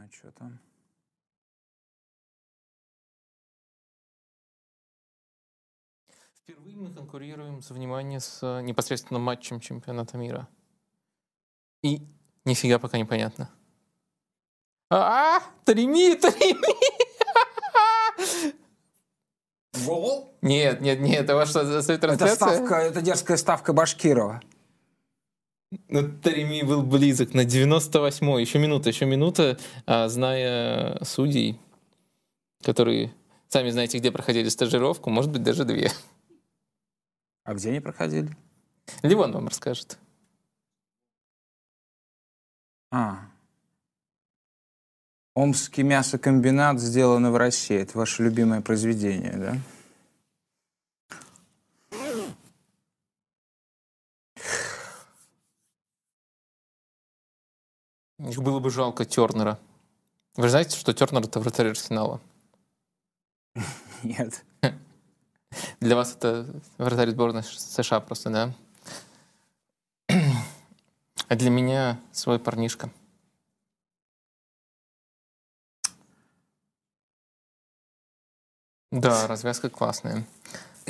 А что там? Впервые мы конкурируем за внимание с э, непосредственно матчем чемпионата мира. И нифига пока непонятно. А, Треми, Треми! Гол? Нет, нет, нет, это ваша за Это трансляция? ставка, это дерзкая ставка Башкирова. Ну, Тареми был близок на 98-й. Еще минута, еще минута, а, зная судей, которые сами знаете, где проходили стажировку, может быть, даже две. А где они проходили? Ливон вам расскажет. А. Омский мясокомбинат сделано в России. Это ваше любимое произведение, да? Их было бы жалко Тернера. Вы же знаете, что Тернер это вратарь Арсенала? Нет. Для вас это вратарь сборной США просто, да? А для меня свой парнишка. Да, развязка классная.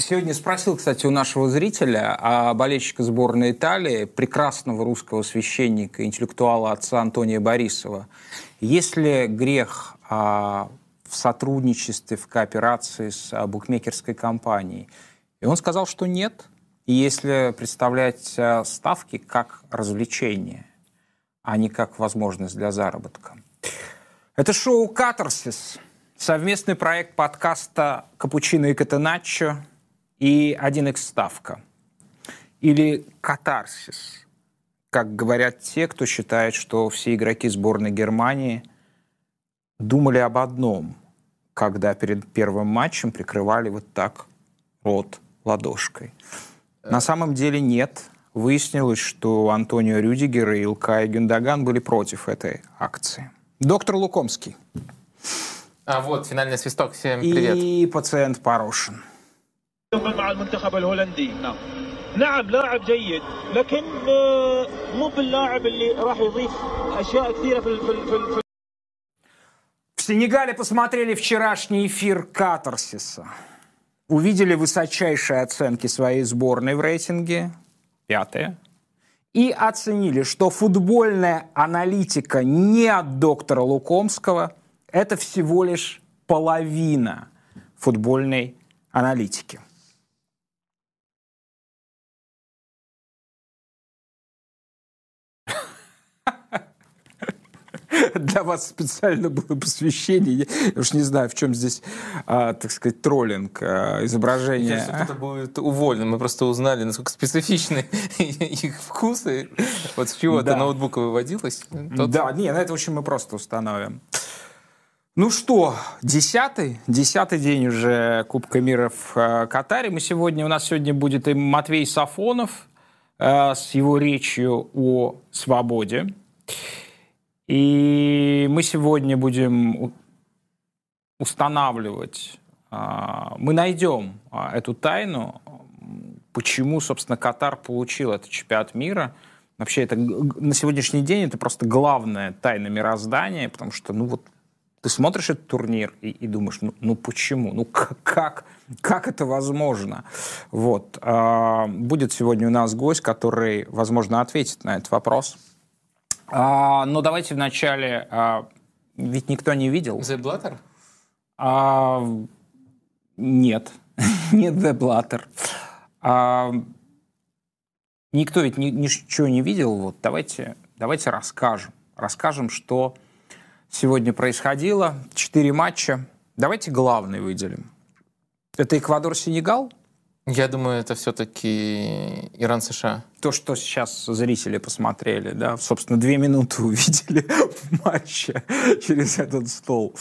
Сегодня спросил, кстати, у нашего зрителя, а болельщика сборной Италии, прекрасного русского священника, интеллектуала отца Антония Борисова, есть ли грех а, в сотрудничестве, в кооперации с а, букмекерской компанией? И он сказал, что нет. Если представлять а, ставки как развлечение, а не как возможность для заработка. Это шоу «Катарсис», совместный проект подкаста «Капучино и Катеначчо» и «1х Ставка». Или «Катарсис», как говорят те, кто считает, что все игроки сборной Германии думали об одном, когда перед первым матчем прикрывали вот так рот ладошкой. На самом деле нет. Выяснилось, что Антонио Рюдигер и Илкай Гюндаган были против этой акции. Доктор Лукомский А вот, финальный свисток. Всем привет. и пациент Порошин. مع المنتخب الهولندي نعم نعم لاعب جيد لكن آه، مو باللاعب اللي راح يضيف اشياء كثيره في ال- في ال- في ال- في В Сенегале посмотрели вчерашний эфир Катарсиса. Увидели высочайшие оценки своей сборной в рейтинге, пятая, и оценили, что футбольная аналитика не от доктора Лукомского, это всего лишь половина футбольной аналитики. Для вас специально было посвящение. Я уж не знаю, в чем здесь, а, так сказать, троллинг, а, изображение. Мне кажется, кто-то будет уволен. Мы просто узнали, насколько специфичны их вкусы. Вот с чего Да. ноутбука выводилось. тот- Да, не, на это очень мы просто установим. Ну что, десятый, десятый день уже Кубка мира в Катаре. Мы сегодня, у нас сегодня будет и Матвей Сафонов э, с его речью о свободе. И мы сегодня будем устанавливать, а, мы найдем а, эту тайну, почему, собственно, Катар получил этот чемпионат мира. Вообще, это на сегодняшний день это просто главная тайна мироздания, потому что, ну вот, ты смотришь этот турнир и, и думаешь, ну, ну почему? Ну как, как это возможно? Вот. а, Будет сегодня у нас гость, который, возможно, ответит на этот вопрос. А, но давайте вначале... а, ведь никто не видел. The Blatter? А, нет, нет The Blatter. А, никто ведь ни- ничего не видел. Вот давайте, давайте расскажем. Расскажем, что сегодня происходило. Четыре матча. Давайте главный выделим. Это Эквадор-Сенегал. Я думаю, это все-таки Иран-США. То, что сейчас зрители посмотрели, да, собственно, две минуты увидели в матче через этот стол.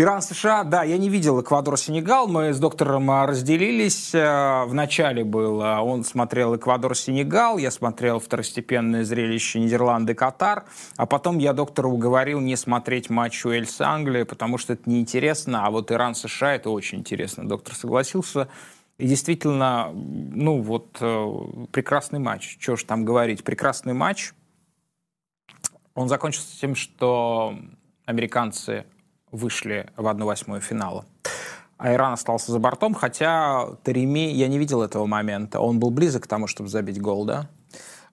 Иран-США, да, я не видел Эквадор-Сенегал, мы с доктором а, разделились. Э, Вначале было, он смотрел Эквадор-Сенегал, я смотрел второстепенное зрелище Нидерланды-Катар, а потом я доктора уговорил не смотреть матч Уэльс-Англия, потому что это неинтересно, а вот Иран-США это очень интересно. Доктор согласился. И действительно, ну вот, э, прекрасный матч. Что ж там говорить, прекрасный матч. Он закончился тем, что американцы вышли в 1-8 финала. А Иран остался за бортом, хотя Тареми, я не видел этого момента. Он был близок к тому, чтобы забить гол, да?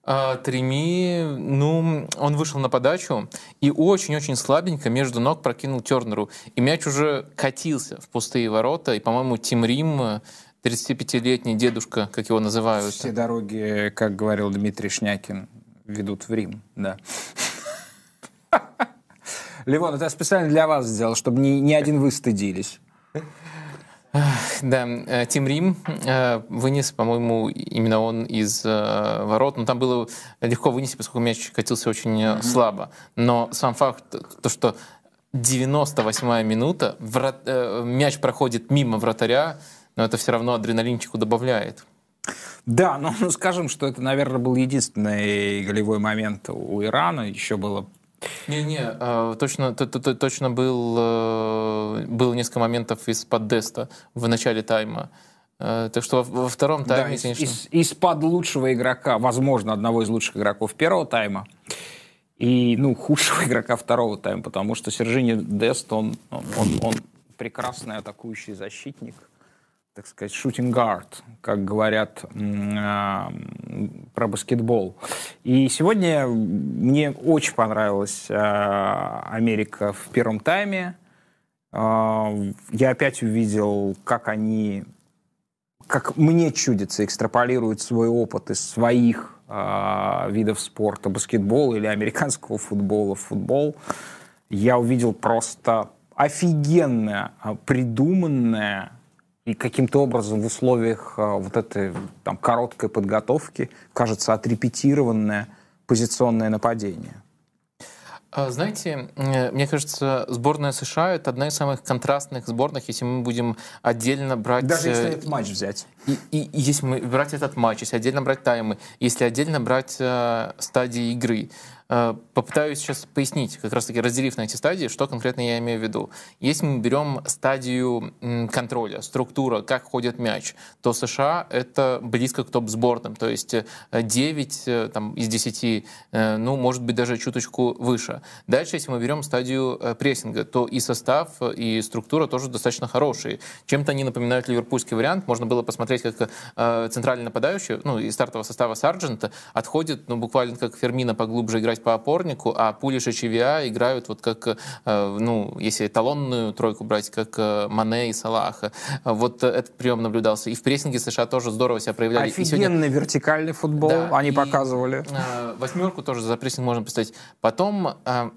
А, Треми, ну, он вышел на подачу и очень-очень слабенько между ног прокинул Тернеру. И мяч уже катился в пустые ворота. И, по-моему, Тим Рим, 35-летний дедушка, как его называют. Все дороги, как говорил Дмитрий Шнякин, ведут в Рим, да. Левон, это специально для вас сделал, чтобы ни, ни один вы стыдились. Да, э, Тим Рим э, вынес, по-моему, именно он из э, ворот. Но там было легко вынести, поскольку мяч катился очень mm-hmm. слабо. Но сам факт, то, что 98-я минута, врат, мяч проходит мимо вратаря, но это все равно адреналинчику добавляет. Да, но ну, скажем, что это, наверное, был единственный голевой момент у Ирана. Еще было не-не, а, точно, точно был, э, было несколько моментов из-под Деста в начале тайма. Э, так что во втором тайме, да, конечно... Из, из-под лучшего игрока, возможно, одного из лучших игроков первого тайма, и, ну, худшего игрока второго тайма, потому что Сержини Дест, он, он, он, он прекрасный атакующий защитник – так сказать, shooting guard, как говорят э, про баскетбол. И сегодня мне очень понравилась э, Америка в первом тайме. Э, я опять увидел, как они, как мне чудится, экстраполируют свой опыт из своих видов спорта, баскетбол или американского футбола футбол. Я увидел просто офигенное, придуманное и каким-то образом в условиях а, вот этой там, короткой подготовки кажется отрепетированное позиционное нападение. А, знаете, мне кажется, сборная США это одна из самых контрастных сборных, если мы будем отдельно брать... Даже если э, этот матч взять. И, и, и если мы брать этот матч, если отдельно брать таймы, если отдельно брать э, стадии игры. Э, попытаюсь сейчас пояснить, как раз-таки разделив на эти стадии, что конкретно я имею в виду. Если мы берем стадию контроля, структура, как ходит мяч, то США — это близко к топ-сборным, то есть 9 э, э, там, из 10, ну, может быть, даже чуточку выше. Дальше, если мы берем стадию прессинга, то и состав, и структура тоже достаточно хорошие. Чем-то они напоминают ливерпульский вариант. Можно было посмотреть, как центральный нападающий, ну, из стартового состава Сарджента отходит, ну, буквально как Фермина поглубже играть играть по опорнику, а Пулиш и Чевиа играют вот как, э, ну, если эталонную тройку брать, как э, Мане и Салаха. Вот этот прием наблюдался. И в прессинге США тоже здорово себя проявляли. Офигенный сегодня... вертикальный футбол да, они показывали. Э, восьмерку тоже за прессинг можно поставить. Потом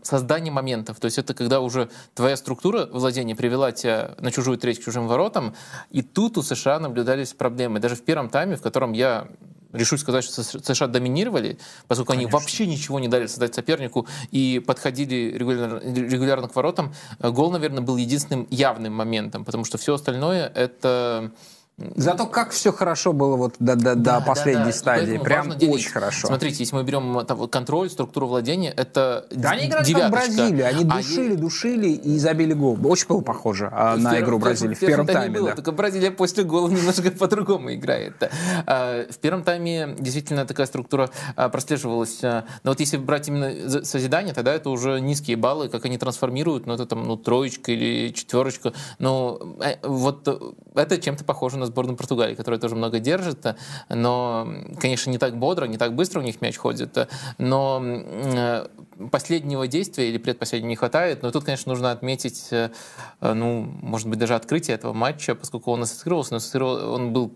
создание моментов. То есть это когда уже твоя структура владения привела тебя на чужую треть к чужим воротам, и тут у США наблюдались проблемы. Даже в первом тайме, в котором я решусь сказать, что США доминировали, поскольку Конечно. они вообще ничего не дали создать сопернику и подходили регулярно, регулярно к воротам. Гол, наверное, был единственным явным моментом, потому что все остальное это Зато как все хорошо было вот до, до, да, до последней да, да. стадии. Прям очень хорошо. Смотрите, если мы берем там, контроль, структуру владения, это Да они играли как Бразилия. Они душили, а душили и забили гол. Очень было похоже а, на первом, игру Бразилии. В, в первом тайме, было, да. Только Бразилия после гола немножко по-другому играет. А, в первом тайме действительно такая структура а, прослеживалась. Но вот если брать именно созидание, тогда это уже низкие баллы, как они трансформируют, ну это там ну, троечка или четверочка. Но э, вот это чем-то похоже на сборную Португалии, которая тоже много держит, но, конечно, не так бодро, не так быстро у них мяч ходит, но э, последнего действия или предпоследнего не хватает, но тут, конечно, нужно отметить, э, ну, может быть, даже открытие этого матча, поскольку он ассоциировался, но он был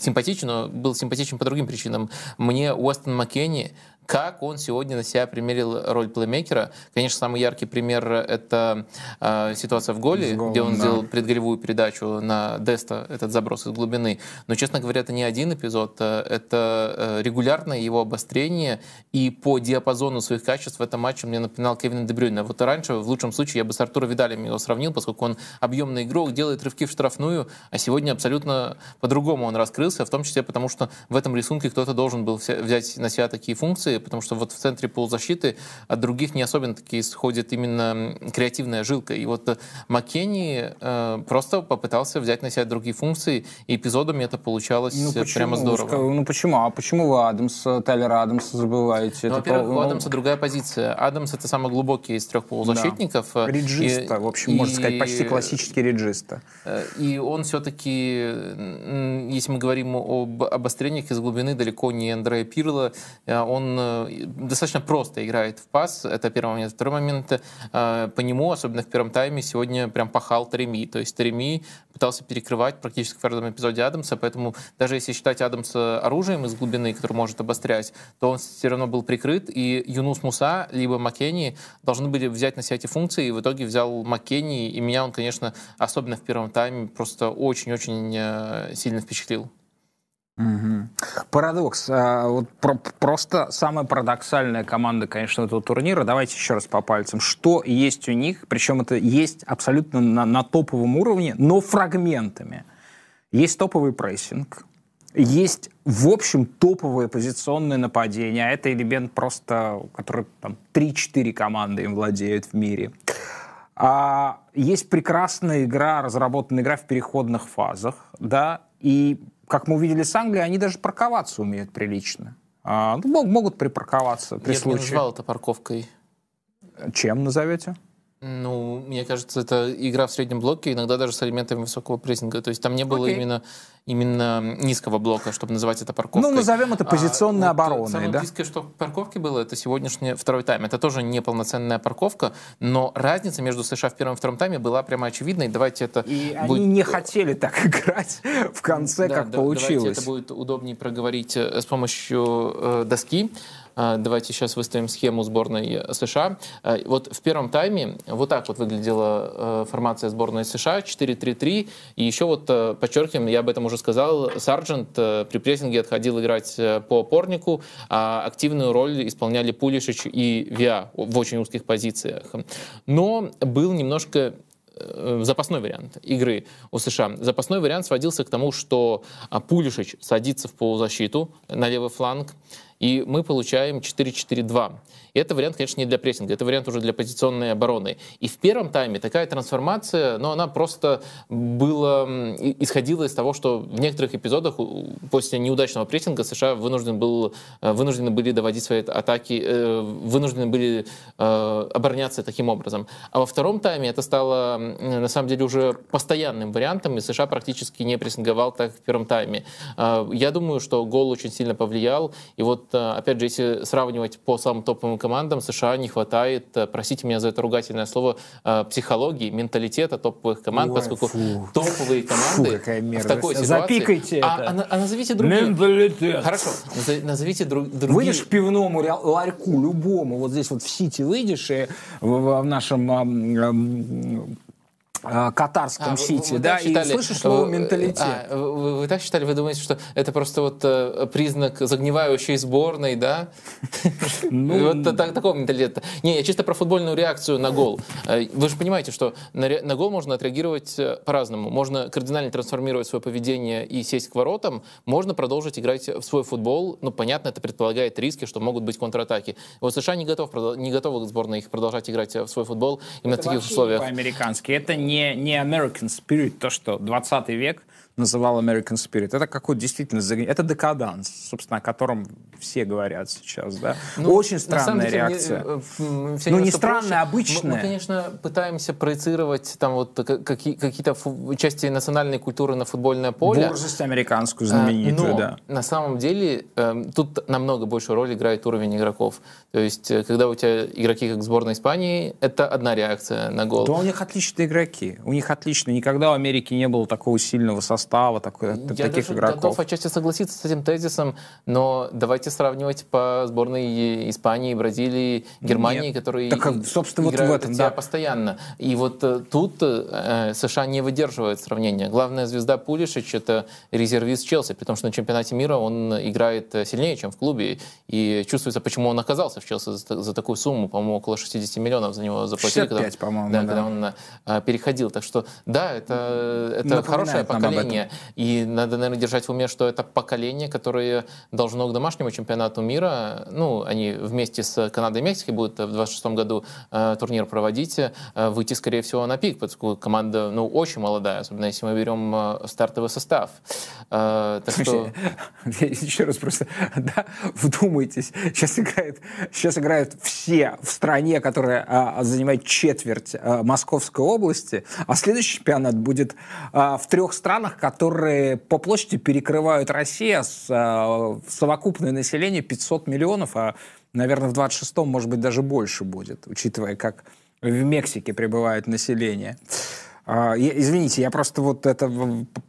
симпатичен, но был симпатичен по другим причинам. Мне Уэстон Маккенни как он сегодня на себя примерил роль плеймейкера. Конечно, самый яркий пример — это э, ситуация в голе, голом, где он да. сделал предголевую передачу на Деста, этот заброс из глубины. Но, честно говоря, это не один эпизод, э, это э, регулярное его обострение, и по диапазону своих качеств в этом матче мне напоминал Кевин Дебрюйна. Вот раньше, в лучшем случае, я бы с Артуром Видалем его сравнил, поскольку он объемный игрок, делает рывки в штрафную, а сегодня абсолютно по-другому он раскрылся, в том числе потому, что в этом рисунке кто-то должен был взять на себя такие функции, потому что вот в центре полузащиты от других не особенно таки исходит именно креативная жилка. И вот Маккенни э, просто попытался взять на себя другие функции, и эпизодами это получалось ну, почему? прямо здорово. Ну почему? А почему вы Адамс, Тайлера Адамса забываете? Ну, во-первых, у Адамса другая позиция. Адамс — это самый глубокий из трех полузащитников. Да. Реджиста, и, в общем, и, можно сказать, почти классический реджиста. Э, и он все-таки, если мы говорим об обострениях из глубины, далеко не Андрея Пирла. Э, он э, достаточно просто играет в пас, это первый момент. Второй момент, по нему, особенно в первом тайме, сегодня прям пахал Треми. То есть Треми пытался перекрывать практически в каждом эпизоде Адамса, поэтому даже если считать Адамса оружием из глубины, который может обострять, то он все равно был прикрыт, и Юнус Муса либо Маккенни должны были взять на себя эти функции, и в итоге взял Маккенни, и меня он, конечно, особенно в первом тайме просто очень-очень э, сильно впечатлил. Угу. Парадокс. А, вот про просто самая парадоксальная команда, конечно, этого турнира. Давайте еще раз по пальцам. Что есть у них, причем это есть абсолютно на, на топовом уровне, но фрагментами. Есть топовый прессинг, есть, в общем, топовое позиционное нападение, а это элемент просто, который там 3-4 команды им владеют в мире. А, есть прекрасная игра, разработанная игра в переходных фазах, да, и как мы увидели с Англией, они даже парковаться умеют прилично. А, ну, могут припарковаться при Я случае. Я бы назвал это парковкой. Чем назовете? Ну, мне кажется, это игра в среднем блоке, иногда даже с элементами высокого прессинга. То есть там не было okay. именно, именно низкого блока, чтобы называть это парковкой. Ну, назовем это позиционной а, обороной, вот самое да? близкое, что парковке было, это сегодняшний второй тайм. Это тоже не полноценная парковка, но разница между США в первом и втором тайме была прямо очевидной. Давайте это И будет... они не хотели так играть в конце, да, как да, получилось. Давайте это будет удобнее проговорить э, с помощью э, доски. А, давайте сейчас выставим схему сборной США. А, вот в первом тайме вот так вот выглядела э, формация сборной США, 4-3-3. И еще вот э, подчеркиваем, я об этом уже сказал, Сарджент э, при прессинге отходил играть по опорнику, а активную роль исполняли Пулишич и Виа в очень узких позициях. Но был немножко запасной вариант игры у США. Запасной вариант сводился к тому, что Пулишич садится в полузащиту на левый фланг, и мы получаем 4-4-2. И это вариант, конечно, не для прессинга, это вариант уже для позиционной обороны. И в первом тайме такая трансформация, но она просто была, исходила из того, что в некоторых эпизодах после неудачного прессинга США вынужден был, э, вынуждены были доводить свои атаки, э, вынуждены были э, обороняться таким образом. А во втором тайме это стало, на самом деле, уже постоянным вариантом, и США практически не прессинговал так в первом тайме. Я думаю, что гол очень сильно повлиял, и вот, опять же, если сравнивать по самым топовым командам США не хватает, э, простите меня за это ругательное слово, э, психологии, менталитета топовых команд, Ой, поскольку фу. топовые команды фу, какая в такой ситуации... Запикайте а, это. А, а, назовите другие... Менталитет. Хорошо, назовите друг, другие... Выйдешь к пивному ларьку, любому, вот здесь вот в Сити выйдешь, и в, в нашем катарском а, сити, вы, вы да, считали, и слышишь слово менталитет. А, вы, вы так считали, вы думаете, что это просто вот э, признак загнивающей сборной, да? Ну, вот так, такого менталитета. Не, я чисто про футбольную реакцию на гол. Э, вы же понимаете, что на, гол можно отреагировать по-разному. Можно кардинально трансформировать свое поведение и сесть к воротам, можно продолжить играть в свой футбол. Ну, понятно, это предполагает риски, что могут быть контратаки. Вот США не готов, не готовы сборная их продолжать играть в свой футбол именно в таких условиях. по-американски. Это не не, не American Spirit, то, что 20 век называл American Spirit. Это какой действительно... Это декаданс, собственно, о котором все говорят сейчас, да? Ну, Очень странная деле, реакция. Мне, ну, не странная, обычная. Мы, мы, конечно, пытаемся проецировать там вот какие, какие-то части национальной культуры на футбольное поле. Борзость американскую знаменитую, Но да. на самом деле э, тут намного большую роль играет уровень игроков. То есть, э, когда у тебя игроки, как сборная Испании, это одна реакция на гол. Да, у них отличные игроки. У них отлично. Никогда у Америки не было такого сильного состава, такой, Я таких даже игроков. готов отчасти согласиться с этим тезисом, но давайте сравнивать по сборной Испании, Бразилии, Германии, Нет. которые так, собственно, играют вот в этом, да. постоянно. И вот э, тут э, США не выдерживает сравнения. Главная звезда Пулишич — это резервист Челси, при том, что на чемпионате мира он играет сильнее, чем в клубе. И чувствуется, почему он оказался в Челси за, за такую сумму, по-моему, около 60 миллионов за него заплатили. 65, по-моему, да, да. когда он а, переходил. Так что, да, это, это хорошее поколение. Поколение. И надо, наверное, держать в уме, что это поколение, которое должно к домашнему чемпионату мира, ну, они вместе с Канадой и Мексикой будут в 26 году э, турнир проводить, э, выйти, скорее всего, на пик, поскольку команда, ну, очень молодая, особенно если мы берем э, стартовый состав. Э, так что... Еще раз просто, да, вдумайтесь, сейчас играет, сейчас играют все в стране, которая а, занимает четверть а, Московской области, а следующий чемпионат будет а, в трех странах, которые по площади перекрывают Россия с а, совокупное население 500 миллионов, а, наверное, в 26-м, может быть, даже больше будет, учитывая, как в Мексике прибывает население. А, извините, я просто вот это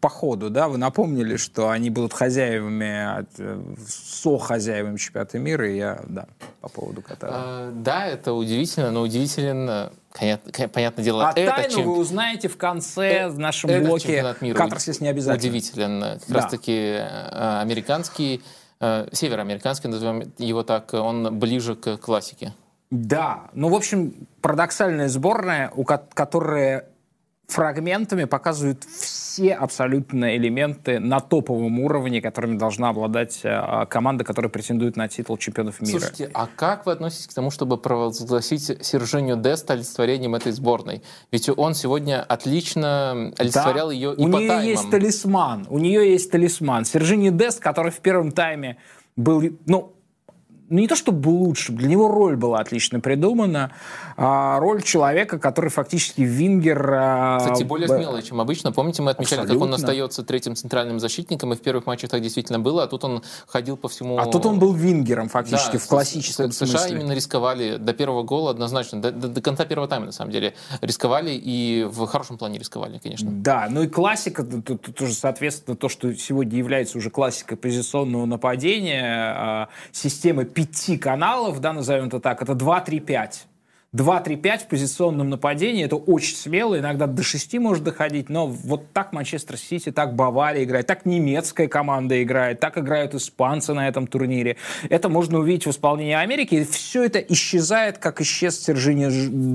по ходу, да, вы напомнили, что они будут хозяевами, э, со-хозяевами чемпионата мира, и я, да, по поводу Катара. А, да, это удивительно, но удивительно, понятно, понятное дело. А это тайну чем... вы узнаете в конце э, в нашем это блоке. Мира Катарсис не обязательно. Удивителен. Как да. раз таки э, американский, североамериканский, назовем его так, он ближе к классике. Да, ну, в общем, парадоксальная сборная, у которой фрагментами показывают все абсолютно элементы на топовом уровне, которыми должна обладать э, команда, которая претендует на титул чемпионов мира. Слушайте, а как вы относитесь к тому, чтобы провозгласить Сержению Деста олицетворением этой сборной? Ведь он сегодня отлично олицетворял да. ее и у по нее таймам. есть талисман. У нее есть талисман. Сержини Дест, который в первом тайме был, ну, ну, не то чтобы лучше, для него роль была отлично придумана. А, роль человека, который фактически вингер... А, Кстати, более смелый, чем обычно. Помните, мы отмечали, Абсолютно. как он остается третьим центральным защитником, и в первых матчах так действительно было, а тут он ходил по всему... А тут он был вингером фактически, да, в классическом с, США именно рисковали до первого гола однозначно, до, до, до конца первого тайма, на самом деле, рисковали, и в хорошем плане рисковали, конечно. Да, ну и классика, тут, уже, соответственно, то, что сегодня является уже классикой позиционного нападения, а, системы пяти каналов, да, назовем это так, это 2-3-5. 2-3-5 в позиционном нападении, это очень смело, иногда до 6 может доходить, но вот так Манчестер Сити, так Бавария играет, так немецкая команда играет, так играют испанцы на этом турнире. Это можно увидеть в исполнении Америки, и все это исчезает, как исчез Сержини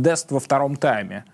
Дест во втором тайме.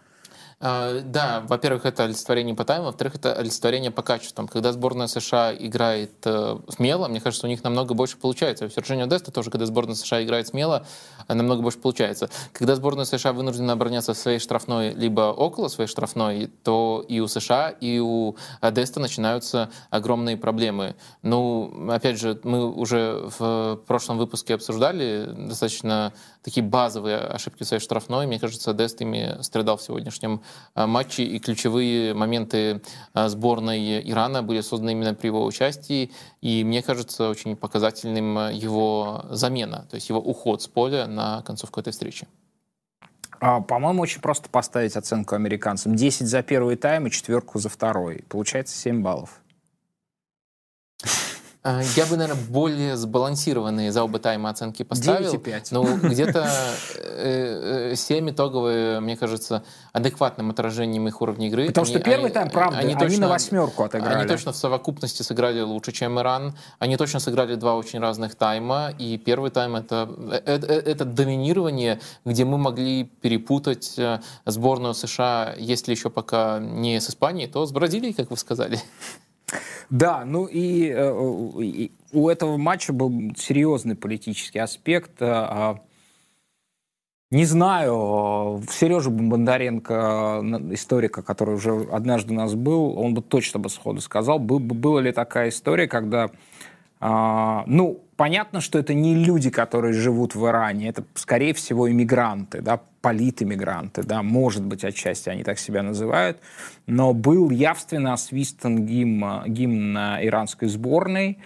А, да, во-первых, это олицетворение по тайму, во-вторых, это олицетворение по качествам. Когда сборная США играет э, смело, мне кажется, у них намного больше получается. У Сержинио Деста тоже, когда сборная США играет смело, э, намного больше получается. Когда сборная США вынуждена обороняться в своей штрафной, либо около своей штрафной, то и у США, и у Деста начинаются огромные проблемы. Ну, опять же, мы уже в прошлом выпуске обсуждали достаточно такие базовые ошибки в своей штрафной. Мне кажется, Дест ими страдал в сегодняшнем Э, матчи и ключевые моменты э, сборной Ирана были созданы именно при его участии. И мне кажется очень показательным э, его замена, то есть его уход с поля на концовку этой встречи. А, по-моему, очень просто поставить оценку американцам. 10 за первый тайм и четверку за второй. Получается 7 баллов. А, я бы, наверное, более сбалансированные за оба тайма оценки поставил. 9,5. Ну, где-то 7 э, э, итоговые, мне кажется, адекватным отражением их уровня игры. Потому что первый они, тайм, правда, они, они точно, на восьмерку отыграли. Они точно в совокупности сыграли лучше, чем Иран. Они точно сыграли два очень разных тайма. И первый тайм это, это, э, это доминирование, где мы могли перепутать сборную США, если еще пока не с Испанией, то с Бразилией, как вы сказали. Да, ну и, э, и у этого матча был серьезный политический аспект. Э, а, не знаю, Сережа Бондаренко, историка, который уже однажды у нас был, он бы точно бы сходу сказал, был, была ли такая история, когда, а, ну, понятно, что это не люди, которые живут в Иране, это, скорее всего, иммигранты, да, политэмигранты, да, может быть, отчасти они так себя называют, но был явственно освистан гимн, гимн иранской сборной,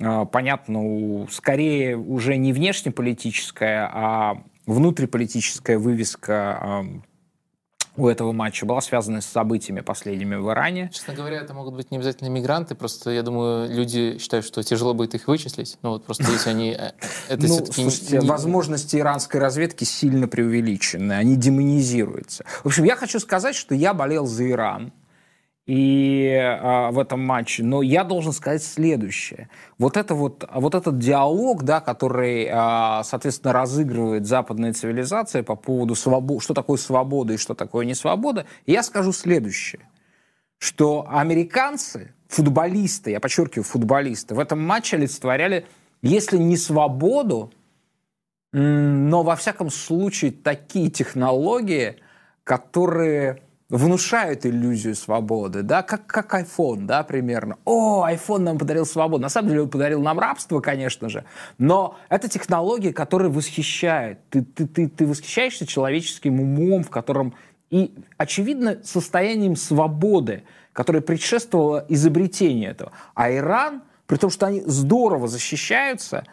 а, понятно, скорее уже не внешнеполитическая, а внутриполитическая вывеска у этого матча была связана с событиями последними в Иране. Честно говоря, это могут быть не обязательно мигранты, просто я думаю, люди считают, что тяжело будет их вычислить. Ну вот просто если они... Э, это ну, слушайте, возможности иранской разведки сильно преувеличены, они демонизируются. В общем, я хочу сказать, что я болел за Иран и а, в этом матче. Но я должен сказать следующее. Вот, это вот, вот этот диалог, да, который, а, соответственно, разыгрывает западная цивилизация по поводу свободы, что такое свобода и что такое не свобода, я скажу следующее что американцы, футболисты, я подчеркиваю, футболисты, в этом матче олицетворяли, если не свободу, но во всяком случае такие технологии, которые внушают иллюзию свободы, да, как, как iPhone, да, примерно. О, iPhone нам подарил свободу. На самом деле он подарил нам рабство, конечно же, но это технология, которая восхищает. Ты, ты, ты, ты восхищаешься человеческим умом, в котором и, очевидно, состоянием свободы, которое предшествовало изобретению этого. А Иран, при том, что они здорово защищаются,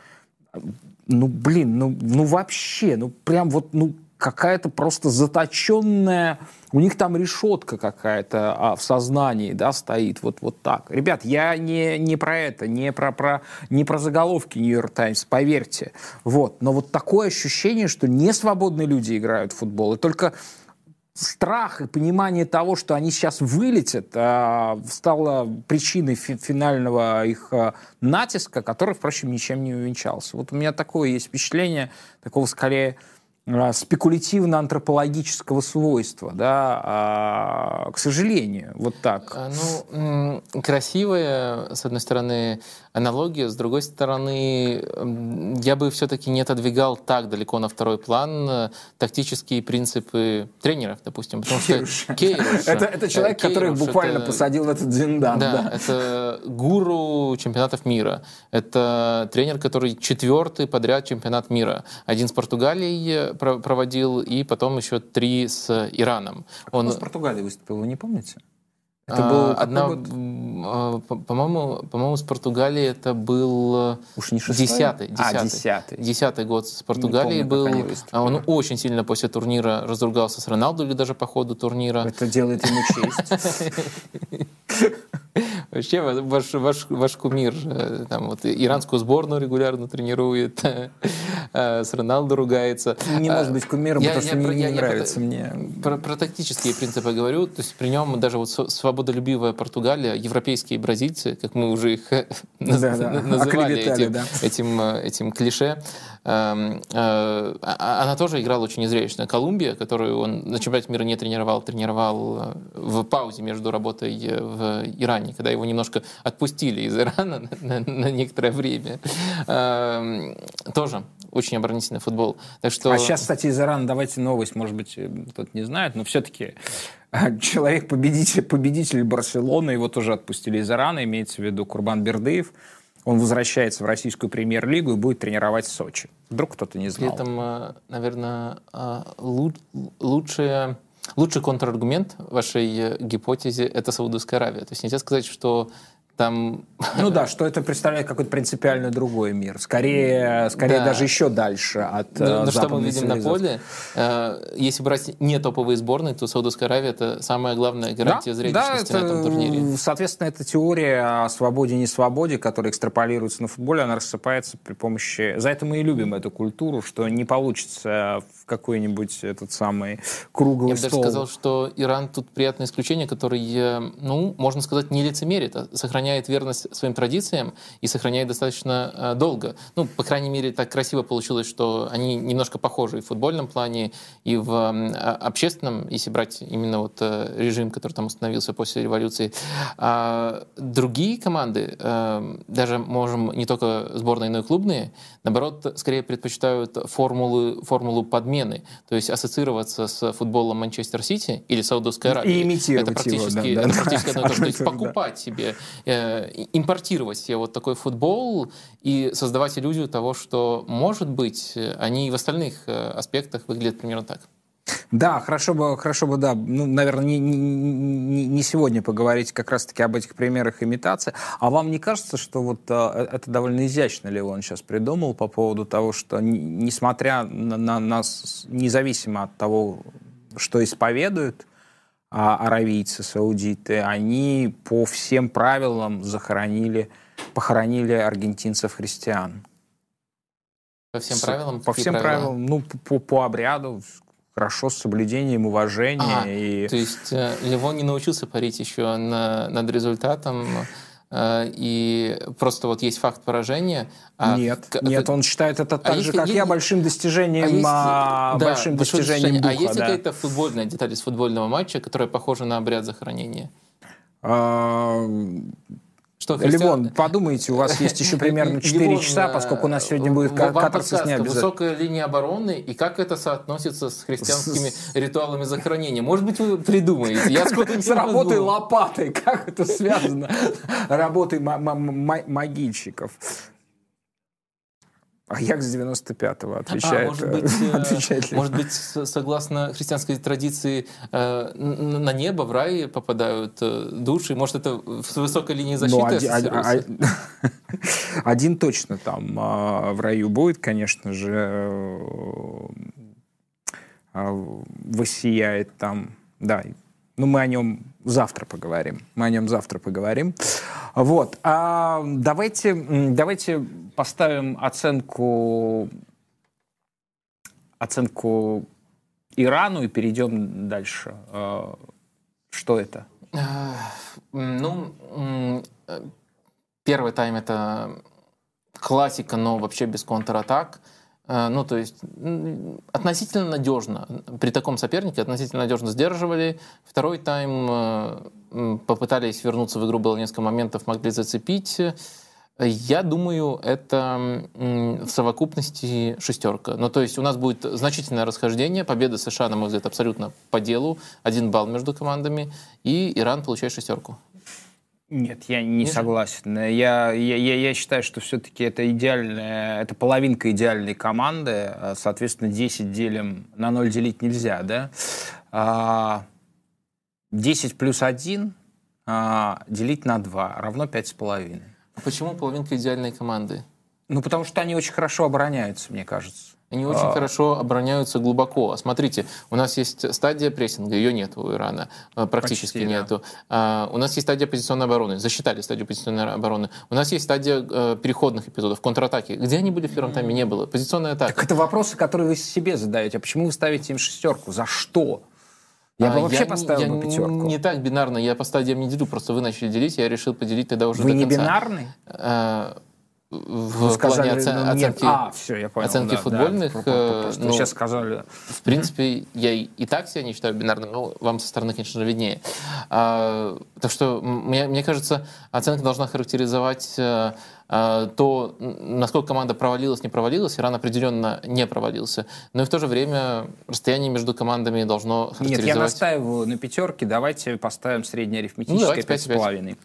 ну, блин, ну, ну вообще, ну прям вот, ну какая-то просто заточенная, у них там решетка какая-то а, в сознании, да, стоит, вот, вот так. Ребят, я не, не про это, не про, про, не про заголовки Нью-Йорк Таймс, поверьте. Вот. Но вот такое ощущение, что не свободные люди играют в футбол, и только страх и понимание того, что они сейчас вылетят, а, стало причиной финального их а, натиска, который, впрочем, ничем не увенчался. Вот у меня такое есть впечатление, такого скорее спекулятивно-антропологического свойства, да, а, к сожалению, вот так. А, ну, красивая, с одной стороны, аналогия, с другой стороны, я бы все-таки не отодвигал так далеко на второй план э, тактические принципы тренеров, допустим, потому что Кейруш, это, это человек, Кейруш, который буквально это, посадил в этот зиндан. Да, да, это гуру чемпионатов мира, это тренер, который четвертый подряд чемпионат мира, один с Португалией проводил, и потом еще три с Ираном. Он с Португалией выступил, вы не помните? Это был а, одна, а, по-моему, по-моему, с Португалией это был Уж не десятый, десятый, а, десятый, десятый год с Португалией помню, был. А он очень сильно после турнира разругался с Роналду или даже по ходу турнира. Это делает ему честь. Вообще ваш, ваш, ваш кумир там вот иранскую сборную регулярно тренирует, э, с Роналду ругается. Не может быть кумиром, я, потому я, что я, не, я, не нравится я мне. Про, про тактические принципы говорю, то есть при нем даже вот свободолюбивая Португалия, европейские бразильцы, как мы уже их называли этим, этим, э, этим клише, эм, э, а, она тоже играла очень незрелищно. Колумбия, которую он на чемпионате мира не тренировал, тренировал в паузе между работой в Иране, когда его немножко отпустили из Ирана на, на, на некоторое время. Э, тоже очень оборонительный футбол. Так что... А сейчас, кстати, из Ирана давайте новость, может быть, кто-то не знает, но все-таки э, человек-победитель победитель Барселоны, его тоже отпустили из Ирана, имеется в виду Курбан Бердыев. Он возвращается в российскую премьер-лигу и будет тренировать в Сочи. Вдруг кто-то не знал. При этом, э, наверное, лучшее Лучший контраргумент вашей гипотезе – это Саудовская Аравия. То есть нельзя сказать, что там... Ну да, что это представляет какой-то принципиально другой мир. Скорее, скорее да. даже еще дальше от Ну, ну что мы видим на поле, э, если брать не топовые сборные, то Саудовская Аравия — это самая главная гарантия да, зрелищности да, это, на этом турнире. Соответственно, эта теория о свободе и несвободе, которая экстраполируется на футболе, она рассыпается при помощи... За это мы и любим эту культуру, что не получится какой-нибудь этот самый круглый Я стол. Я бы даже сказал, что Иран тут приятное исключение, который, э, ну, можно сказать, не лицемерит, а сохраняет верность своим традициям и сохраняет достаточно э, долго. Ну, по крайней мере, так красиво получилось, что они немножко похожи и в футбольном плане, и в а, общественном, если брать именно вот э, режим, который там установился после революции. А другие команды, даже можем не только сборные, но и клубные, наоборот, скорее предпочитают формулы, формулу подмены, то есть ассоциироваться с футболом Манчестер Сити или Саудовской Аравии. И имитировать это практически, его, да, это практически одно и то. То есть покупать себе Э, импортировать себе вот такой футбол и создавать иллюзию того, что, может быть, они и в остальных э, аспектах выглядят примерно так. Да, хорошо бы, хорошо бы, да, ну, наверное, не, не, не сегодня поговорить как раз-таки об этих примерах имитации. А вам не кажется, что вот э, это довольно изящно ли он сейчас придумал по поводу того, что несмотря на, на нас, независимо от того, что исповедуют, а, аравийцы, саудиты, они по всем правилам захоронили, похоронили аргентинцев-христиан. По всем правилам? По всем правила? правилам, ну, по, по обряду, хорошо, с соблюдением уважения. А, и... То есть э, Левон не научился парить еще на, над результатом Э, и просто вот есть факт поражения. А нет, к, нет, он считает это так а же, как я, большим достижением, а есть, а, да, большим достижением духа. А есть да. какая-то футбольная деталь из футбольного матча, которая похожа на обряд захоронения? Что, Левон, подумайте, у вас есть еще примерно 4 Левон, часа, поскольку у нас сегодня будет э, катарсис не подсказка, обязательно. Высокая линия обороны, и как это соотносится с христианскими ритуалами захоронения? Может быть, вы придумаете? Я С работой лопатой, как это связано? Работой ма- ма- ма- могильщиков. Аякс 95-го отвечает. А, может быть, э, отвечает может быть, согласно христианской традиции, э, на небо, в рай попадают э, души. Может, это с высокой линии защиты Ну, один, один- один точно там а, в раю будет, конечно же, э, а, воссияет там, да. Ну, мы о нем завтра поговорим. Мы о нем завтра поговорим. Вот. А давайте, давайте поставим оценку, оценку Ирану и перейдем дальше. Э, Что это? Э, Ну, э, первый тайм это классика, но вообще без контратак. Ну, то есть относительно надежно. При таком сопернике относительно надежно сдерживали. Второй тайм э, попытались вернуться в игру, было несколько моментов, могли зацепить. Я думаю, это в совокупности шестерка. Ну, то есть у нас будет значительное расхождение. Победа США, на мой взгляд, абсолютно по делу. Один балл между командами. И Иран получает шестерку. Нет, я не Ниже? согласен. Я, я, я, я считаю, что все-таки это идеальная, это половинка идеальной команды. А, Соответственно, 10 делим, на 0 делить нельзя, да? А, 10 плюс 1 а, делить на 2 равно 5,5. А Почему половинка идеальной команды? Ну, потому что они очень хорошо обороняются, мне кажется. Они очень А. хорошо обороняются глубоко. А Смотрите, у нас есть стадия прессинга, ее нет у Ирана, э, практически Почти, да. нету. А, у нас есть стадия позиционной обороны, засчитали стадию позиционной обороны. У нас есть стадия э, переходных эпизодов, контратаки. Где они были в первом тайме? Не было. Позиционная атака. Так это вопросы, которые вы себе задаете. А почему вы ставите им шестерку? За что? Я А, бы вообще не- поставил я бы пятерку. Не так бинарно, я по стадиям не делю, просто вы начали делить, я решил поделить тогда уже Вы до не конца. бинарный? Э, в ну, сказали, плане оце- ну, оценки, а, все, я понял, оценки да, футбольных. Да, э, ну, сейчас сказали. В принципе, я и так себя не считаю бинарным, но вам со стороны, конечно же, виднее. А, так что, мне, мне кажется, оценка должна характеризовать э, э, то, насколько команда провалилась, не провалилась, Иран определенно не провалился. Но и в то же время расстояние между командами должно характеризовать... Нет, я настаиваю на пятерке, давайте поставим среднее арифметическое ну, 5,5.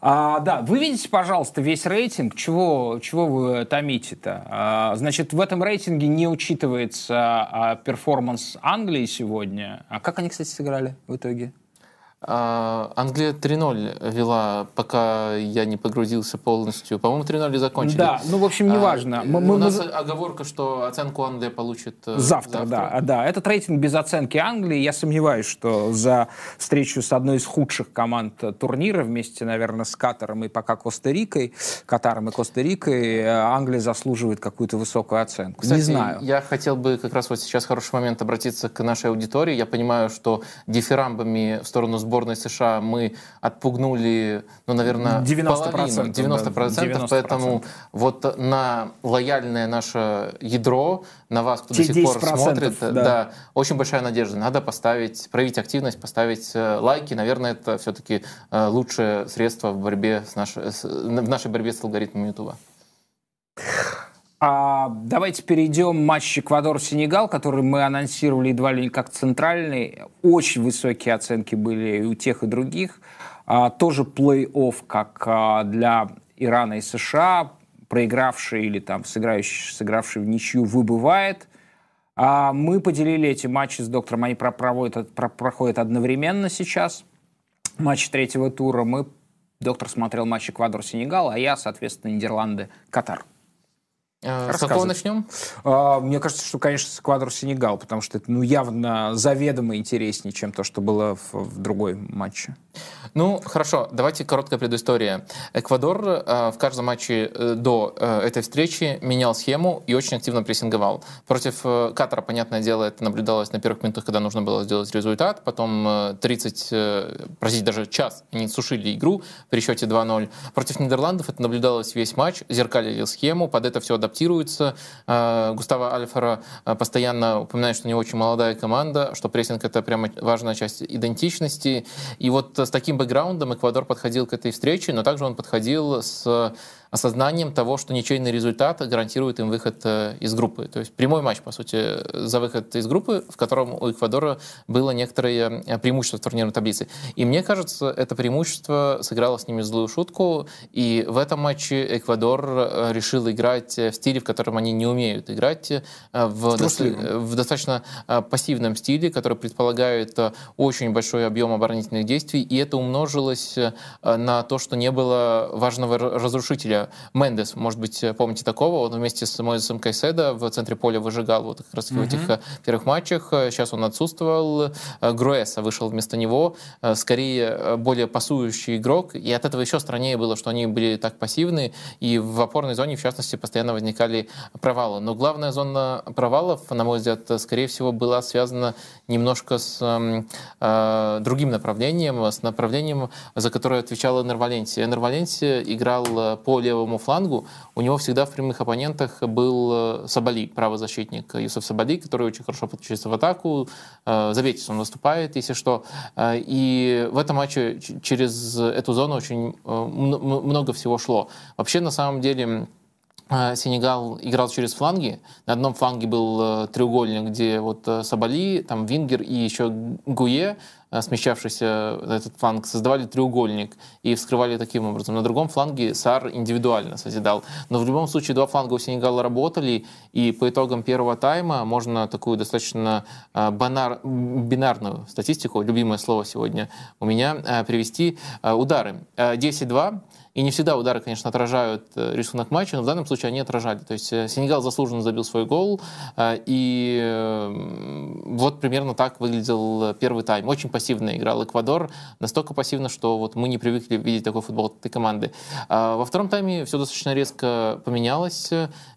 А, да, вы видите, пожалуйста, весь рейтинг. Чего, чего вы томите-то? А, значит, в этом рейтинге не учитывается а, перформанс Англии сегодня. А как они, кстати, сыграли в итоге? А, Англия 3-0 вела, пока я не погрузился полностью. По-моему, 3-0 и закончили. Да, ну, в общем, неважно. А, Мы- у мы- нас мы- оговорка, что оценку Англия получит э, Завтра, да, а, да. Этот рейтинг без оценки Англии. Я сомневаюсь, что за встречу с одной из худших команд э, турнира вместе, наверное, с Катаром и пока Коста-Рикой, Катаром и Коста-Рикой, Англия заслуживает какую-то высокую оценку. Кстати, Не знаю. я хотел бы как раз вот сейчас хороший момент обратиться к нашей аудитории. Я понимаю, что дифирамбами в сторону сборной США мы отпугнули, ну, наверное, 90%, половину, 90%, да, 90%. поэтому вот на лояльное наше ядро, на вас, кто Те до сих пор 10%, смотрит, да. да. очень большая надежда. Надо поставить, проявить активность, поставить э, лайки. Наверное, это все-таки лучшее средство в борьбе с нашей, в нашей борьбе с алгоритмом Ютуба. А, давайте перейдем матч Эквадор-Сенегал, который мы анонсировали едва ли не как центральный. Очень высокие оценки были и у тех, и других. А, тоже плей-офф, как а, для Ирана и США. Проигравший или там сыграющий, сыгравший в ничью выбывает. А, мы поделили эти матчи с доктором. Они про- проводят, про- проходят одновременно сейчас. Матч третьего тура. Мы, доктор смотрел матч Эквадор-Сенегал, а я, соответственно, Нидерланды-Катар. Э, С какого начнем? А, Мне кажется, что, конечно, с Эквадор Сенегал, потому что это ну, явно заведомо интереснее, чем то, что было в, в другой матче. Ну, хорошо, давайте короткая предыстория. Эквадор э, в каждом матче э, до э, этой встречи менял схему и очень активно прессинговал. Против э, Катара, понятное дело, это наблюдалось на первых минутах, когда нужно было сделать результат. Потом э, 30, э, простите, даже час они сушили игру при счете 2-0. Против Нидерландов это наблюдалось весь матч, зеркалили схему, под это все адаптируется. Густаво Альфара постоянно упоминает, что у него очень молодая команда, что прессинг — это прямо важная часть идентичности. И вот с таким бэкграундом Эквадор подходил к этой встрече, но также он подходил с осознанием того, что ничейный результат гарантирует им выход э, из группы. То есть прямой матч, по сути, за выход из группы, в котором у Эквадора было некоторое э, преимущество в турнирной таблице. И мне кажется, это преимущество сыграло с ними злую шутку, и в этом матче Эквадор э, решил играть в стиле, в котором они не умеют играть, в, до... в достаточно пассивном стиле, который предполагает очень большой объем оборонительных действий, и это умножилось на то, что не было важного разрушителя Мендес, может быть, помните такого, он вместе с Моисом Кайседо в центре поля выжигал вот как раз mm-hmm. в этих э, первых матчах. Сейчас он отсутствовал. Э, Груэса вышел вместо него. Э, скорее, более пасующий игрок. И от этого еще страннее было, что они были так пассивны. И в опорной зоне, в частности, постоянно возникали провалы. Но главная зона провалов, на мой взгляд, скорее всего, была связана немножко с э, другим направлением, с направлением, за которое отвечал Энер Валенсия. Энер Валенсия играл по левому флангу, у него всегда в прямых оппонентах был э, Сабали, правозащитник Юсуф Сабали, который очень хорошо подключился в атаку. Э, за он выступает, если что. Э, и в этом матче через эту зону очень много всего шло. Вообще, на самом деле, Сенегал играл через фланги. На одном фланге был треугольник, где вот Сабали, там Вингер и еще Гуе смещавшийся на этот фланг, создавали треугольник и вскрывали таким образом. На другом фланге Сар индивидуально созидал. Но в любом случае два фланга у Сенегала работали, и по итогам первого тайма можно такую достаточно э, банар, бинарную статистику, любимое слово сегодня у меня, э, привести. Удары 10-2, и не всегда удары, конечно, отражают э, рисунок матча, но в данном случае они отражали. То есть э, Сенегал заслуженно забил свой гол, э, и вот примерно так выглядел первый тайм. Очень пассивно играл Эквадор, настолько пассивно, что вот мы не привыкли видеть такой футбол от этой команды. А во втором тайме все достаточно резко поменялось.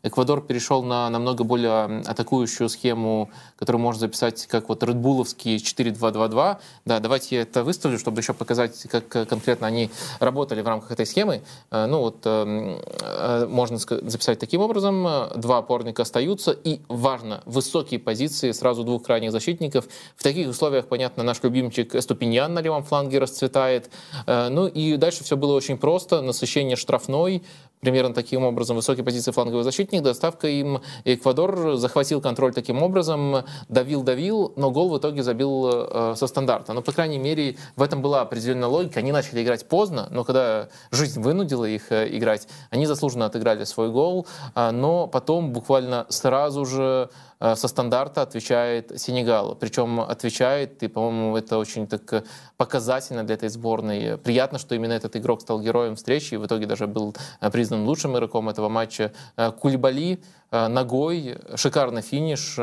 Эквадор перешел на намного более атакующую схему, которую можно записать как вот редбуловский 4-2-2-2. Да, давайте я это выставлю, чтобы еще показать, как конкретно они работали в рамках этой схемы системы. Э, ну вот эм, э, можно записать таким образом. Два опорника остаются. И важно, высокие позиции сразу двух крайних защитников. В таких условиях, понятно, наш любимчик Эступиньян на левом фланге расцветает. Э, ну и дальше все было очень просто. Насыщение штрафной, примерно таким образом высокие позиции фланговых защитников, доставка им. Эквадор захватил контроль таким образом, давил-давил, но гол в итоге забил э, со стандарта. Но, по крайней мере, в этом была определенная логика. Они начали играть поздно, но когда жизнь вынудила их э, играть, они заслуженно отыграли свой гол, э, но потом буквально сразу же со стандарта отвечает Сенегал. Причем отвечает, и, по-моему, это очень так показательно для этой сборной. Приятно, что именно этот игрок стал героем встречи, и в итоге даже был э, признан лучшим игроком этого матча. Э, Кульбали ногой, шикарный финиш.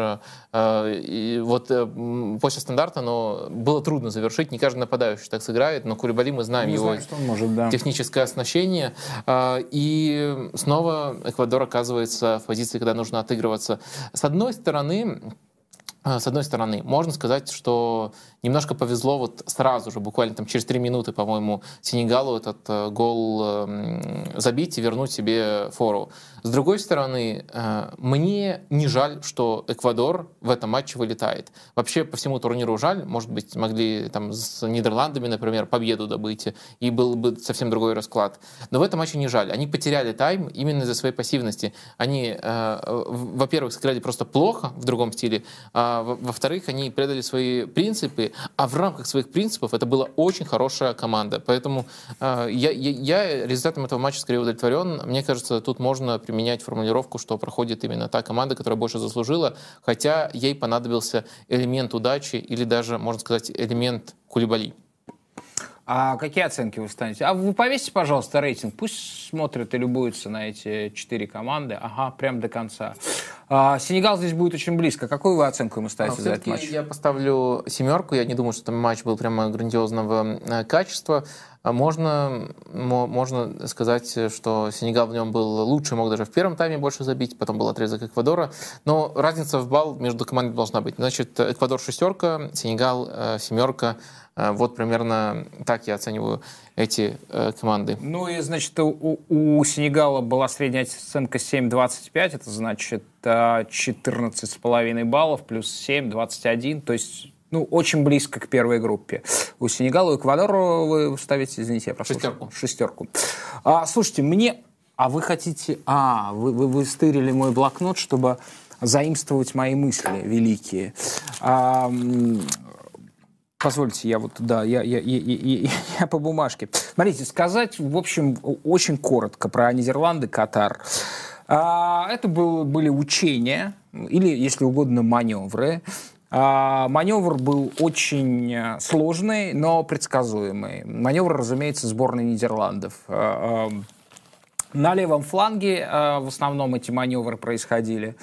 И вот после стандарта но было трудно завершить. Не каждый нападающий так сыграет, но Кулибали мы знаем не его знаю, может, да. техническое оснащение. И снова Эквадор оказывается в позиции, когда нужно отыгрываться. С одной стороны, стороны, э, с одной стороны, можно сказать, что немножко повезло вот сразу же, буквально там через три минуты, по-моему, Сенегалу этот э, гол э, забить и вернуть себе фору. С другой стороны, э, мне не жаль, что Эквадор в этом матче вылетает. Вообще по всему турниру жаль, может быть, могли там с Нидерландами, например, победу добыть, и был бы совсем другой расклад. Но в этом матче не жаль. Они потеряли тайм именно из-за своей пассивности. Они, во-первых, сыграли просто плохо в другом стиле, а во-вторых, они предали свои принципы, а в рамках своих принципов это была очень хорошая команда. Поэтому э, я, я, я результатом этого матча скорее удовлетворен. Мне кажется, тут можно применять формулировку, что проходит именно та команда, которая больше заслужила, хотя ей понадобился элемент удачи или даже, можно сказать, элемент кулибали. А какие оценки вы станете? А вы повесьте, пожалуйста, рейтинг. Пусть смотрят и любуются на эти четыре команды. Ага, прям до конца. А, Сенегал здесь будет очень близко. Какую вы оценку ему ставите а, за этот матч? Я поставлю семерку. Я не думаю, что там матч был прямо грандиозного э, качества. А можно, можно сказать, что Сенегал в нем был лучше, мог даже в первом тайме больше забить, потом был отрезок Эквадора. Но разница в балл между командами должна быть. Значит, Эквадор шестерка, Сенегал э, семерка. Э, вот примерно так я оцениваю эти э, команды. Ну и, значит, у, у Сенегала была средняя оценка 7,25, это значит 14,5 баллов, плюс 7, 21, то есть ну, очень близко к первой группе. У Сенегала и Эквадора вы ставите, извините, я прошу. Шестерку. Шестерку. А, слушайте, мне... А вы хотите... А, вы, вы, вы стырили мой блокнот, чтобы заимствовать мои мысли великие. А, Позвольте, я вот, да, я, я, я, я, я по бумажке. Смотрите, сказать, в общем, очень коротко про Нидерланды, Катар. А, это был, были учения, или, если угодно, маневры, а, маневр был очень э, сложный, но предсказуемый. Маневр, разумеется, сборной Нидерландов. А, на левом фланге э, в основном эти маневры происходили.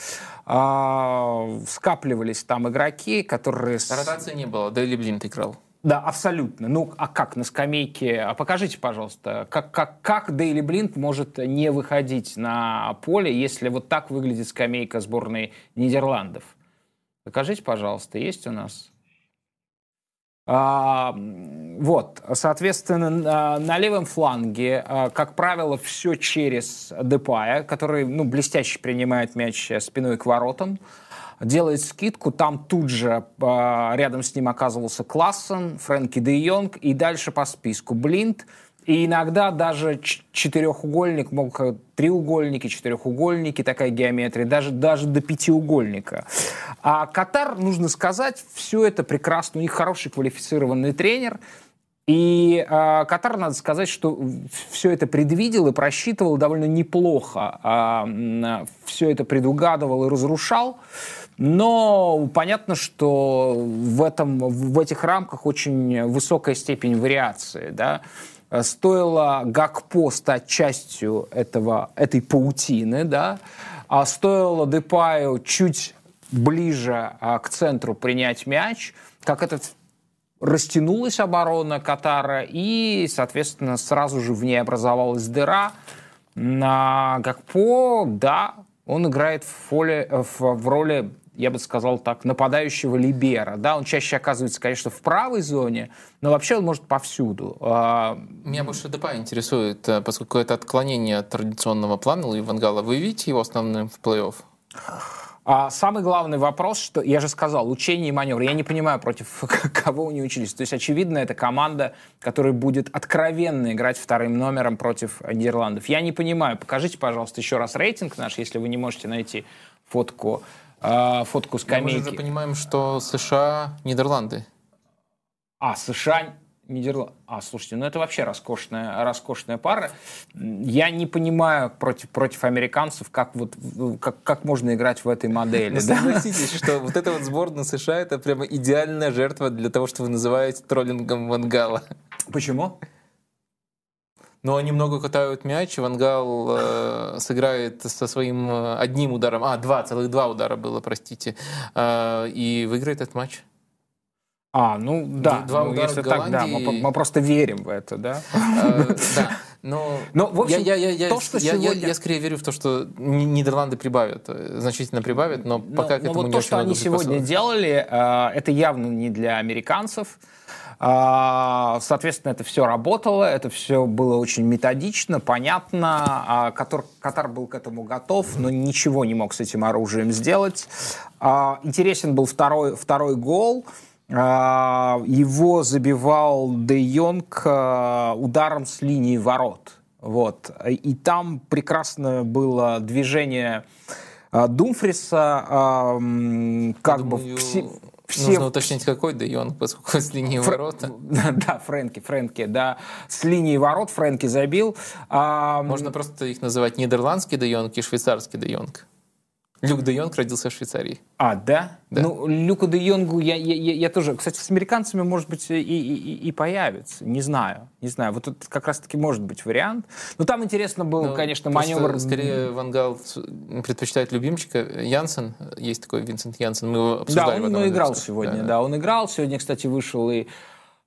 А, скапливались там игроки, которые... Ротации не было, Дейли Блинт играл. Да, абсолютно. Ну, а как на скамейке? А покажите, пожалуйста, как, как, как Дейли Блинт может не выходить на поле, если вот так выглядит скамейка сборной Нидерландов? Покажите, пожалуйста, есть у нас? А, вот, соответственно, на, левом фланге, а, как правило, все через Депая, который ну, блестяще принимает мяч спиной к воротам, делает скидку, там тут же а, рядом с ним оказывался Классен, Фрэнки де Йонг. И дальше по списку Блинд – и иногда даже четырехугольник, мог треугольники, четырехугольники, такая геометрия, даже, даже до пятиугольника. А Катар, нужно сказать, все это прекрасно. У них хороший квалифицированный тренер. И э, Катар, надо сказать, что все это предвидел и просчитывал довольно неплохо. Э, все это предугадывал и разрушал. Но понятно, что в, этом, в этих рамках очень высокая степень вариации. Да? Э, стоило Гакпо стать частью этого, этой паутины, да, а стоило Депаю чуть ближе а, к центру принять мяч, как этот растянулась оборона Катара, и, соответственно, сразу же в ней образовалась дыра. На Гакпо, да, он играет в, фоле, в, в роли я бы сказал так, нападающего либера. Да, он чаще оказывается, конечно, в правой зоне, но вообще он может повсюду. А, Меня больше ДПА интересует, э, поскольку это отклонение от традиционного плана Луи Вангала. Вы видите его основным в плей-офф? А самый главный вопрос, что я же сказал, учение и маневр. Я не понимаю, против кого они учились. То есть, очевидно, это команда, которая будет откровенно играть вторым номером против Нидерландов. Я не понимаю. Покажите, пожалуйста, еще раз рейтинг наш, если вы не можете найти фотку э, фотку скамейки. мы же понимаем, что США, Нидерланды. А, США, Нидерланды. А, слушайте, ну это вообще роскошная, роскошная пара. Я не понимаю против, против американцев, как, вот, как, как можно играть в этой модели. Но да? согласитесь, что вот эта вот сборная США это прямо идеальная жертва для того, что вы называете троллингом Вангала. Почему? Но они много катают мяч. Вангал э, сыграет со своим э, одним ударом, а, два, целых два удара было, простите, э, и выиграет этот матч. А, ну да, два ну, удара если так, да, мы, мы просто верим в это, да? Э, да, но, но в общем, я, я, я, то, что я, сегодня... я, я скорее верю в то, что Нидерланды прибавят, э, значительно прибавят, но пока но, к этому вот не то, очень что они сегодня делали, это явно не для американцев. А, соответственно, это все работало, это все было очень методично, понятно. А, Катар, Катар был к этому готов, но ничего не мог с этим оружием сделать. А, интересен был второй, второй гол. Его забивал Де Йонг ударом с линии ворот. Вот. И там прекрасно было движение Думфриса, как Думаю... бы все... Нужно уточнить, какой Де Йонг, поскольку с линии Фр... ворота. Да, Фрэнки, Фрэнки, да. С линии ворот Фрэнки забил. А... Можно просто их называть нидерландский Де Йонг и швейцарский Де Йонг. Люк де Йонг родился в Швейцарии. А, да? да. Ну, Люку де Йонгу я, я, я, я тоже... Кстати, с американцами, может быть, и, и, и появится. Не знаю. Не знаю. Вот тут как раз-таки может быть вариант. Но там интересно был, ну, конечно, маневр... Скорее, Вангал предпочитает любимчика. Янсен, есть такой Винсент Янсен, мы его обсуждали. Да, он, он играл сегодня, да. да. Он играл. Сегодня, кстати, вышел и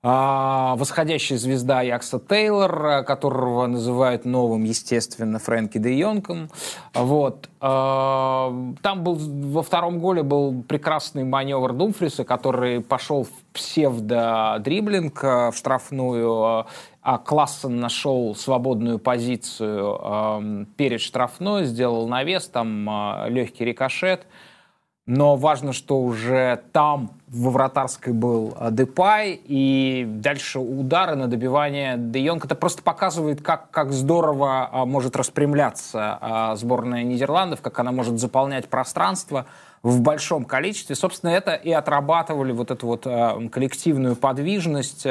восходящая звезда Якса Тейлор, которого называют новым, естественно, Фрэнки де Йонком. Вот. А, там был во втором голе был прекрасный маневр Думфриса, который пошел в псевдо-дриблинг в штрафную, а Классен нашел свободную позицию перед штрафной, сделал навес, там легкий рикошет – но важно, что уже там во вратарской был э, Депай, и дальше удары на добивание Де Йонг. Это просто показывает, как, как здорово а, может распрямляться а, сборная Нидерландов, как она может заполнять пространство в большом количестве. Собственно, это и отрабатывали вот эту вот коллективную подвижность,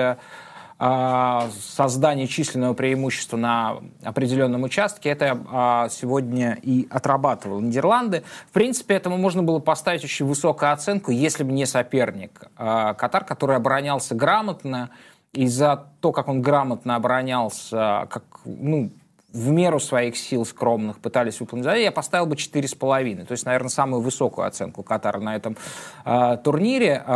создание численного преимущества на определенном участке, это а, сегодня и отрабатывал Нидерланды. В принципе, этому можно было поставить очень высокую оценку, если бы не соперник. А, Катар, который оборонялся грамотно, и за то, как он грамотно оборонялся, как, ну, в меру своих сил скромных пытались выполнить я поставил бы 4,5. То есть, наверное, самую высокую оценку Катара на этом э, турнире э,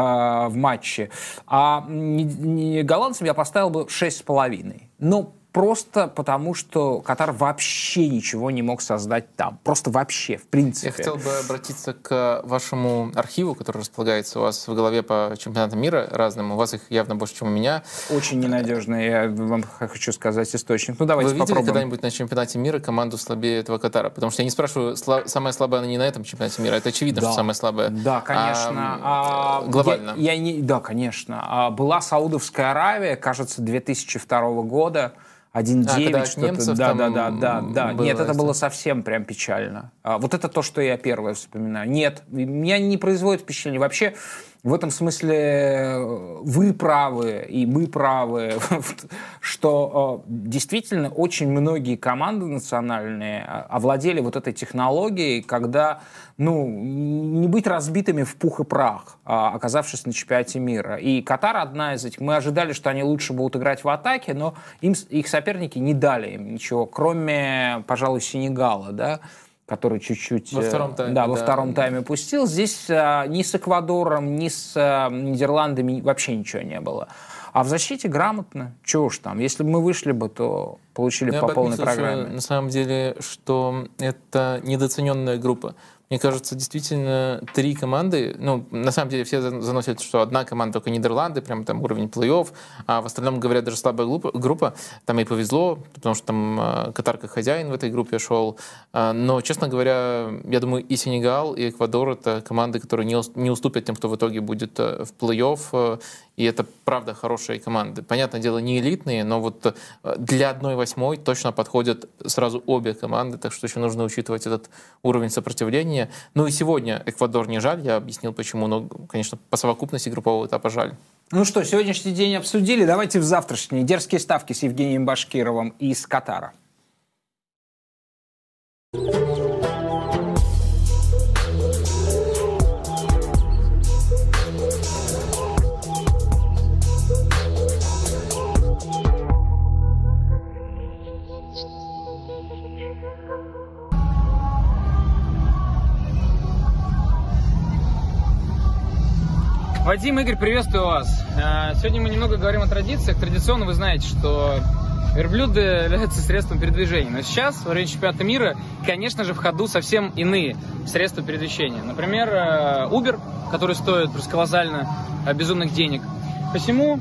в матче. А не, не голландцам я поставил бы 6,5. Но просто потому, что Катар вообще ничего не мог создать там. Просто вообще, в принципе. Я хотел бы обратиться к вашему архиву, который располагается у вас в голове по чемпионатам мира разным. У вас их явно больше, чем у меня. Очень ненадежный, я вам хочу сказать, источник. Ну, давайте Вы видели попробуем. когда-нибудь на чемпионате мира команду слабее этого Катара? Потому что я не спрашиваю, сла- самая слабая она не на этом чемпионате мира. Это очевидно, да. что самая слабая. Да, конечно. А, а, глобально. Я, я не, да, конечно. А, была Саудовская Аравия, кажется, 2002 года. 1.9 а, что-то. Да, да, да, да, да. Нет, это было совсем прям печально. А, вот это то, что я первое вспоминаю. Нет, меня не производит впечатление. Вообще, в этом смысле э, вы правы, и мы правы, что э, действительно очень многие команды национальные э, овладели вот этой технологией, когда ну, не быть разбитыми в пух и прах, а, оказавшись на чемпионате мира. И Катар одна из этих. Мы ожидали, что они лучше будут играть в атаке, но им, их соперники не дали им ничего, кроме, пожалуй, Сенегала, да, который чуть-чуть... Во э, втором тайме. Да, во да. втором тайме пустил. Здесь а, ни с Эквадором, ни с а, Нидерландами вообще ничего не было. А в защите грамотно. Чего уж там. Если бы мы вышли бы, то получили Я по полной программе. На самом деле, что это недооцененная группа. Мне кажется, действительно, три команды, ну, на самом деле все заносят, что одна команда только Нидерланды, прям там уровень плей-офф, а в остальном, говорят, даже слабая группа. Там и повезло, потому что там э, Катар как хозяин в этой группе шел. А, но, честно говоря, я думаю, и Сенегал, и Эквадор — это команды, которые не, уступят тем, кто в итоге будет э, в плей-офф, э, и это, правда, хорошие команды. Понятное дело, не элитные, но вот для одной восьмой точно подходят сразу обе команды, так что еще нужно учитывать этот уровень сопротивления, сожалению. Ну и сегодня Эквадор не жаль, я объяснил почему, но, конечно, по совокупности группового этапа жаль. Ну что, сегодняшний день обсудили, давайте в завтрашний. Дерзкие ставки с Евгением Башкировым из Катара. Вадим, Игорь, приветствую вас. Э, сегодня мы немного говорим о традициях. Традиционно вы знаете, что верблюды являются средством передвижения. Но сейчас, во время чемпионата мира, конечно же, в ходу совсем иные средства передвижения. Например, э, Uber, который стоит просто колоссально э, безумных денег. Посему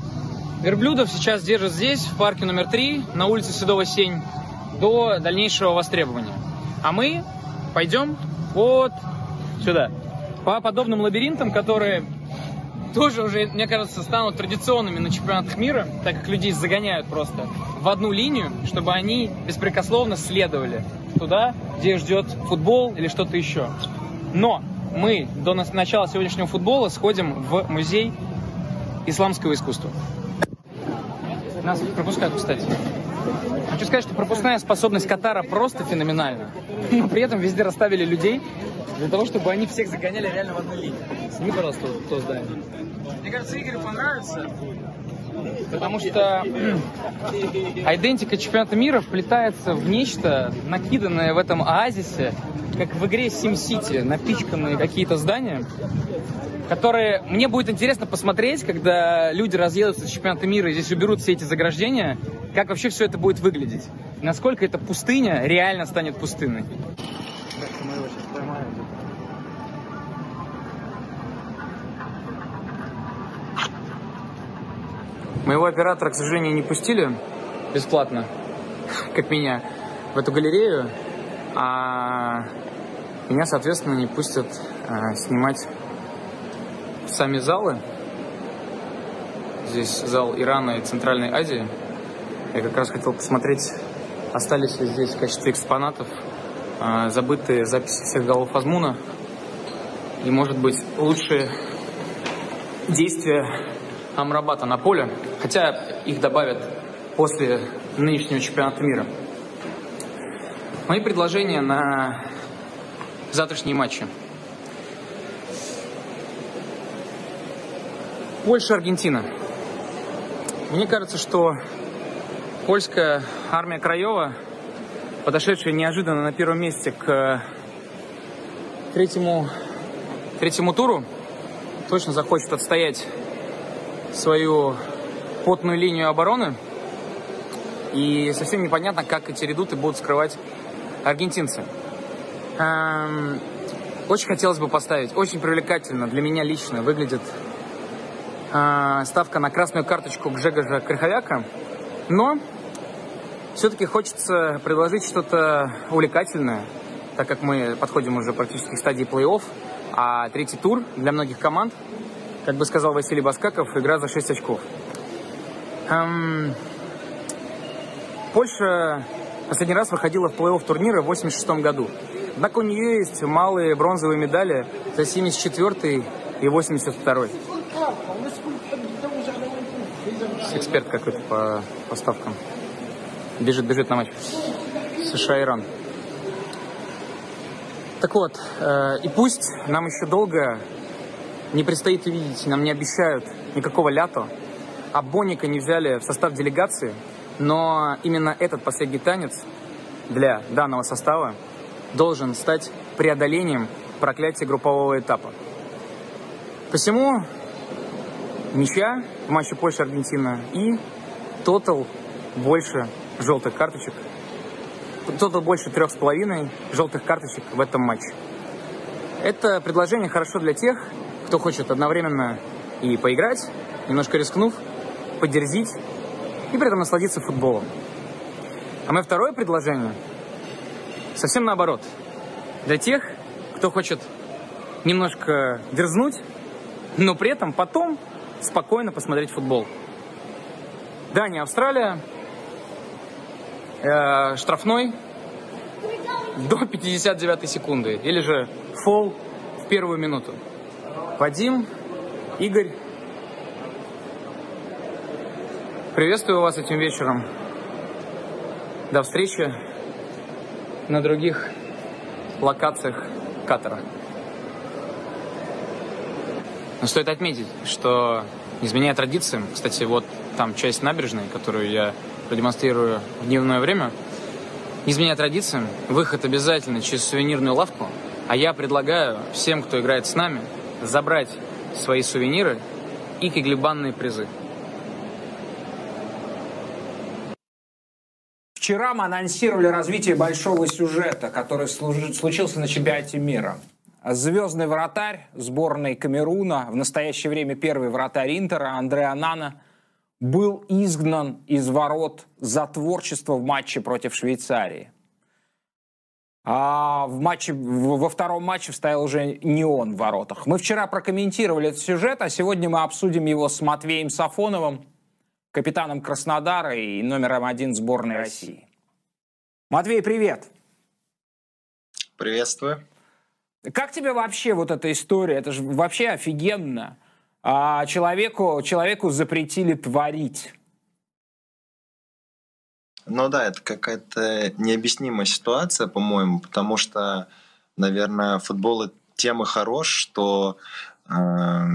верблюдов сейчас держат здесь, в парке номер 3, на улице Седова Сень, до дальнейшего востребования. А мы пойдем вот сюда. По подобным лабиринтам, которые тоже уже, мне кажется, станут традиционными на чемпионатах мира, так как людей загоняют просто в одну линию, чтобы они беспрекословно следовали туда, где ждет футбол или что-то еще. Но мы до начала сегодняшнего футбола сходим в музей исламского искусства. Нас пропускают, кстати. Хочу сказать, что пропускная способность Катара просто феноменальна. Но при этом везде расставили людей для того, чтобы они всех загоняли реально в одну линию. Сними, пожалуйста, то здание. Мне кажется, Игорю понравится, потому что идентика чемпионата мира вплетается в нечто, накиданное в этом оазисе, как в игре SimCity, напичканные какие-то здания. Которые мне будет интересно посмотреть, когда люди разъедутся с чемпионата мира и здесь уберут все эти заграждения, как вообще все это будет выглядеть. Насколько эта пустыня реально станет пустынной. Моего оператора, к сожалению, не пустили бесплатно, как меня, в эту галерею, а меня, соответственно, не пустят а, снимать сами залы. Здесь зал Ирана и Центральной Азии. Я как раз хотел посмотреть, остались ли здесь в качестве экспонатов а, забытые записи всех голов Азмуна. И, может быть, лучшие действия Амрабата на поле, хотя их добавят после нынешнего чемпионата мира. Мои предложения на завтрашние матчи. Польша-Аргентина. Мне кажется, что польская армия Краева, подошедшая неожиданно на первом месте к третьему, третьему туру, точно захочет отстоять свою потную линию обороны. И совсем непонятно, как эти редуты будут скрывать аргентинцы. Эм, очень хотелось бы поставить, очень привлекательно для меня лично выглядит э, ставка на красную карточку Гжегожа Крыховяка, но все-таки хочется предложить что-то увлекательное, так как мы подходим уже практически к стадии плей-офф, а третий тур для многих команд – как бы сказал Василий Баскаков, игра за 6 очков. Эм, Польша последний раз выходила в плей-офф турнира в 86 году. Однако у нее есть малые бронзовые медали за 74 и 82 Эксперт какой-то по поставкам. Бежит, бежит на матч. США-Иран. Так вот, э, и пусть нам еще долго не предстоит увидеть, нам не обещают никакого лято, а Бонника не взяли в состав делегации, но именно этот последний танец для данного состава должен стать преодолением проклятия группового этапа. Посему ничья в матче Польша-Аргентина и тотал больше желтых карточек. Тотал больше трех с половиной желтых карточек в этом матче. Это предложение хорошо для тех, кто хочет одновременно и поиграть, немножко рискнув, подерзить и при этом насладиться футболом. А мое второе предложение совсем наоборот. Для тех, кто хочет немножко дерзнуть, но при этом потом спокойно посмотреть футбол. Дания, Австралия, э, штрафной до 59 секунды, или же фол в первую минуту. Вадим, Игорь, приветствую вас этим вечером. До встречи на других локациях Катара. Но стоит отметить, что изменяя традициям, кстати, вот там часть набережной, которую я продемонстрирую в дневное время, изменяя традициям, выход обязательно через сувенирную лавку, а я предлагаю всем, кто играет с нами, забрать свои сувениры и кеглебанные призы. Вчера мы анонсировали развитие большого сюжета, который случился на чемпионате мира. Звездный вратарь сборной Камеруна, в настоящее время первый вратарь Интера, Андреа Нана, был изгнан из ворот за творчество в матче против Швейцарии. А в матче, во втором матче стоял уже не он в воротах. Мы вчера прокомментировали этот сюжет, а сегодня мы обсудим его с Матвеем Сафоновым, капитаном Краснодара и номером один сборной России. Матвей, привет! Приветствую. Как тебе вообще вот эта история? Это же вообще офигенно. А человеку, человеку запретили творить. Ну да, это какая-то необъяснимая ситуация, по-моему, потому что, наверное, футбол тем и хорош, что э,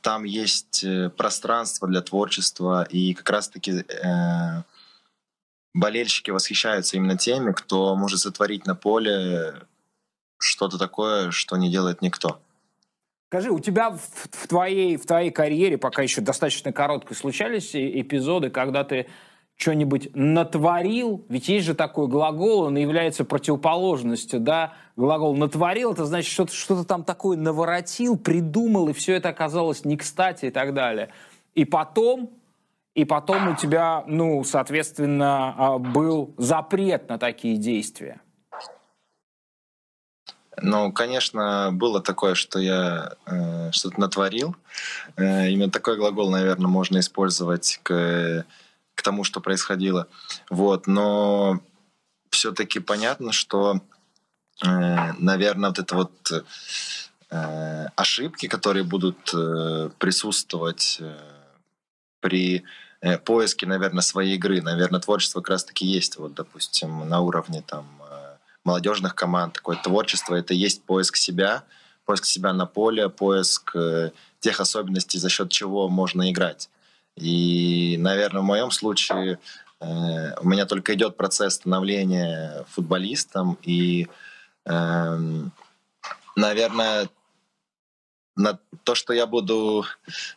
там есть э, пространство для творчества, и как раз-таки э, болельщики восхищаются именно теми, кто может сотворить на поле что-то такое, что не делает никто. Скажи, у тебя в, в, твоей, в твоей карьере, пока еще достаточно короткой, случались эпизоды, когда ты что-нибудь натворил, ведь есть же такой глагол, он является противоположностью, да, глагол натворил, это значит, что-то что там такое наворотил, придумал, и все это оказалось не кстати и так далее. И потом, и потом у тебя, ну, соответственно, а, был запрет на такие действия. Ну, конечно, было такое, что я э, что-то натворил. Э, именно такой глагол, наверное, можно использовать к к тому, что происходило. Вот, но все-таки понятно, что, э, наверное, вот это вот э, ошибки, которые будут э, присутствовать э, при поиске, наверное, своей игры, наверное, творчество как раз-таки есть, вот, допустим, на уровне там молодежных команд, такое творчество, это есть поиск себя, поиск себя на поле, поиск э, тех особенностей, за счет чего можно играть. И, наверное, в моем случае э, у меня только идет процесс становления футболистом, и, э, наверное, на то, что я буду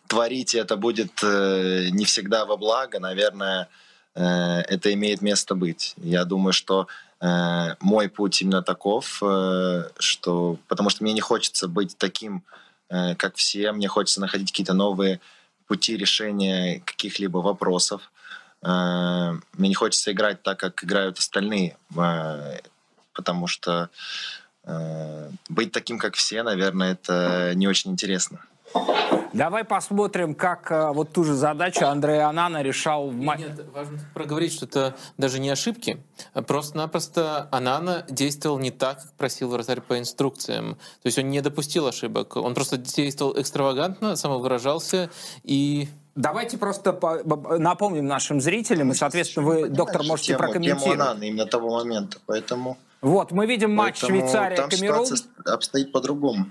творить, это будет э, не всегда во благо, наверное, э, это имеет место быть. Я думаю, что мой путь именно таков, э, что потому что мне не хочется быть таким, э, как все, мне хочется находить какие-то новые пути решения каких-либо вопросов. Э, мне не хочется играть так, как играют остальные, э, потому что э, быть таким, как все, наверное, это не очень интересно. Давай посмотрим, как э, вот ту же задачу Андрей Анана решал в матче. Нет, важно проговорить, что это даже не ошибки. Просто-напросто Анана действовал не так, как просил вратарь по инструкциям. То есть он не допустил ошибок. Он просто действовал экстравагантно, самовыражался и Давайте просто напомним нашим зрителям, и, соответственно, вы, доктор, можете тему, прокомментировать. Тему Анана именно того момента, поэтому... Вот, мы видим матч Швейцария-Камерун. Там обстоит по-другому.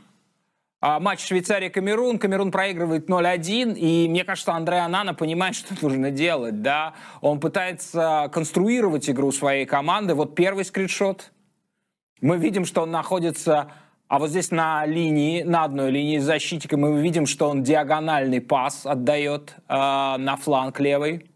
А, матч Швейцария-Камерун. Камерун проигрывает 0-1, и мне кажется, Андрей Анана понимает, что нужно делать, да. Он пытается конструировать игру своей команды. Вот первый скриншот. Мы видим, что он находится... А вот здесь на линии, на одной линии защитника мы видим, что он диагональный пас отдает э, на фланг левый.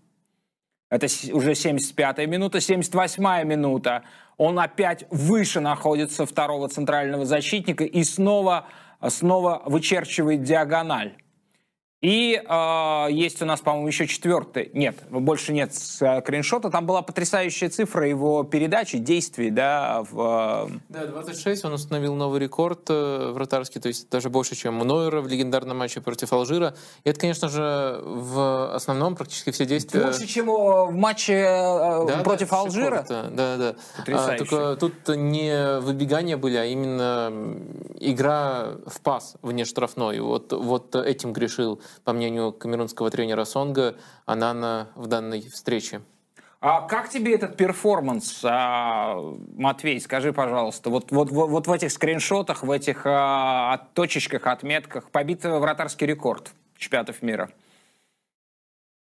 Это уже 75-я минута. 78-я минута. Он опять выше находится второго центрального защитника. И снова снова вычерчивает диагональ. И э, есть у нас, по-моему, еще четвертый. Нет, больше нет скриншота. Там была потрясающая цифра его передачи, действий, да. В, э... Да, 26. Он установил новый рекорд э, вратарский, то есть даже больше, чем Нойера в легендарном матче против Алжира. И это, конечно же, в основном практически все действия... Больше, чем в матче э, да, против да, Алжира? Да, да, да. А, только тут не выбегания были, а именно игра в пас вне штрафной. Вот, вот этим грешил по мнению камерунского тренера Сонга, Анана в данной встрече. А как тебе этот перформанс, а, Матвей, скажи, пожалуйста, вот, вот, вот, вот в этих скриншотах, в этих а, точечках, отметках побит вратарский рекорд чемпионатов мира?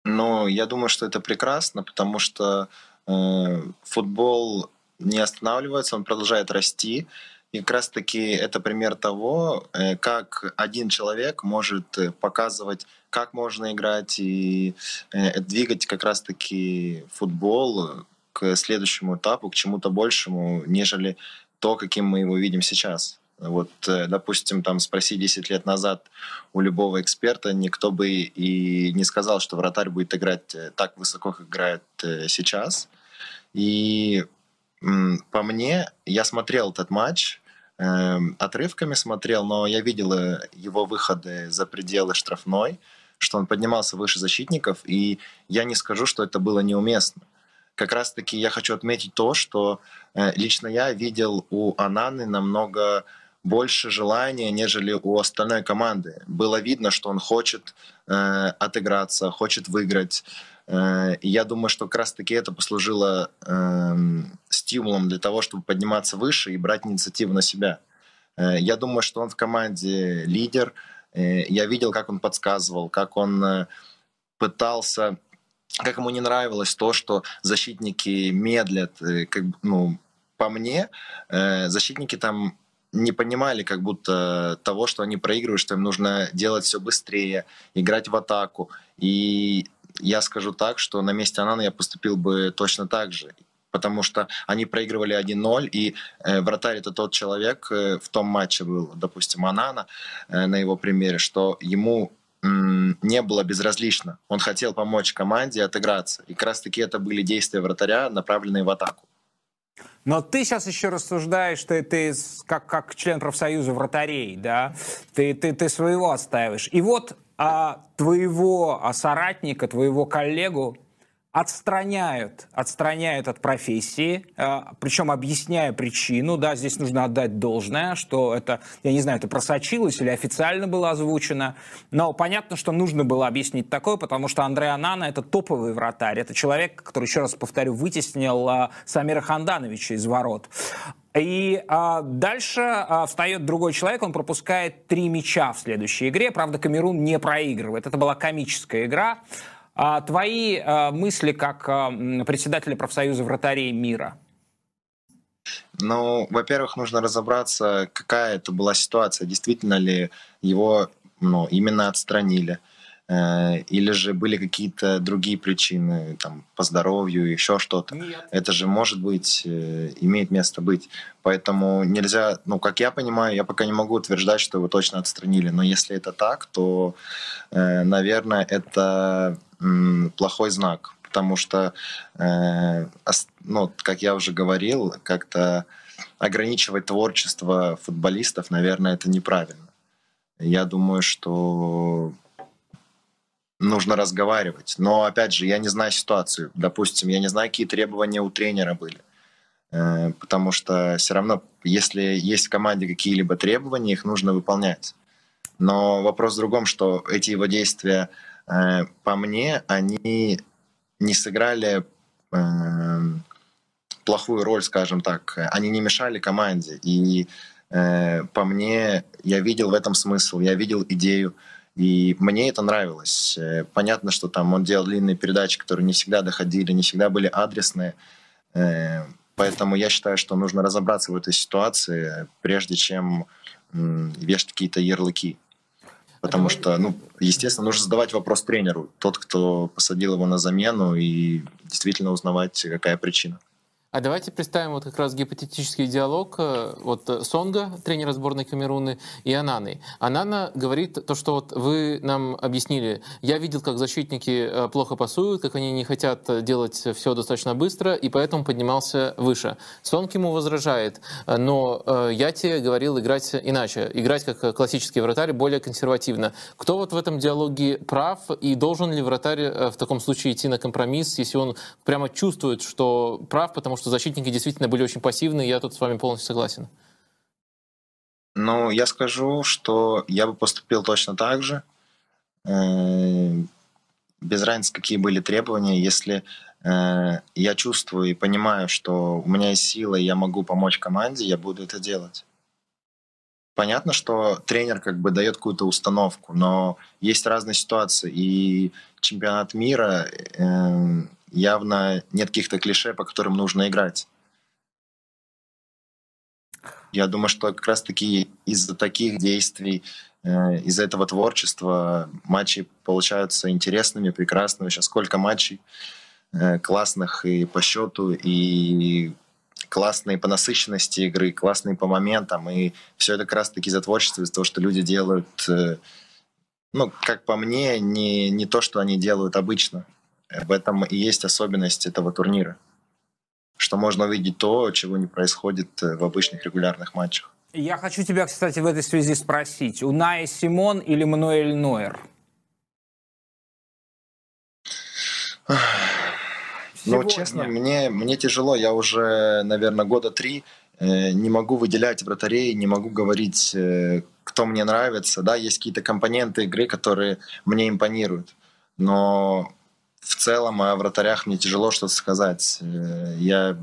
Ну, я думаю, что это прекрасно, потому что э, футбол не останавливается, он продолжает расти. И как раз-таки это пример того, э, как один человек может э, показывать, как можно играть и э, двигать как раз-таки футбол к следующему этапу, к чему-то большему, нежели то, каким мы его видим сейчас. Вот, допустим, там спроси 10 лет назад у любого эксперта, никто бы и не сказал, что вратарь будет играть так высоко, как играет сейчас. И по мне, я смотрел этот матч, э, отрывками смотрел, но я видел э, его выходы за пределы штрафной, что он поднимался выше защитников, и я не скажу, что это было неуместно. Как раз-таки я хочу отметить то, что э, лично я видел у Ананы намного больше желания, нежели у остальной команды. Было видно, что он хочет э, отыграться, хочет выиграть. Э, я думаю, что как раз-таки это послужило э, стимулом для того, чтобы подниматься выше и брать инициативу на себя. Э, я думаю, что он в команде лидер. Э, я видел, как он подсказывал, как он пытался, как ему не нравилось то, что защитники медлят. Как, ну, по мне, защитники там не понимали как будто того, что они проигрывают, что им нужно делать все быстрее, играть в атаку. И я скажу так, что на месте Анана я поступил бы точно так же. Потому что они проигрывали 1-0, и э, вратарь это тот человек, э, в том матче был, допустим, Анана, э, на его примере, что ему не было безразлично. Он хотел помочь команде отыграться. И как раз таки это были действия вратаря, направленные в атаку. Но ты сейчас еще рассуждаешь, что ты как, как член профсоюза вратарей, да? Ты, ты, ты своего отстаиваешь. И вот а, твоего а, соратника, твоего коллегу отстраняют, отстраняют от профессии, э, причем объясняя причину, да, здесь нужно отдать должное, что это, я не знаю, это просочилось или официально было озвучено, но понятно, что нужно было объяснить такое, потому что Андрей Анана это топовый вратарь, это человек, который, еще раз повторю, вытеснил э, Самира Хандановича из ворот. И а, дальше а, встает другой человек, он пропускает три мяча в следующей игре. Правда, Камерун не проигрывает. Это была комическая игра. А твои а, мысли как а, председателя профсоюза вратарей мира? Ну, во-первых, нужно разобраться, какая это была ситуация. Действительно ли его ну, именно отстранили? Э, или же были какие-то другие причины, там, по здоровью, еще что-то. Это же может быть, э, имеет место быть. Поэтому нельзя, ну, как я понимаю, я пока не могу утверждать, что его точно отстранили. Но если это так, то, э, наверное, это плохой знак, потому что, ну, как я уже говорил, как-то ограничивать творчество футболистов, наверное, это неправильно. Я думаю, что нужно разговаривать. Но, опять же, я не знаю ситуацию. Допустим, я не знаю, какие требования у тренера были. Э, потому что все равно, если есть в команде какие-либо требования, их нужно выполнять. Но вопрос в другом, что эти его действия Э, по мне, они не сыграли э, плохую роль, скажем так. Они не мешали команде. И по мне, я видел в этом смысл, я видел идею. И мне это нравилось. Понятно, что там он делал длинные передачи, которые не всегда доходили, не всегда были адресные. Поэтому я считаю, что нужно разобраться в этой ситуации, прежде чем вешать какие-то ярлыки. Потому что, ну, естественно, нужно задавать вопрос тренеру, тот, кто посадил его на замену, и действительно узнавать, какая причина. А давайте представим вот как раз гипотетический диалог э, вот э, Сонга, тренера сборной Камеруны, и Ананы. Анана говорит то, что вот вы нам объяснили. Я видел, как защитники э, плохо пасуют, как они не хотят делать все достаточно быстро, и поэтому поднимался выше. Сонг ему возражает, но я тебе говорил играть иначе, играть как классический вратарь, более консервативно. Кто вот в этом диалоге прав, и должен ли вратарь в таком случае идти на компромисс, если он прямо чувствует, что прав, потому что защитники действительно были очень пассивны, я тут с вами полностью согласен. Ну, я скажу, что я бы поступил точно так же. Э, без разницы, какие были требования. Если э, я чувствую и понимаю, что у меня есть сила, и я могу помочь команде, я буду это делать. Понятно, что тренер как бы дает какую-то установку, но есть разные ситуации. И чемпионат мира э, явно нет каких-то клише, по которым нужно играть. Я думаю, что как раз-таки из-за таких действий, э, из-за этого творчества матчи получаются интересными, прекрасными. Сейчас сколько матчей э, классных и по счету, и классные по насыщенности игры, классные по моментам. И все это как раз-таки из-за творчества, из-за того, что люди делают, э, ну, как по мне, не, не то, что они делают обычно. В этом и есть особенность этого турнира. Что можно увидеть то, чего не происходит э, в обычных регулярных матчах. Я хочу тебя, кстати, в этой связи спросить. Уная Симон или Мануэль Нойер? Ну, честно, мне, мне тяжело. Я уже, наверное, года три э, не могу выделять вратарей, не могу говорить, э, кто мне нравится. Да, есть какие-то компоненты игры, которые мне импонируют. Но в целом о вратарях мне тяжело что-то сказать. Э, я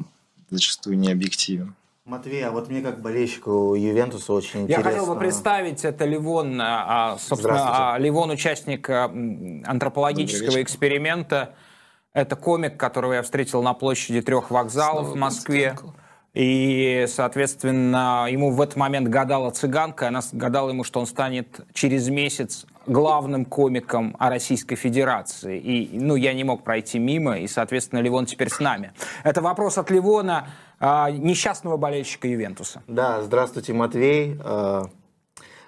зачастую не объективен. Матвей, а вот мне как болельщику Ювентуса очень интересно. Я хотел бы представить, это Ливон, а, а, собственно, а, Ливон участник антропологического эксперимента. Это комик, которого я встретил на площади трех вокзалов Снова в Москве. И, соответственно, ему в этот момент гадала цыганка, она гадала ему, что он станет через месяц главным комиком Российской Федерации. И, ну, я не мог пройти мимо, и, соответственно, Ливон теперь с нами. Это вопрос от Ливона, э, несчастного болельщика Ювентуса. Да, здравствуйте, Матвей. Э,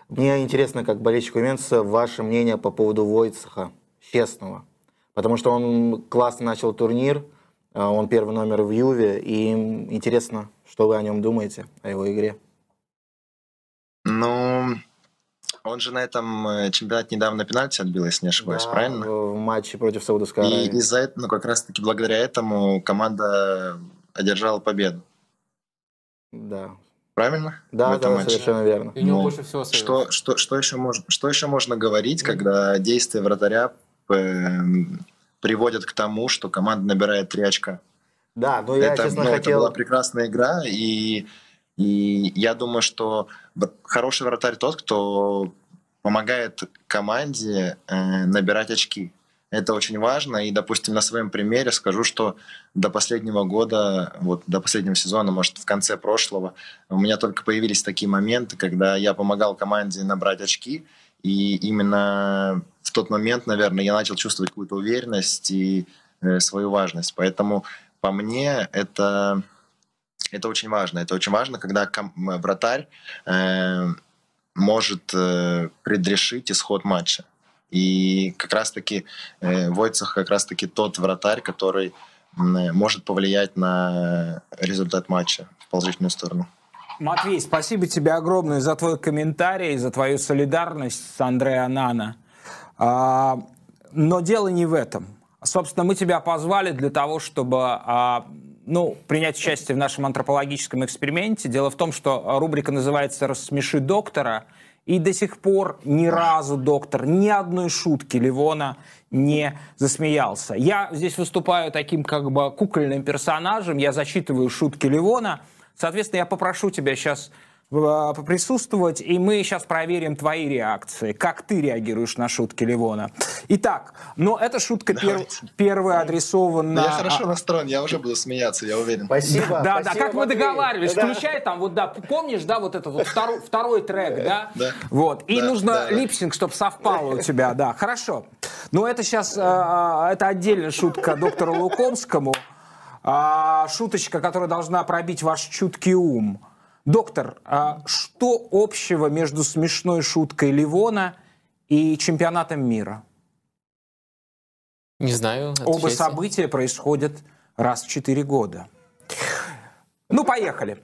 мне интересно, как болельщик Ювентуса, ваше мнение по поводу Войцеха, честного. Потому что он классно начал турнир, э, он первый номер в Юве, и интересно, что вы о нем думаете, о его игре? Ну, он же на этом э, чемпионате недавно пенальти отбил, если не ошибаюсь, да, правильно? в матче против Саудовской Аравии. И из-за этого, ну, как раз-таки благодаря этому команда одержала победу. Да. Правильно? Да, да, матче? совершенно верно. И у него ну, больше всего что, что, что, еще можно, что еще можно говорить, mm-hmm. когда действия вратаря э, приводят к тому, что команда набирает три очка? Да, но я, это, честно, ну, хотел... Это была прекрасная игра, и, и я думаю, что хороший вратарь тот, кто помогает команде э, набирать очки. Это очень важно, и, допустим, на своем примере скажу, что до последнего года, вот до последнего сезона, может, в конце прошлого, у меня только появились такие моменты, когда я помогал команде набрать очки, и именно в тот момент, наверное, я начал чувствовать какую-то уверенность и э, свою важность. Поэтому по мне, это, это очень важно. Это очень важно, когда вратарь э, может э, предрешить исход матча. И как раз-таки э, Войцах как раз-таки тот вратарь, который э, может повлиять на результат матча в положительную сторону. Матвей, спасибо тебе огромное за твой комментарий, за твою солидарность с Андреа Нана. А, но дело не в этом. Собственно, мы тебя позвали для того, чтобы а, ну, принять участие в нашем антропологическом эксперименте. Дело в том, что рубрика называется «Рассмеши доктора», и до сих пор ни разу доктор ни одной шутки Ливона не засмеялся. Я здесь выступаю таким как бы кукольным персонажем, я зачитываю шутки Ливона. Соответственно, я попрошу тебя сейчас Э, поприсутствовать, и мы сейчас проверим твои реакции, как ты реагируешь на шутки Ливона. Итак, но эта шутка пер, первая адресована... Я хорошо настроен, я уже буду смеяться, я уверен. Спасибо. Да, спасибо, да, как мы договаривались, да. включай там, вот да, помнишь, да, вот этот вот второй, второй трек, да? Да. Вот, и да, нужно да, липсинг, чтобы совпало у тебя, да, хорошо. Но это сейчас, э, э, это отдельная шутка доктору Лукомскому, а, шуточка, которая должна пробить ваш чуткий ум. Доктор, а что общего между смешной шуткой Ливона и чемпионатом мира? Не знаю. Отвечайте. Оба события происходят раз в четыре года. Ну, поехали.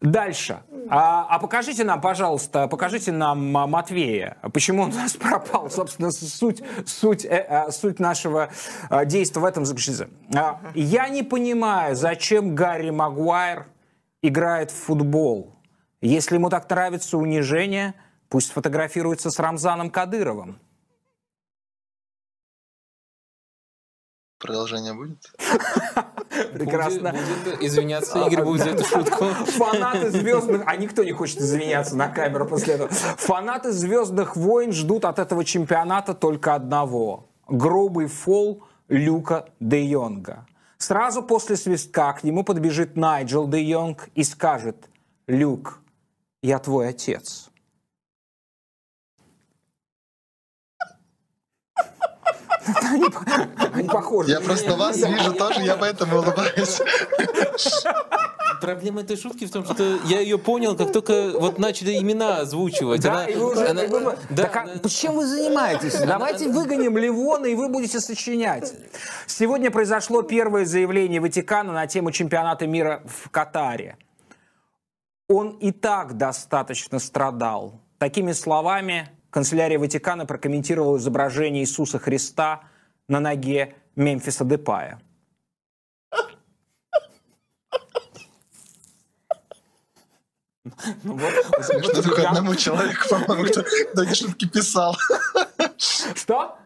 Дальше. А, а покажите нам, пожалуйста, покажите нам а, Матвея. Почему он у нас пропал? Собственно, суть, суть, э, э, суть нашего э, действия в этом заключается. А, я не понимаю, зачем Гарри Магуайр играет в футбол. Если ему так нравится унижение, пусть фотографируется с Рамзаном Кадыровым. Продолжение будет? Прекрасно. Будет, будет извиняться, Игорь будет за эту шутку. Фанаты звездных... А никто не хочет извиняться на камеру после этого. Фанаты звездных войн ждут от этого чемпионата только одного. Грубый фол Люка де Йонга. Сразу после свистка к нему подбежит Найджел де Йонг и скажет, «Люк, я твой отец». Они, похожи. Я просто вас вижу тоже, я поэтому улыбаюсь. Проблема этой шутки в том, что я ее понял, как только вот начали имена озвучивать. Да, она, и вы уже... Она, и вы, да, так, а, чем вы занимаетесь? Давайте выгоним Ливона, и вы будете сочинять. Сегодня произошло первое заявление Ватикана на тему чемпионата мира в Катаре. Он и так достаточно страдал. Такими словами канцелярия Ватикана прокомментировала изображение Иисуса Христа на ноге Мемфиса Депая. Ну, вот, Смешно только одному человеку, по-моему, кто, эти шутки писал. Что?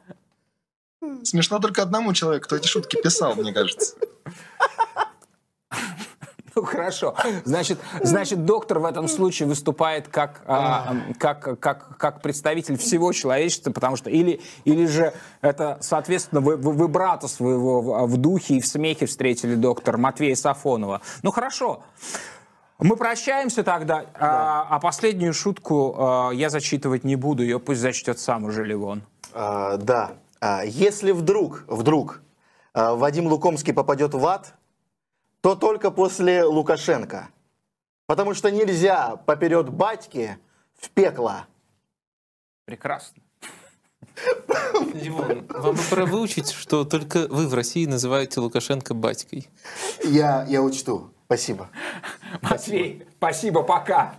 Смешно только одному человеку, кто эти шутки писал, мне кажется. Ну хорошо. Значит, значит, доктор в этом случае выступает как, а, как, как, как представитель всего человечества, потому что или, или же это, соответственно, вы, вы, вы брата своего в, духе и в смехе встретили доктор Матвея Сафонова. Ну хорошо. Мы прощаемся тогда, а, а последнюю шутку а, я зачитывать не буду, ее пусть зачтет сам уже Ливон. А, да. А, если вдруг, вдруг а, Вадим Лукомский попадет в ад, то только после Лукашенко. Потому что нельзя поперед батьки в пекло. Прекрасно. Димон, вам бы пора выучить, что только вы в России называете Лукашенко батькой. Я, я учту. Спасибо. Матвей, спасибо, пока.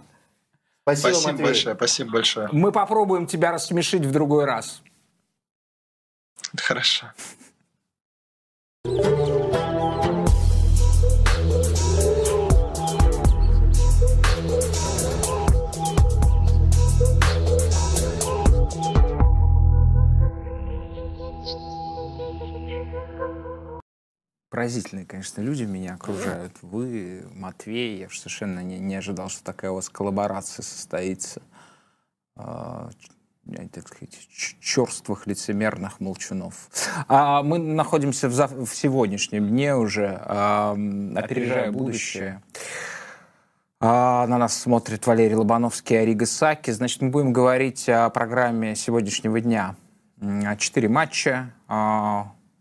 Спасибо, Спасибо Матвей. большое, спасибо большое. Мы попробуем тебя рассмешить в другой раз. Хорошо. Поразительные, конечно, люди меня окружают. Вы, Матвей, я совершенно не, не ожидал, что такая у вас коллаборация состоится. А, так сказать, черствых, лицемерных молчунов. А мы находимся в, зав- в сегодняшнем дне уже, а, опережая будущее. А, на нас смотрит Валерий Лобановский и Арига Саки. Значит, мы будем говорить о программе сегодняшнего дня. Четыре матча.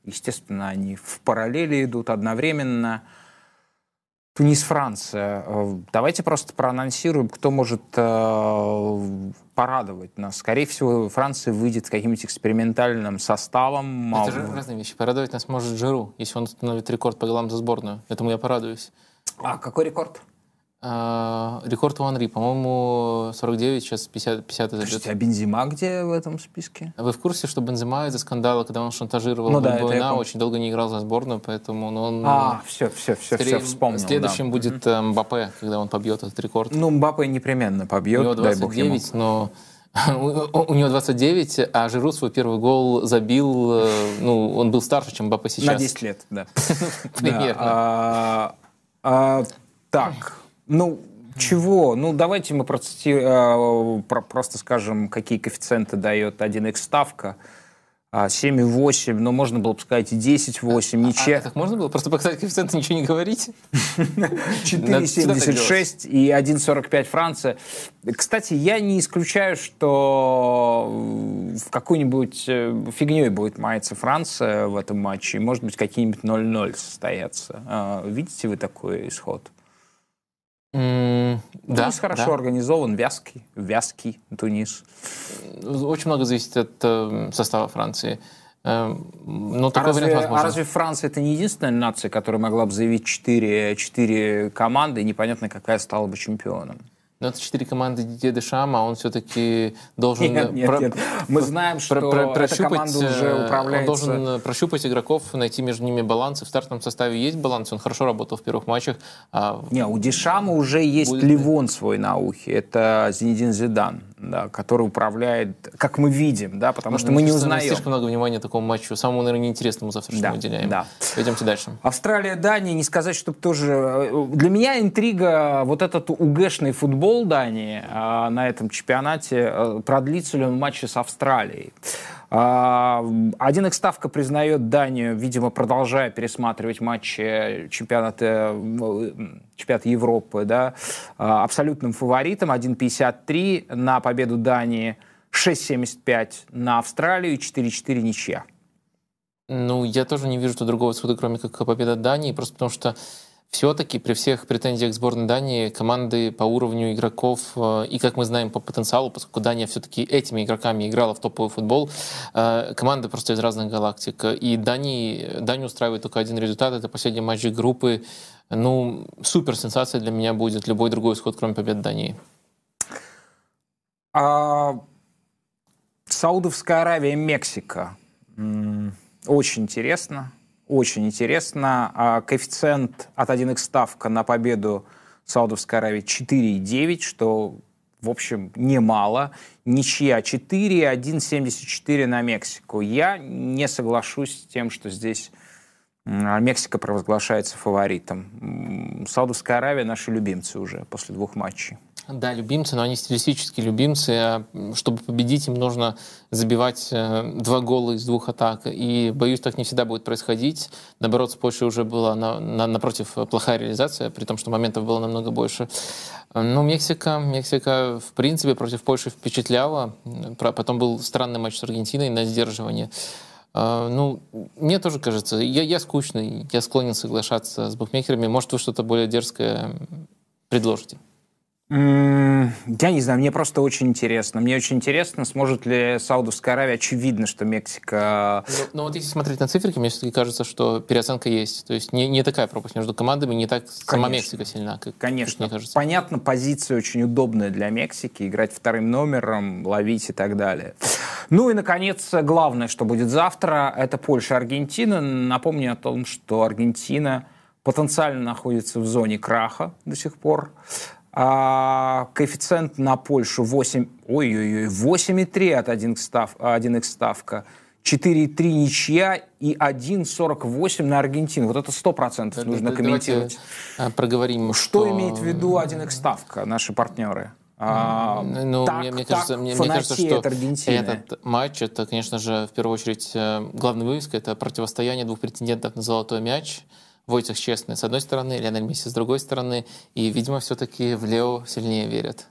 Естественно, они в параллели идут одновременно. Тунис-Франция. Э, Давайте просто проанонсируем, кто может э, порадовать нас. Скорее всего, Франция выйдет с каким-нибудь экспериментальным составом. Это же разные вещи. Порадовать нас может Жиру, если он установит рекорд по голам за сборную. Этому я порадуюсь. А какой рекорд? А, рекорд у Анри, по-моему, 49, сейчас 50, 50 забьет. Подождите, а Бензима где в этом списке? Вы в курсе, что Бензема из-за скандала, когда он шантажировал Ну да, помню. очень долго не играл за сборную, поэтому ну, он... А, все, все, все, все вспомнил. Следующим да. будет э, Мбаппе, когда он побьет этот рекорд. Ну, Мбаппе непременно у побьет, него бог ему. 29, но у у него 29, а Жиру свой первый гол забил, э, ну, он был старше, чем Мбаппе сейчас. На 10 лет, да. Примерно. А, а, так, ну, чего? Ну, давайте мы процити- а, про- просто скажем, какие коэффициенты дает 1x ставка. А, 7,8, ну, можно было бы сказать и 10,8, А, ничья. так можно было просто показать коэффициенты, ничего не говорить? 4,76 и 1,45 Франция. Кстати, я не исключаю, что в какую-нибудь э, фигней будет маяться Франция в этом матче, может быть, какие-нибудь 0-0 состоятся. А, Видите вы такой исход? М, Да, Тунис хорошо да. организован, вязкий, вязкий Тунис. Очень много зависит от э, состава Франции. Э, Но А такой разве, вариант а возможен. разве Франция это не единственная нация, которая могла бы заявить 4, 4 команды, и непонятно, какая стала бы чемпионом? Но это четыре команды Дидье Дешама, а он все-таки должен... Нет, нет, про- нет. Мы знаем, что про- про- эта прощупать, команда уже э, управляется... Он должен э, прощупать игроков, найти между ними баланс. И в стартовом составе есть баланс. Он хорошо работал в первых матчах. а Не, у Дешама уже есть Будет- Ливон свой на ухе. Это Зинедин Зидан, да, который управляет, как мы видим, да, потому что мы не узнаем. Слишком много внимания такому матчу. Самому, наверное, неинтересному завтрашнему Да, уделяем. да. Пойдемте дальше. Австралия, Дания, не сказать, чтобы тоже... э, Для меня интрига, вот этот УГшный футбол Дании а, на этом чемпионате, э, продлится ли он матче с Австралией. А, Один их ставка признает Данию, видимо, продолжая пересматривать матчи чемпионата, чемпионата Европы, да, а, абсолютным фаворитом 1.53 на победу Дании, 6.75 на Австралию и 4.4 ничья. Ну, я тоже не вижу тут другого исхода, кроме как победа Дании, просто потому что все-таки при всех претензиях сборной Дании команды по уровню игроков э, и, как мы знаем, по потенциалу, поскольку Дания все-таки этими игроками играла в топовый футбол, э, команды просто из разных галактик. И Дании, Данию устраивает только один результат, это последний матч группы. Ну, супер сенсация для меня будет любой другой исход, кроме победы Дании. А, Саудовская Аравия, Мексика. Очень интересно. Очень интересно. А, Коэффициент от 1х ставка на победу Саудовской Аравии 4,9, что, в общем, немало. Ничья 4, 1,74 на Мексику. Я не соглашусь с тем, что здесь Мексика провозглашается фаворитом. Саудовская Аравия наши любимцы уже после двух матчей. Да, любимцы, но они стилистические любимцы. Чтобы победить, им нужно забивать э, два гола из двух атак. И, боюсь, так не всегда будет происходить. Наоборот, с Польшей уже была на, на, напротив плохая реализация, при том, что моментов было намного больше. Ну, Мексика, Мексика, в принципе, против Польши впечатляла. Потом был странный матч с Аргентиной на сдерживание. А, ну, мне тоже кажется, я, я скучный, я склонен соглашаться с букмекерами. Может, вы что-то более дерзкое предложите? Я не знаю, мне просто очень интересно. Мне очень интересно, сможет ли Саудовская Аравия, очевидно, что Мексика... Но, но вот если смотреть на циферки, мне все-таки кажется, что переоценка есть. То есть не, не такая пропасть между командами, не так Конечно. сама Мексика сильна, как, Конечно. Как мне кажется. Понятно, позиция очень удобная для Мексики, играть вторым номером, ловить и так далее. Ну и, наконец, главное, что будет завтра, это Польша-Аргентина. Напомню о том, что Аргентина потенциально находится в зоне краха до сих пор. А, коэффициент на Польшу 8, ой-ой-ой, 8,3 от 1 став, 1 ставка. 4,3 ничья и 1,48 на Аргентину. Вот это 100% да, нужно да, комментировать. А, проговорим, что... Что имеет в виду 1 ставка, наши партнеры? А, ну, так, мне, мне кажется, мне, мне кажется, что этот матч, это, конечно же, в первую очередь э, главный вывеска, это противостояние двух претендентов на золотой мяч. Войтах честный с одной стороны, Лионель Месси с другой стороны. И, видимо, все-таки в Лео сильнее верят.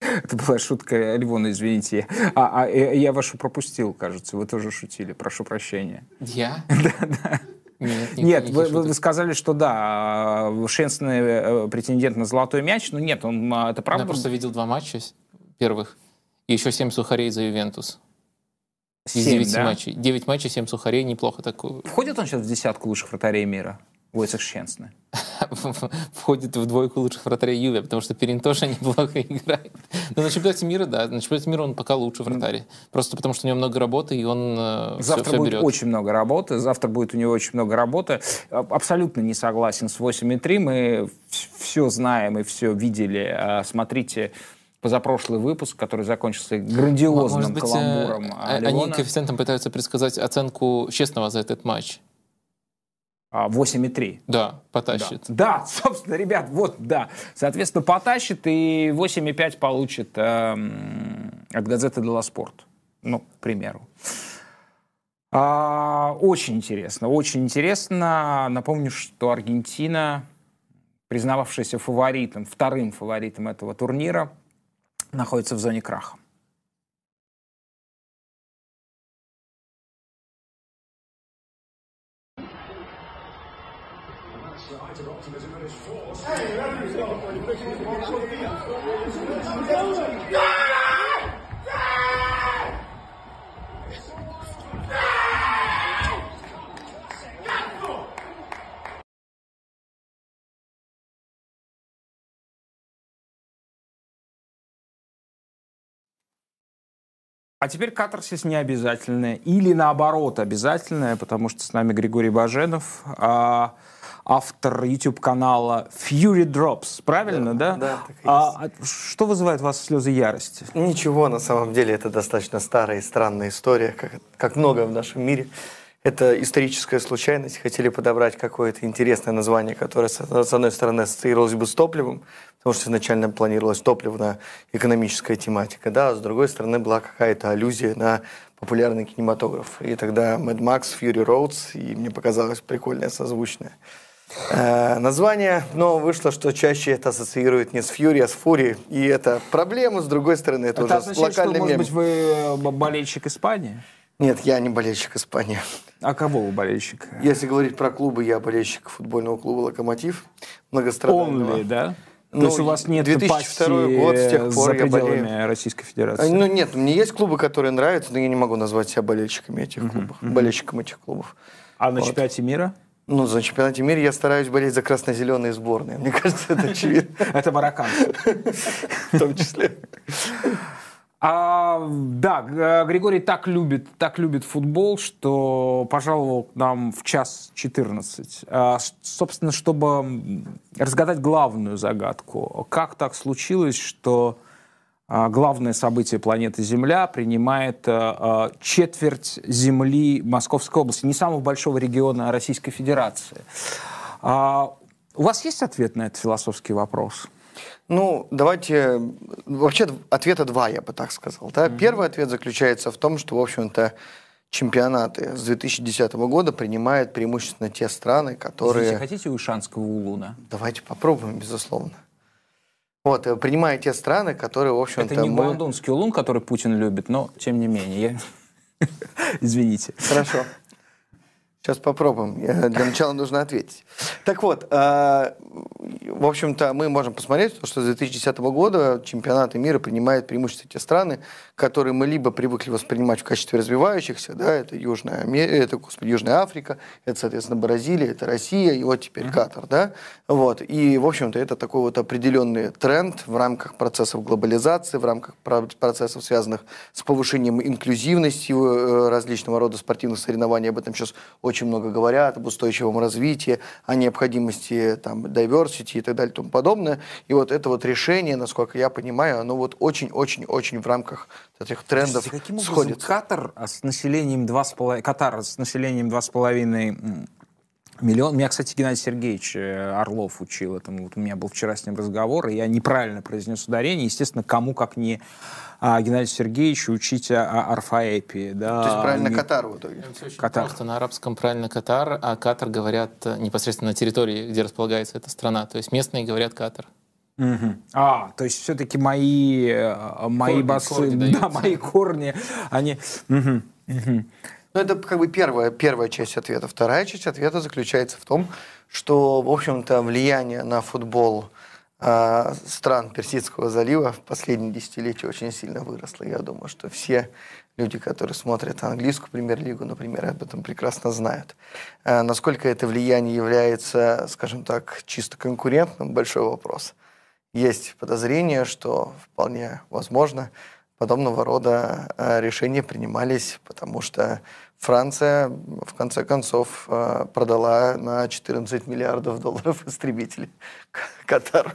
Это была шутка Львона, извините. А, а я вашу пропустил, кажется. Вы тоже шутили. Прошу прощения. Я? Да, да. Нет, нет вы, вы сказали, что да, Шенсный э, претендент на золотой мяч, но нет, он а, это правда. Я просто видел два матча первых, и еще семь сухарей за Ювентус. Из 9 да? матчей. 9 матчей, 7 сухарей, неплохо так. Входит он сейчас в десятку лучших вратарей мира? Войцех Щенсны. Входит в двойку лучших вратарей Юве, потому что Перин тоже неплохо играет. Но на чемпионате мира, да, на чемпионате мира он пока лучше вратарь. Просто потому что у него много работы, и он э, Завтра все, все будет берет. очень много работы, завтра будет у него очень много работы. Абсолютно не согласен с 8.3, мы все знаем и все видели. А смотрите позапрошлый выпуск, который закончился грандиозным Может быть, каламбуром. Э, а они коэффициентом пытаются предсказать оценку честного за этот матч. 8,3. А, да, потащит. Да. да, собственно, ребят, вот, да. Соответственно, потащит и 8,5 получит э, от газеты «Делла Спорт». Ну, к примеру. А, очень интересно, очень интересно. Напомню, что Аргентина, признававшаяся фаворитом, вторым фаворитом этого турнира, находится в зоне краха. А теперь катарсис не обязательное. Или наоборот обязательное, потому что с нами Григорий Баженов, а, автор YouTube-канала Fury Drops. Правильно, да? Да, так и а, а что вызывает у вас слезы ярости? Ничего, на самом деле это достаточно старая и странная история, как, как много в нашем мире. Это историческая случайность. Хотели подобрать какое-то интересное название, которое, с одной стороны, ассоциировалось бы с топливом, потому что изначально планировалась топливно-экономическая тематика, да, а с другой стороны была какая-то аллюзия на популярный кинематограф. И тогда Mad Max, Fury Roads, и мне показалось прикольное, созвучное. Э, название, но вышло, что чаще это ассоциирует не с Fury, а с Fury, и это проблема, с другой стороны, это, это уже означает, локальный что, может быть, вы э, болельщик Испании? Нет, я не болельщик Испании. А кого вы болельщик? Если говорить про клубы, я болельщик футбольного клуба «Локомотив». Многострадального. Only, да? Ну, То есть у вас нет 2002 год, с тех пор за я болею. Российской Федерации? Ну нет, мне есть клубы, которые нравятся, но я не могу назвать себя болельщиками этих uh-huh, клубов, uh-huh. болельщиком этих клубов. А на вот. чемпионате мира? Ну, за чемпионате мира я стараюсь болеть за красно-зеленые сборные. Мне кажется, это очевидно. Это марокканцы. В том числе. А, да, Григорий так любит, так любит футбол, что пожаловал к нам в час 14. А, собственно, чтобы разгадать главную загадку. Как так случилось, что а, главное событие планеты Земля, принимает а, четверть земли Московской области, не самого большого региона Российской Федерации. У вас есть ответ на этот философский вопрос? Ну, давайте... Вообще, ответа два, я бы так сказал. Да? Mm-hmm. Первый ответ заключается в том, что, в общем-то, чемпионаты с 2010 года принимают преимущественно те страны, которые... Извините, хотите Ушанского улуна? Давайте попробуем, безусловно. Вот, э, принимая те страны, которые, в общем-то, Это не мы... Улун, который Путин любит, но тем не менее. Извините. Хорошо. Сейчас попробуем. Для начала нужно ответить. Так вот, э, в общем-то, мы можем посмотреть, что с 2010 года чемпионаты мира принимают преимущественно те страны, которые мы либо привыкли воспринимать в качестве развивающихся, да, это Южная, это, господи, Южная Африка, это, соответственно, Бразилия, это Россия, и вот теперь Катар, да, вот. И, в общем-то, это такой вот определенный тренд в рамках процессов глобализации, в рамках процессов, связанных с повышением инклюзивности э, различного рода спортивных соревнований. Об этом сейчас очень много говорят, об устойчивом развитии, о необходимости там diversity и так далее и тому подобное. И вот это вот решение, насколько я понимаю, оно вот очень-очень-очень в рамках этих трендов Слушайте, каким сходится. Катар с населением 2,5... Катар с населением 2,5 миллион. Меня, кстати, Геннадий Сергеевич э, Орлов учил этому. Вот у меня был вчера с ним разговор, и я неправильно произнес ударение. Естественно, кому как не а, Геннадию Сергеевичу учить о орфоэпии. Да, То есть правильно не... Катар в итоге? Катар. Просто на арабском правильно Катар, а Катар говорят э, непосредственно на территории, где располагается эта страна. То есть местные говорят Катар. Угу. А, то есть все-таки мои, э, мои корни, басы, корни да, мои корни, они... Угу. Угу. Ну, это как бы первая, первая часть ответа. Вторая часть ответа заключается в том, что, в общем-то, влияние на футбол э, стран Персидского залива в последние десятилетия очень сильно выросло. Я думаю, что все люди, которые смотрят английскую премьер-лигу, например, об этом прекрасно знают. Э, насколько это влияние является, скажем так, чисто конкурентным, большой вопрос. Есть подозрение, что вполне возможно, подобного рода э, решения принимались, потому что Франция, в конце концов, э, продала на 14 миллиардов долларов истребителей Катару.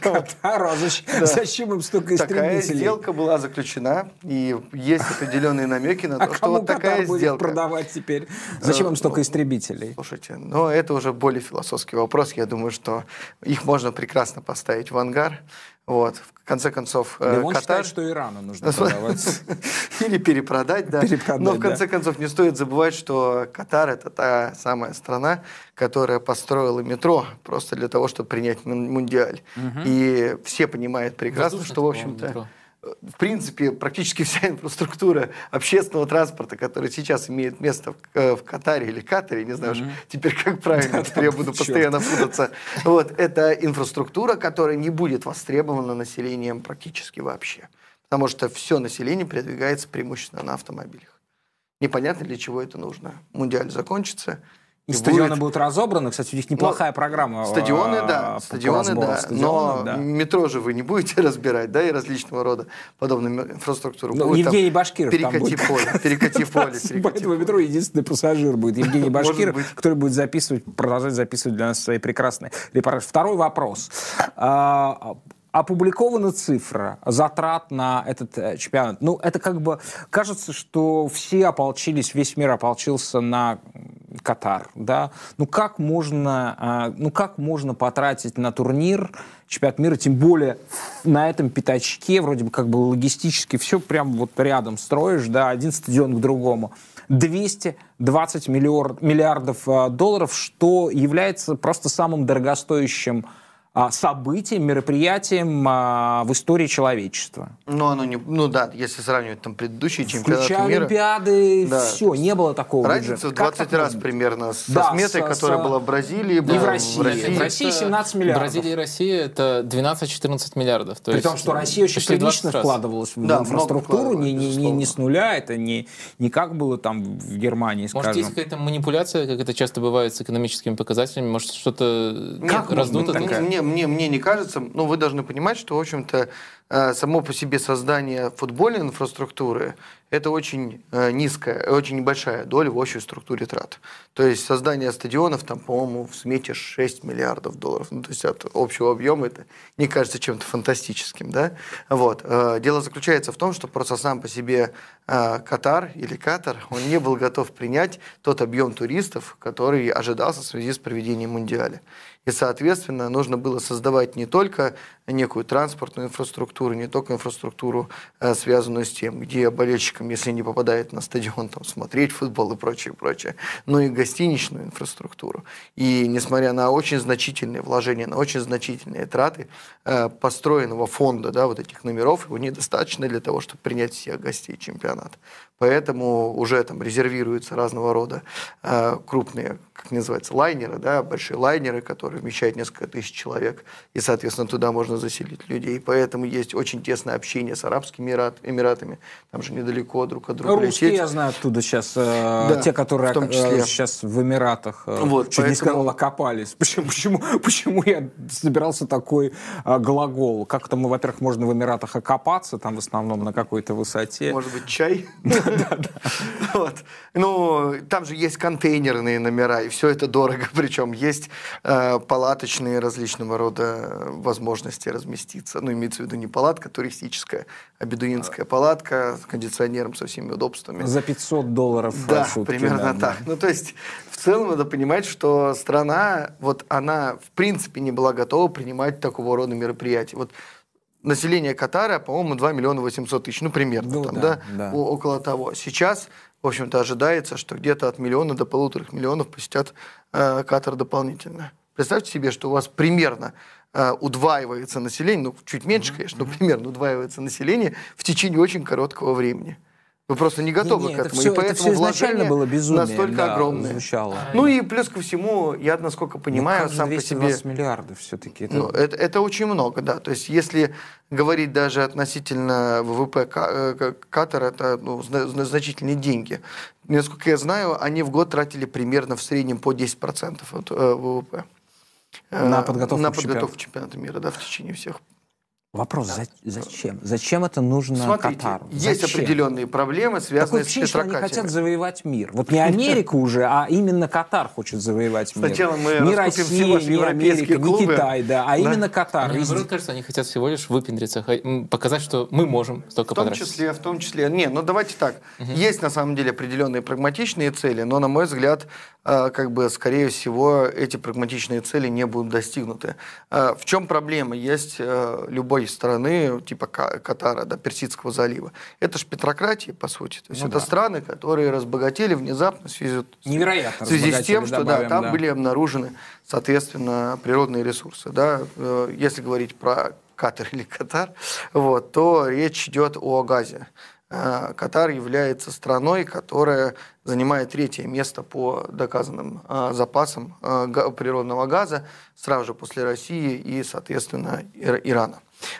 Катару? А зачем, да. зачем им столько истребителей? Такая сделка была заключена, и есть определенные намеки на а то, а что вот Катар такая будет сделка. продавать теперь? Зачем им э, столько истребителей? Слушайте, но это уже более философский вопрос. Я думаю, что их можно прекрасно поставить в ангар. Вот. В конце концов, да он Катар... считает, что Ирану нужно продавать. Или перепродать, да. Перепродать, Но в конце да. концов не стоит забывать, что Катар – это та самая страна, которая построила метро просто для того, чтобы принять мундиаль. Угу. И все понимают прекрасно, что, в общем-то в принципе, практически вся инфраструктура общественного транспорта, которая сейчас имеет место в, э, в Катаре или Катаре, не знаю mm-hmm. теперь как правильно, теперь я буду постоянно путаться. Вот, это инфраструктура, которая не будет востребована населением практически вообще. Потому что все население передвигается преимущественно на автомобилях. Непонятно, для чего это нужно. Мундиаль закончится, и стадионы будет... будут разобраны. Кстати, у них неплохая ну, программа. Стадионы, да. По стадионы, да. Стадионов, но да. метро же вы не будете разбирать, да, и различного рода подобную инфраструктуру. Ну, будет Евгений Башкиров перекати там поле, перекати поле. По этому метро единственный пассажир будет Евгений Башкиров, который будет записывать, продолжать записывать для нас свои прекрасные репортажи. Второй вопрос а, опубликована цифра затрат на этот э, чемпионат. Ну, это как бы кажется, что все ополчились, весь мир ополчился на Катар, да. Ну как можно, а, ну как можно потратить на турнир чемпионат мира, тем более на этом пятачке, вроде бы как бы логистически все прям вот рядом строишь, да, один стадион к другому. 220 миллиард, миллиардов а, долларов, что является просто самым дорогостоящим событием, мероприятием а, в истории человечества. Ну, оно не, ну да, если сравнивать там предыдущие чемпионаты Включая мира. Олимпиады, да. все, не было такого. Разница в 20 раз примерно с, да, со сметой, с, которая с, была в Бразилии. Да, и в России. В России, в России 17 миллиардов. Бразилия и Россия это 12-14 миллиардов. То При том, что Россия очень прилично вкладывалась в да, инфраструктуру, не, не, не, не с нуля, это не, не как было там в Германии, скажем. Может, есть какая-то манипуляция, как это часто бывает с экономическими показателями, может, что-то раздуто? Мне, мне, мне не кажется, кажется, ну, вы должны понимать, что, в общем-то, э, само по себе создание футбольной инфраструктуры это очень э, низкая, очень небольшая доля в общей структуре трат. То есть создание стадионов, там, по-моему, в смете 6 миллиардов долларов. Ну, то есть от общего объема это не кажется чем-то фантастическим. Да? Вот. Э, дело заключается в том, что просто сам по себе э, Катар или Катар, он не был готов принять тот объем туристов, который ожидался в связи с проведением Мундиаля. И, соответственно, нужно было создавать не только некую транспортную инфраструктуру, не только инфраструктуру, э, связанную с тем, где болельщикам, если не попадает на стадион, там, смотреть футбол и прочее, прочее, но и гостиничную инфраструктуру. И несмотря на очень значительные вложения, на очень значительные траты э, построенного фонда, да, вот этих номеров, его недостаточно для того, чтобы принять всех гостей чемпионата. Поэтому уже там резервируются разного рода э, крупные, как называется, лайнеры, да, большие лайнеры, которые вмещают несколько тысяч человек, и, соответственно, туда можно заселить людей. Поэтому есть очень тесное общение с Арабскими Эмират, Эмиратами, там же недалеко друг от друга Русские, лететь. я знаю оттуда сейчас, э, Да, те, которые в том числе. э, сейчас в Эмиратах, э, Вот, чуть не поэтому- сказал, окопались. Почему, почему, почему я собирался такой э, глагол? Как там, во-первых, можно в Эмиратах окопаться, там в основном на какой-то высоте. Может быть, чай? Вот. Ну, там же есть контейнерные номера, и все это дорого. Причем есть э, палаточные различного рода возможности разместиться. Ну, имеется в виду не палатка туристическая, а бедуинская палатка с кондиционером, со всеми удобствами. За 500 долларов Да, сутки, примерно да, так. Ну, то есть, в целом, надо понимать, что страна, вот она, в принципе, не была готова принимать такого рода мероприятия. Вот население Катара, по-моему, 2 миллиона 800 тысяч, ну, примерно, Ну, там, да, да, да. Около того. Сейчас, в общем-то, ожидается, что где-то от миллиона до полутора миллионов посетят э, Катар дополнительно. Представьте себе, что у вас примерно э, удваивается население, ну, чуть меньше, конечно, но примерно удваивается население в течение очень короткого времени. Вы просто не готовы Не, к это этому. всё- и это поэтому всё изначально было безумием, настолько да, огромные. звучало. Ну и плюс ко всему, я, насколько понимаю, ну, как же сам по себе... 220 миллиардов все-таки. Ну, это, это очень много, да. То есть, если говорить даже относительно ВВП э, Ка- Катара, это ну, зна- зна- значительные деньги. Насколько я знаю, они в год тратили примерно в среднем по 10% от э, ВВП. Э, На подготовку на к подготовку к чемпионату мира, да, в течение всех Вопрос, за- зачем? Зачем это нужно Смотрите, Катару? есть Зачем? определенные проблемы, Такое связанные с ощущение, что они хотят завоевать мир. Вот не Америка уже, а именно Катар хочет завоевать мир. Сначала мы не Россия, ваши не европейские Америка, не клубы. Китай, да, а Да. именно Катар. Мне наоборот кажется, они хотят всего лишь выпендриться, показать, что мы можем столько В том потратить. числе, в том числе. Не, ну давайте так. Есть на самом деле определенные прагматичные цели, но, на мой взгляд, э, как бы, скорее всего, эти прагматичные цели не будут достигнуты. Э, В чем проблема? Есть э, страны, типа Ка- Катара, да, Персидского залива. Это же петрократия, по сути. То есть Ну это да. страны, которые разбогатели внезапно в связи, Невероятно в связи с тем, что да, добавим, там да. были обнаружены, соответственно, природные ресурсы. Да? Э, Если говорить про Катар или Катар, вот, то речь идет о газе. Э, Катар является страной, которая занимает третье место по доказанным э, запасам природного газа, сразу же после России и, соответственно, Ир- Ирана.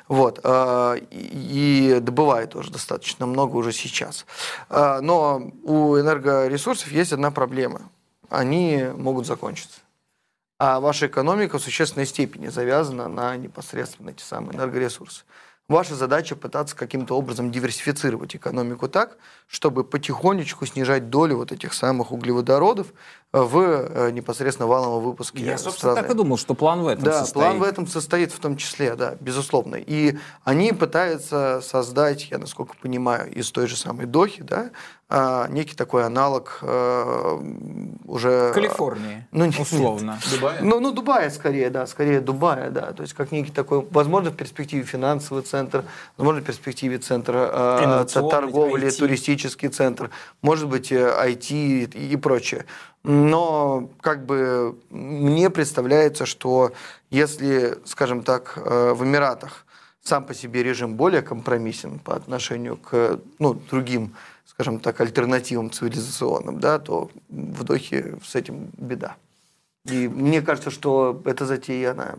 Вот, э, и добывает тоже достаточно много уже сейчас. Э, Но у энергоресурсов есть одна проблема. Они могут закончиться. А ваша экономика в существенной степени завязана на непосредственно эти самые энергоресурсы. Ваша задача пытаться каким-то образом диверсифицировать экономику так, чтобы потихонечку снижать долю вот этих самых углеводородов в э, непосредственно валовом выпуске Я, собственно, страны. так и думал, что план в этом Да, состоит. план в этом состоит в том числе, да, безусловно. И они пытаются создать, я насколько понимаю, из той же самой Дохи, да, а, некий такой аналог э, уже... В Калифорнии, Ну, нет, условно. Дубая? Ну, ну, Дубая скорее, да, скорее Дубая, да. То есть как некий такой, возможно, в перспективе финансовый центр, возможно, в перспективе центра э, Инновационный, торговли, IT. туристический центр, может быть, э, IT и прочее. Но как бы мне представляется, что если, скажем так, э, в Эмиратах сам по себе режим более компромиссен по отношению к ну, другим, скажем так, альтернативам цивилизационным, да, то в Дохе с этим беда. И мне кажется, что эта затея, она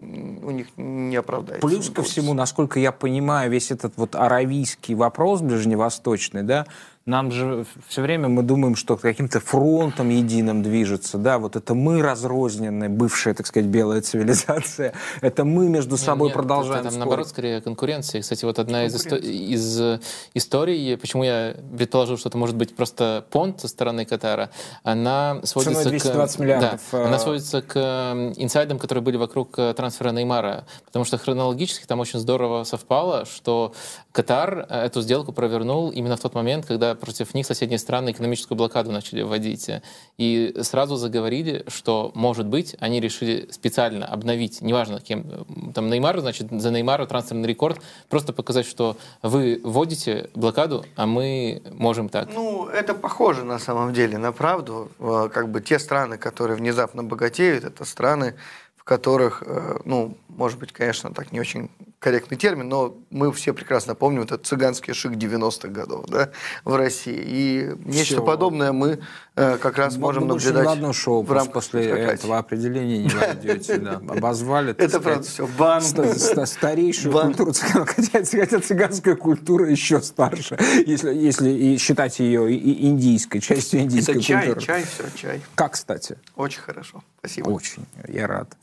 у них не оправдается. Плюс ко всему, насколько я понимаю, весь этот вот аравийский вопрос ближневосточный, да, нам же все время мы думаем, что каким-то фронтом единым движется, да, вот это мы разрозненные, бывшая, так сказать, белая цивилизация, это мы между собой Нет, продолжаем это, там, спорить. наоборот, скорее конкуренция. Кстати, вот одна из, исто- из э, историй, почему я предположил, что это может быть просто понт со стороны Катара, она сводится Ценой 220 к... миллиардов, Да, э, она сводится к э, инсайдам, которые были вокруг э, трансфера Неймара. Потому что хронологически там очень здорово совпало, что Катар э, эту сделку провернул именно в тот момент, когда против них соседние страны экономическую блокаду начали вводить. И сразу заговорили, что, может быть, они решили специально обновить, неважно кем, там Неймар, значит, за Неймара трансферный рекорд, просто показать, что вы вводите блокаду, а мы можем так. Ну, это похоже на самом деле на правду. Э, Как бы те страны, которые внезапно богатеют, это страны, в которых, э, ну, может быть, конечно, так не очень корректный термин, но мы все прекрасно помним этот цыганский шик 90-х годов да, в России. И нечто Всё. подобное мы э, как раз можем больше наблюдать одно шоу в рамках после спецпрокате. этого определения не войдете. Да. Обозвали, Это сказать, правда все. Бан. ста- ста- старейшую Бан. культуру цыган, хотя, хотя цыганская культура еще старше, если, если и считать ее и индийской, частью индийской Это чай, культуры. чай, все, чай. Как, кстати? Очень хорошо. Спасибо. Очень, я рад.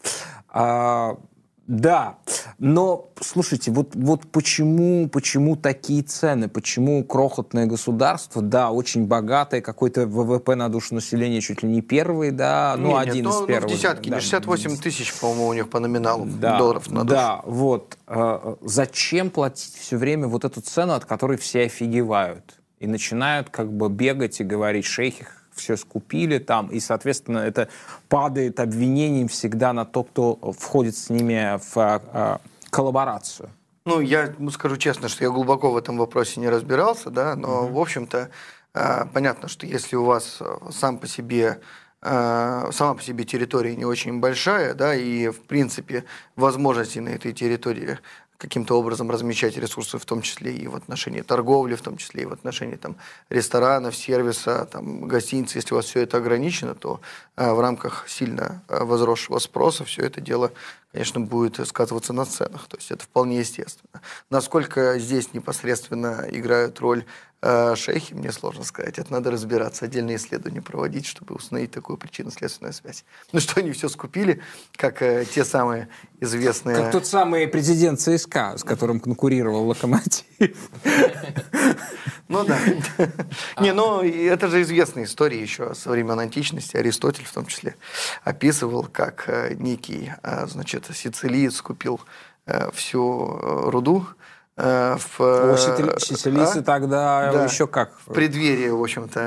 А, да, но слушайте, вот, вот почему, почему такие цены, почему крохотное государство, да, очень богатое, какой-то ВВП на душу населения чуть ли не первый, да, ну, Не, нет, один ну, из ну, первых. в десятки, да. не 68 тысяч, по-моему, у них по номиналу Да, долларов на душу. Да, вот. э, Зачем платить все время вот эту цену, от которой все офигевают? И начинают как бы бегать и говорить, шейхи все скупили там, и, соответственно, это падает обвинением всегда на то, кто входит с ними в э, коллаборацию. Ну, я скажу честно, что я глубоко в этом вопросе не разбирался, да, но, в общем-то, э, понятно, что если у вас э, сам по себе сама по себе территория не очень большая, да, и, в принципе, возможности на этой территории каким-то образом размещать ресурсы, в том числе и в отношении торговли, в том числе и в отношении там, ресторанов, сервиса, там, гостиниц. Если у вас все это ограничено, то э, в рамках сильно э, возросшего спроса все это дело, конечно, будет сказываться на ценах. То есть это вполне естественно. Насколько здесь непосредственно играют роль шейхи, мне сложно сказать. Это надо разбираться, отдельные исследования проводить, чтобы установить такую причинно-следственную связь. Ну что, они все скупили, как э, те самые известные... Как тот самый президент ЦСКА, с которым конкурировал Локомотив. Ну да. Не, ну это же известная история еще со времен античности. Аристотель в том числе описывал, как э, некий, э, значит, сицилиец купил э, всю э, руду э, в... О, э, сицили- Сицилийцы а? тогда Да. еще как... в преддверии, в общем-то,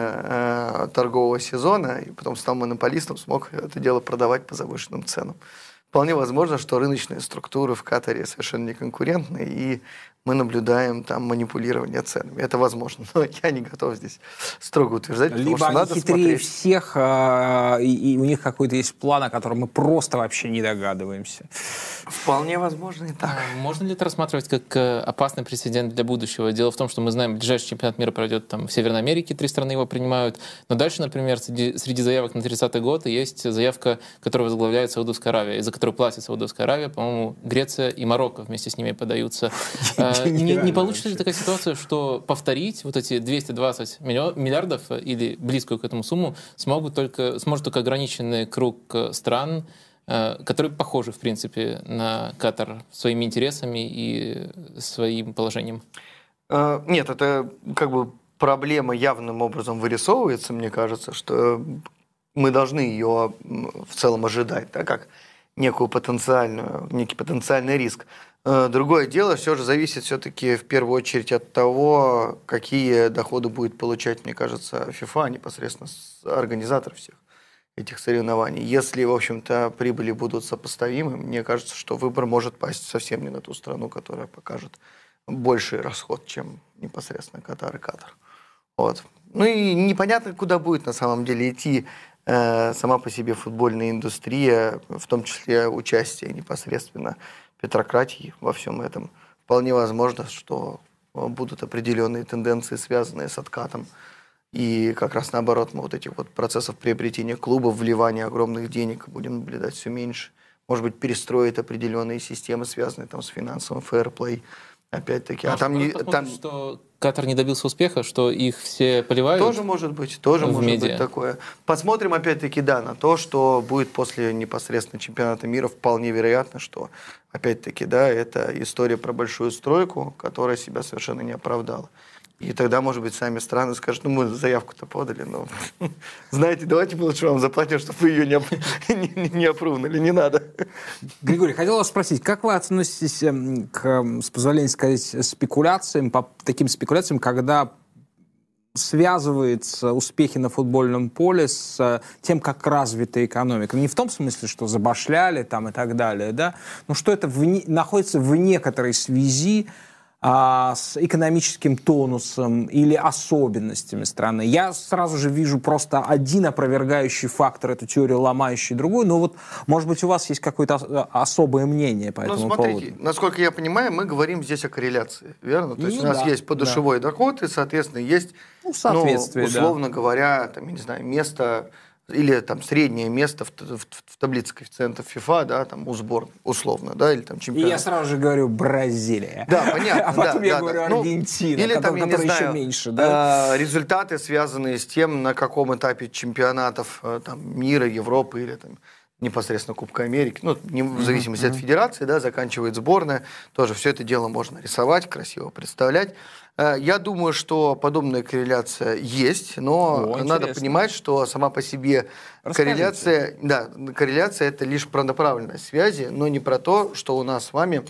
э, торгового сезона, и потом стал монополистом, смог это дело продавать по завышенным ценам. Вполне возможно, что рыночные структуры в Катаре совершенно не конкурентны, и мы наблюдаем там манипулирование ценами. Это возможно, но я не готов здесь строго утверждать, потому Либо что они надо хитрее смотреть. всех, а, и, и у них какой-то есть план, о котором мы просто вообще не догадываемся. Вполне возможно и так. А Можно ли это рассматривать как э, опасный прецедент для будущего? Дело в том, что мы знаем, ближайший чемпионат мира пройдет там в Северной Америке, три страны его принимают. Но дальше, например, среди, среди заявок на 30-й год есть заявка, которая возглавляет Саудовская Аравия, и за которую платит Саудовская Аравия. По-моему, Греция и Марокко вместе с ними подаются. Э, Не не получится ли такая ситуация, что повторить вот эти 220 миллио- миллиардов или близкую к этому сумму смогут только, сможет только ограниченный круг э, стран, э, которые похожи, в принципе, на Катар своими интересами и своим положением. Э, Нет, это как бы проблема явным образом вырисовывается, мне кажется, что мы должны ее в целом ожидать, да, как некую потенциальную, некий потенциальный риск. Э, Другое дело все же зависит все-таки в первую очередь от того, какие доходы будет получать, мне кажется, ФИФА непосредственно организатор всех этих соревнований. Если, в общем-то, прибыли будут сопоставимы, мне кажется, что выбор может пасть совсем не на ту страну, которая покажет больший расход, чем непосредственно Катар и Катар. Вот. Ну и непонятно, куда будет на самом деле идти э, сама по себе футбольная индустрия, в том числе участие непосредственно Петрократии во всем этом. Вполне возможно, что э, будут определенные тенденции, связанные с откатом. И как раз наоборот, мы вот этих вот процессов приобретения клубов, вливания огромных денег будем наблюдать все меньше. Может быть, перестроить определенные системы, связанные там с финансовым фэрплей, Опять-таки. А Может, там, не, там что Катар не добился успеха, что их все поливают. тоже может быть, тоже может медиа. быть такое. Посмотрим опять-таки, да, на то, что будет после непосредственно чемпионата мира. Вполне вероятно, что опять-таки, да, это история про большую стройку, которая себя совершенно не оправдала. И тогда, может быть, сами страны скажут, ну, мы заявку-то подали, но, знаете, давайте мы лучше вам заплатим, чтобы вы ее не, не, не, опрувнули, не надо. Григорий, хотел вас спросить, как вы относитесь эм, к, эм, с позволения сказать, спекуляциям, по таким спекуляциям, когда связывается успехи на футбольном поле с э, тем, как развита экономика. Не в том смысле, что забашляли там и так далее, да, но что это вне- находится в некоторой связи а, с экономическим тонусом или особенностями страны. Я сразу же вижу просто один опровергающий фактор, эту теорию ломающий другую, но вот, может быть, у вас есть какое-то ос- особое мнение по Ну, этому смотрите, поводу. насколько я понимаю, мы говорим здесь о корреляции, верно? То есть Ну у нас да, есть подушевой доход, и, соответственно, есть, Ну, да. условно говоря, там, я не знаю, место или там среднее место в, в- в таблице коэффициентов FIFA, да, там у сборной, условно, да, или там И чемпионат. я сразу же говорю Бразилия. Да, понятно. А потом да, я да, говорю да. Ну, Аргентина, или там, которая, я не знаю, еще меньше, да? э, результаты, связанные с тем, на каком этапе чемпионатов э, там, мира, Европы или там, непосредственно Кубка Америки, ну, не в зависимости от федерации, да, заканчивает сборная, тоже все это дело можно рисовать, красиво представлять. Э, Я думаю, что подобная корреляция есть, но О, надо интересно. понимать, что сама по себе Расскажите. корреляция, да, корреляция это лишь про направленность связи, но не про то, что у нас с вами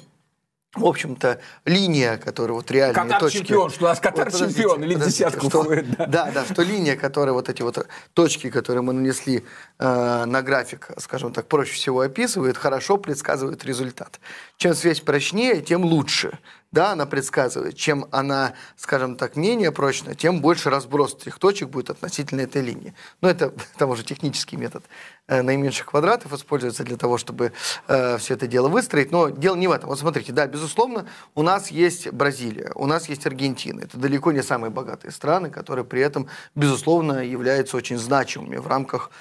в общем-то, линия, которая вот реальные Катар точки... чемпион, что у нас Катар Вот чемпион, или десятку что- входит, да. Да, да, что линия, которая вот эти вот точки, которые мы нанесли э, на график, скажем так, проще всего описывает, хорошо предсказывает результат. Чем связь прочнее, тем лучше. Да, она предсказывает. Чем она, скажем так, менее прочная, тем больше разброс этих точек будет относительно этой линии. Но это там уже технический метод э, наименьших квадратов используется для того, чтобы все это дело выстроить. Но дело не в этом. Вот смотрите, да, безусловно, у нас есть Бразилия, у нас есть Аргентина. Это далеко не самые богатые страны, которые при этом, безусловно, являются очень значимыми в рамках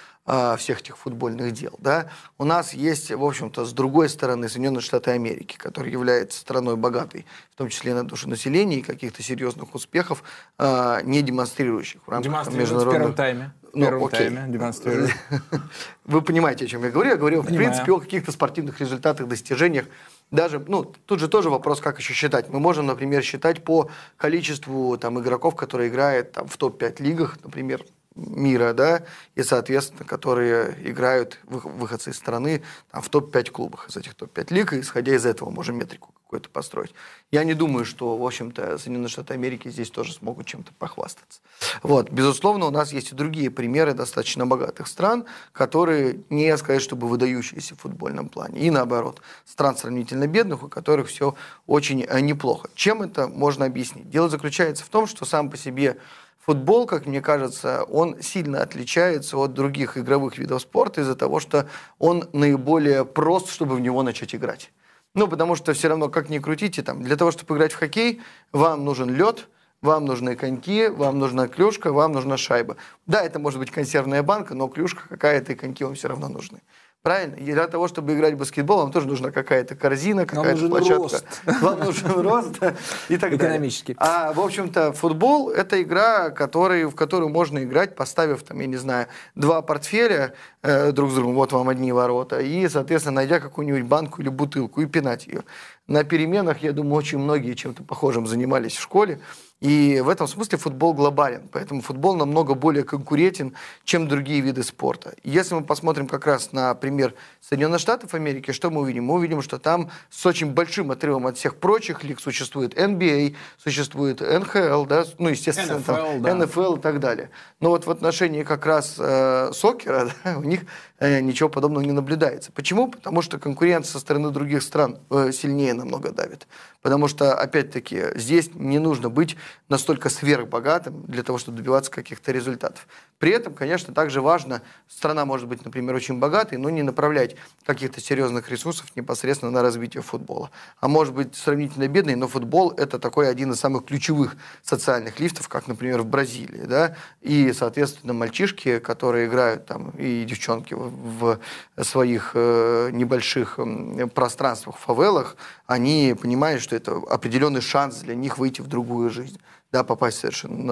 всех этих футбольных дел. Да? У нас есть, в общем-то, с другой стороны Соединенные Штаты Америки, который является страной богатой, в том числе на душу населения, и каких-то серьезных успехов а, не демонстрирующих в рамках Демонстрирует в первом международных... тайме. В Ну, первом окей. тайме демонстрирует. Вы понимаете, о чем я говорю. Я говорю, в Понимаю. принципе, о каких-то спортивных результатах, достижениях. Даже, ну, тут же тоже вопрос, как еще считать. Мы можем, например, считать по количеству там, игроков, которые играют там, в топ-5 лигах, например, мира, да, и, соответственно, которые играют вы- выходцы из страны там, в топ-5 клубах из этих топ-5 лиг, и исходя из этого можем метрику какую-то построить. Я не думаю, что, в общем-то, Соединенные Штаты Америки здесь тоже смогут чем-то похвастаться. Вот. Безусловно, у нас есть и другие примеры достаточно богатых стран, которые не сказать, чтобы выдающиеся в футбольном плане. И наоборот, стран сравнительно бедных, у которых все очень э, неплохо. Чем это можно объяснить? Дело заключается в том, что сам по себе Футбол, как мне кажется, он сильно отличается от других игровых видов спорта из-за того, что он наиболее прост, чтобы в него начать играть. Ну, потому что все равно, как ни крутите, там, для того, чтобы играть в хоккей, вам нужен лед, вам нужны коньки, вам нужна клюшка, вам нужна шайба. Да, это может быть консервная банка, но клюшка какая-то и коньки вам все равно нужны. Правильно? И для того, чтобы играть в баскетбол, вам тоже нужна какая-то корзина, какая-то нужен площадка. рост. Вам нужен рост и так далее. А, в общем-то, футбол – это игра, который, в которую можно играть, поставив, там, я не знаю, два портфеля э, друг с другом, вот вам одни ворота, и, соответственно, найдя какую-нибудь банку или бутылку и пинать ее. На переменах, я думаю, очень многие чем-то похожим занимались в школе. И в этом смысле футбол глобален. Поэтому футбол намного более конкурентен, чем другие виды спорта. И Если мы посмотрим как раз на пример Соединенных Штатов Америки, что мы увидим? Мы увидим, что там с очень большим отрывом от всех прочих лиг существует NBA, существует НХЛ, да, ну, естественно, там, NFL, да. NFL и так далее. Но вот в отношении как раз э, сокера да, у них э, ничего подобного не наблюдается. Почему? Потому что конкуренция со стороны других стран э, сильнее намного давит. Потому что, опять-таки, здесь не нужно быть настолько сверхбогатым для того, чтобы добиваться каких-то результатов. При этом, конечно, также важно, страна может быть, например, очень богатой, но не направлять каких-то серьезных ресурсов непосредственно на развитие футбола. А может быть сравнительно бедной, но футбол это такой один из самых ключевых социальных лифтов, как, например, в Бразилии. Да? И, соответственно, мальчишки, которые играют там, и девчонки в, своих э, небольших пространствах, фавелах, они понимают, что это определенный шанс для них выйти в другую жизнь, да, попасть совершенно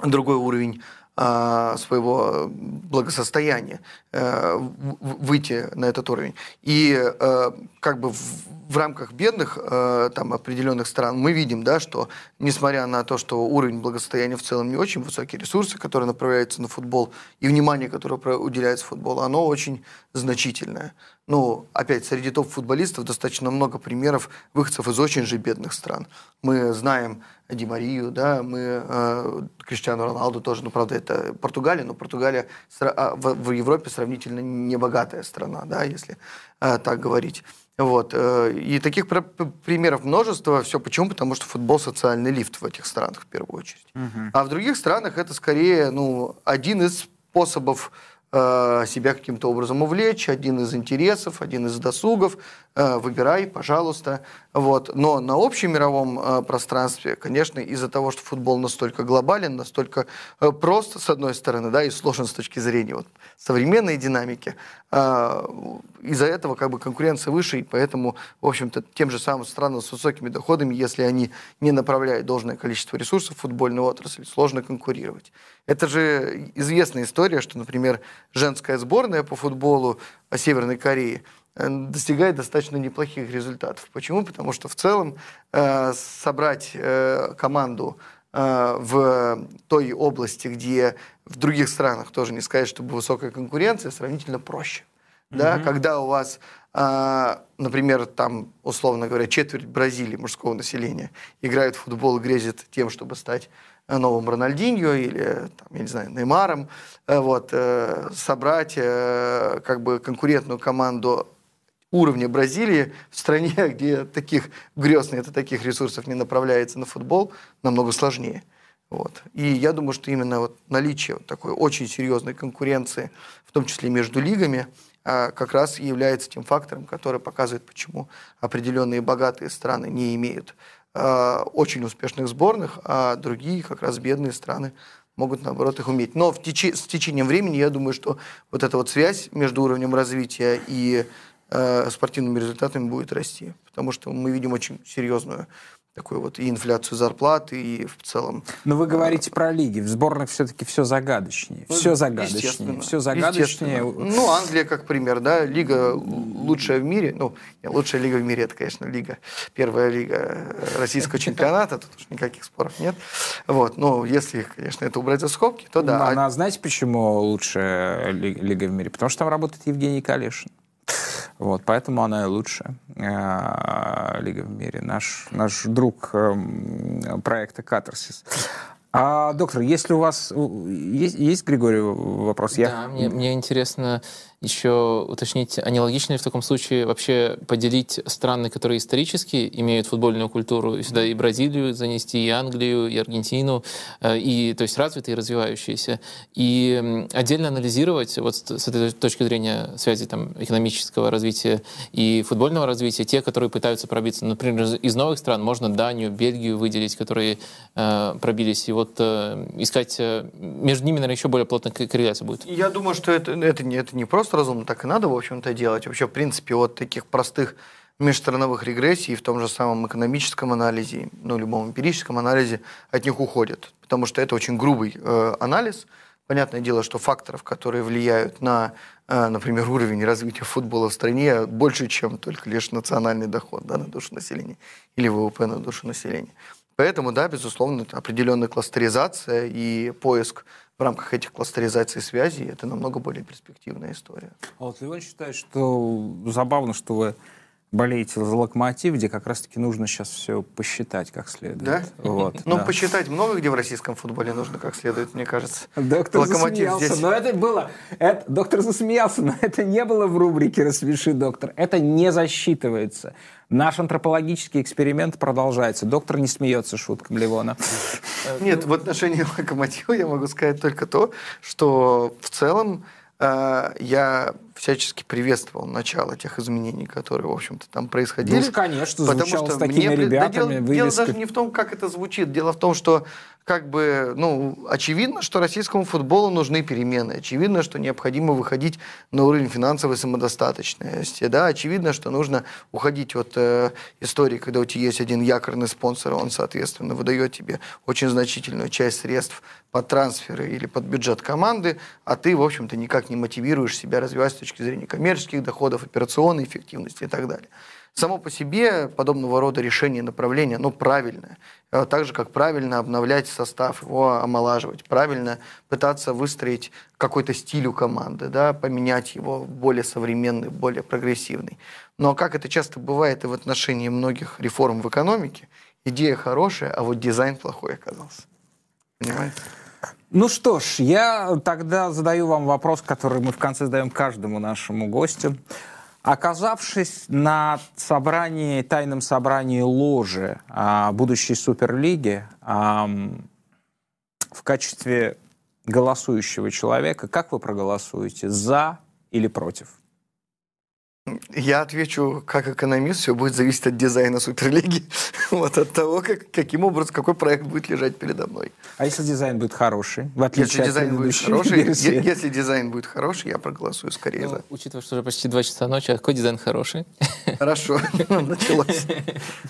на другой уровень а, своего благосостояния, э, выйти на этот уровень. И э, как бы в, рамках бедных э, там определенных стран мы видим, да, что несмотря на то, что уровень благосостояния в целом не очень высокие ресурсы, которые направляются на футбол, и внимание, которое уделяется футболу, оно очень значительное. Ну, опять, среди топ-футболистов достаточно много примеров выходцев из очень же бедных стран. Мы знаем Ди Марию, да, мы э, Криштиану Роналду тоже, ну, правда, это Португалия, но Португалия а, в, в Европе сравнительно небогатая страна, да, если э, так говорить. Вот. Э, и таких примеров множество. Все почему? Потому что футбол социальный лифт в этих странах в первую очередь. Угу. А в других странах это скорее ну, один из способов себя каким-то образом увлечь, один из интересов, один из досугов, э, выбирай, пожалуйста. Вот. Но на общем мировом э, пространстве, конечно, из-за того, что футбол настолько глобален, настолько прост, с одной стороны, да, и сложен с точки зрения вот, современной динамики, из-за этого как бы конкуренция выше, и поэтому, в общем-то, тем же самым странам с высокими доходами, если они не направляют должное количество ресурсов в футбольную отрасль, сложно конкурировать. Это же известная история, что, например, женская сборная по футболу Северной Кореи э, достигает достаточно неплохих результатов. Почему? Потому что в целом э, собрать э, команду э, в той области, где в других странах тоже не сказать, чтобы высокая конкуренция, сравнительно проще. Mm-hmm. Да? Когда у вас, э, например, там, условно говоря, четверть Бразилии мужского населения играет в футбол и грезит тем, чтобы стать новым Рональдиньо или, там, я не знаю, Неймаром, э, вот, э, собрать э, как бы конкурентную команду уровня Бразилии в стране, где таких грез это таких ресурсов не направляется на футбол, намного сложнее. Вот. И я думаю, что именно вот наличие вот такой очень серьезной конкуренции, в том числе между лигами, как раз является тем фактором, который показывает, почему определенные богатые страны не имеют Э, очень успешных сборных, а другие, как раз бедные страны, могут, наоборот, их уметь. Но в теч... с течением времени я думаю, что вот эта вот связь между уровнем развития и спортивными результатами будет расти. Потому что мы видим очень серьезную такую вот и инфляцию зарплат, и в целом... Но вы говорите э, про лиги. В сборных все-таки все загадочнее. Ну, все загадочнее. Все загадочнее. Ну, Англия как пример, да, лига лучшая в мире. Ну, лучшая лига в мире, это, конечно, лига, первая лига российского чемпионата, тут уж никаких споров нет. Вот, но если, конечно, это убрать за скобки, то да. Она, знаете, почему лучшая лига в мире? Потому что там работает Евгений Калишин. Вот, поэтому она и лучшая э, лига в мире. Наш, наш друг э, проекта «Катарсис». А, доктор, если у вас есть, есть Григорий, вопрос? Да, Я... мне, мне интересно, еще уточнить, а не логично ли в таком случае вообще поделить страны, которые исторически имеют футбольную культуру, и сюда и Бразилию занести, и Англию, и Аргентину, э, и, то есть развитые и развивающиеся, и отдельно анализировать вот с этой точки зрения связи там, экономического развития и футбольного развития, те, которые пытаются пробиться, например, из новых стран, можно Данию, Бельгию выделить, которые э, пробились, и вот э, искать, между ними, наверное, еще более плотная корреляция будет. Я думаю, что это, это, это не просто просто разумно, так и надо, в общем-то, делать. Вообще, в принципе, от таких простых межстрановых регрессий в том же самом экономическом анализе, ну, любом эмпирическом анализе от них уходят. Потому что это очень грубый э, анализ. Понятное дело, что факторов, которые влияют на, э, например, уровень развития футбола в стране, больше, чем только лишь национальный доход да, на душу населения или ВВП на душу населения. Поэтому, да, безусловно, определенная кластеризация и поиск в рамках этих кластеризаций связей это намного более перспективная история. А вот Леон считает, что забавно, что вы болеете за локомотив, где как раз-таки нужно сейчас все посчитать как следует. Да? Вот, ну, да. посчитать много где в российском футболе нужно как следует, мне кажется. Доктор локомотив засмеялся, здесь... но это было... Это, доктор засмеялся, но это не было в рубрике «Рассмеши, доктор». Это не засчитывается. Наш антропологический эксперимент продолжается. Доктор не смеется шуткам Ливона. Нет, в отношении локомотива я могу сказать только то, что в целом э, я всячески приветствовал начало тех изменений, которые, в общем-то, там происходили. Ну конечно, потому что с такими мне... ребятами. Да, дело, дело даже не в том, как это звучит. Дело в том, что как бы, ну, очевидно, что российскому футболу нужны перемены. Очевидно, что необходимо выходить на уровень финансовой самодостаточности. Да? Очевидно, что нужно уходить от э, истории, когда у тебя есть один якорный спонсор, он, соответственно, выдает тебе очень значительную часть средств под трансферы или под бюджет команды, а ты, в общем-то, никак не мотивируешь себя развивать с точки зрения коммерческих доходов, операционной эффективности и так далее. Само по себе подобного рода решение направления, ну, правильное. Э, Так же, как правильно обновлять состав, его омолаживать, правильно пытаться выстроить какой-то стиль у команды, да, поменять его в более современный, более прогрессивный. Но как это часто бывает и в отношении многих реформ в экономике, идея хорошая, а вот дизайн плохой оказался. Понимаете? Ну что ж, я тогда задаю вам вопрос, который мы в конце задаем каждому нашему гостю. Оказавшись на собрании, тайном собрании ложи а, будущей Суперлиги ам, в качестве голосующего человека, как вы проголосуете? За или против? Я отвечу, как экономист, все будет зависеть от дизайна Суперлиги, вот от того, как, каким образом, какой проект будет лежать передо мной. А если дизайн будет хороший? В отличие Если от дизайн будет хороший, версии? если дизайн будет хороший, я проголосую скорее Ну, за. учитывая, что уже почти 2 часа ночи, а какой дизайн хороший? Хорошо, началось.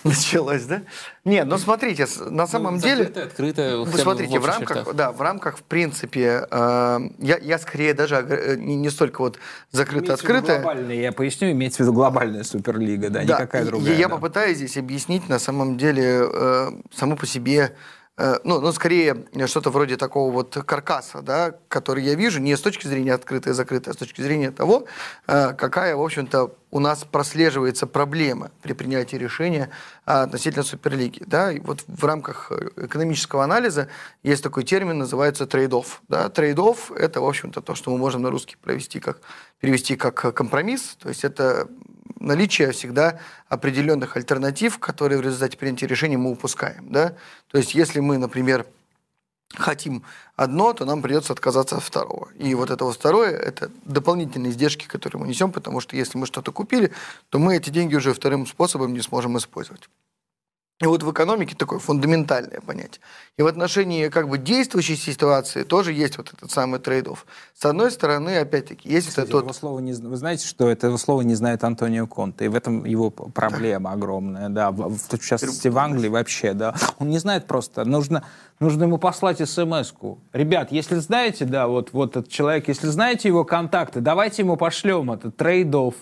Началось, да? Нет, ну смотрите, на самом деле... Закрыто, открыто. Бы смотрите, в общих рамках, чертах. да, в рамках, в принципе, э, я, я скорее даже э, не, не столько вот в закрыто-открыто. глобальная, я поясню, имеется в виду глобальная Суперлига, да, Да, никакая другая. я да. попытаюсь здесь объяснить на самом деле э, само по себе, ну, ну, скорее что-то вроде такого вот каркаса, да, который я вижу не с точки зрения открытое и закрытое, а с точки зрения того, э, какая, в общем-то, у нас прослеживается проблема при принятии решения а, относительно Суперлиги. Да? И вот в рамках э, экономического анализа есть такой термин, называется trade-off. Да? Trade-off – это, в общем-то, то, что мы можем на русский провести как, перевести как э, компромисс. То есть это наличие всегда определенных альтернатив, которые в результате принятия решения мы упускаем. Да? То есть если мы, например, хотим одно, то нам придется отказаться от второго. И вот это вот второе – это дополнительные издержки, которые мы несем, потому что если мы что-то купили, то мы эти деньги уже вторым способом не сможем использовать. И вот в экономике такое фундаментальное понятие. И в отношении как бы действующей ситуации тоже есть вот этот самый trade-off. С одной стороны, опять-таки, есть Кстати, вот его этот... слова не Вы знаете, что этого слова не знает Антонио Конте, и в этом его проблема огромная, да, в, в, в частности в Англии вообще, да. Он не знает просто, нужно, нужно ему послать смс-ку. Ребят, если знаете, да, вот, вот этот человек, если знаете его контакты, давайте ему пошлем это, trade-off,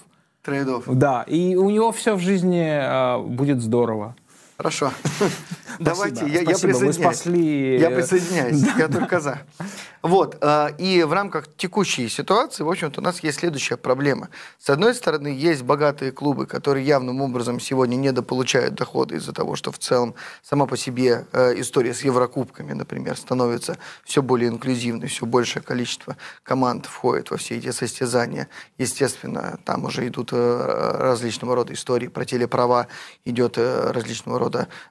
Trade-off. да, и у него все в жизни а, будет здорово. Хорошо. Давайте, я, я присоединяюсь. спасли, Я присоединяюсь, я только за. Вот, э, и в рамках текущей ситуации, в общем-то, у нас есть следующая проблема. С одной стороны, есть богатые клубы, которые явным образом сегодня недополучают доходы из-за того, что в целом сама по себе э, история с Еврокубками, например, становится все более инклюзивной, все большее количество команд входит во все эти состязания. Естественно, там уже идут э, различного рода истории про телеправа, идет различного рода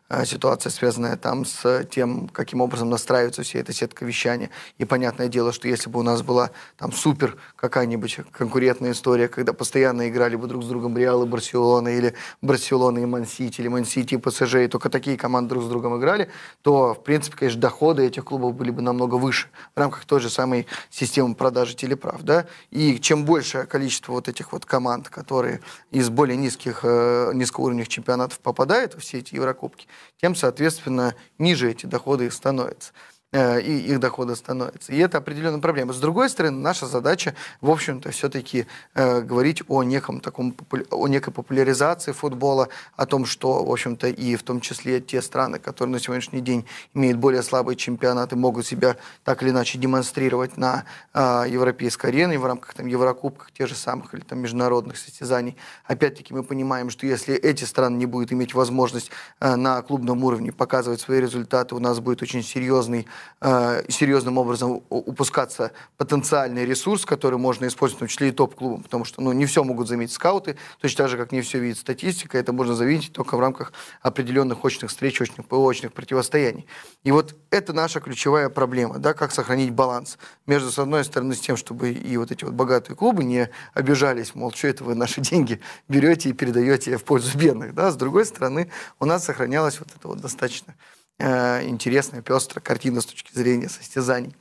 э, ситуация, связанная там с тем, каким образом настраивается вся эта сетка вещания. И понятное дело, что если бы у нас была там супер какая-нибудь конкурентная история, когда постоянно играли бы друг с другом Реал и Барселона, или Барселона и Ман-Сити, или Ман-Сити и ПСЖ, и только такие команды друг с другом играли, то, в принципе, конечно, доходы этих клубов были бы намного выше в рамках той же самой системы продажи телеправ. Да? И чем большее количество вот этих вот команд, которые из более низких, э, низкоуровневых чемпионатов попадают все эти Еврокубки, тем, соответственно, ниже эти доходы становятся э, и их дохода становится. И это определенная проблема. С другой стороны, наша задача, в общем-то, все-таки э, говорить о неком таком о некой популяризации футбола, о том, что, в общем-то, и в том числе те страны, которые на сегодняшний день имеют более слабые чемпионаты, могут себя так или иначе демонстрировать на э, европейской арене в рамках там, Еврокубках, тех же самых или там международных состязаний. Опять-таки мы понимаем, что если эти страны не будут иметь возможность э, на клубном уровне показывать свои результаты, у нас будет очень серьезный э, серьезным образом упускаться потенциальный ресурс, который можно использовать, в том числе и топ-клубом, потому что ну, не все могут заметить скауты, точно так же, как не все видит статистика, это можно заметить только в рамках определенных очных встреч, очных, очных противостояний. И вот это наша ключевая проблема, да, как сохранить баланс между, с одной стороны, с тем, чтобы и вот эти вот богатые клубы не обижались, мол, что это вы наши деньги берете и передаете в пользу бедных, да, с другой стороны, у нас сохранялась вот эта вот достаточно интересная, пестрая картина с точки зрения состязаний.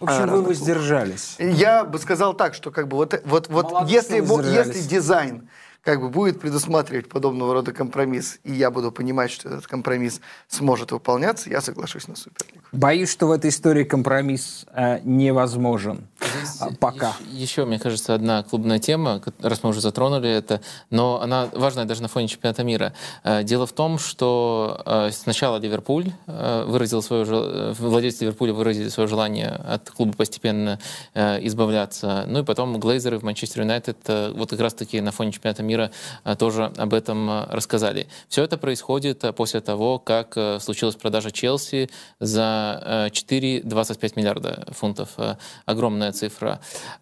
В общем, а, вы воздержались. Я бы сказал так, что как бы вот, вот, вот если, если дизайн как бы будет предусматривать подобного рода компромисс, и я буду понимать, что этот компромисс сможет выполняться, я соглашусь на Суперлигу. Боюсь, что в этой истории компромисс э, невозможен Здесь а, пока. Еще, еще, мне кажется, одна клубная тема, раз мы уже затронули это, но она важная даже на фоне чемпионата мира. Э, дело в том, что э, сначала Ливерпуль э, выразил свое, владельцы Ливерпуля выразили свое желание от клуба постепенно избавляться, ну и потом Глейзеры в Манчестер Юнайтед вот как раз-таки на фоне чемпионата мира тоже об этом рассказали. Все это происходит после того, как случилась продажа Челси за 4,25 миллиарда фунтов. Огромная цифра.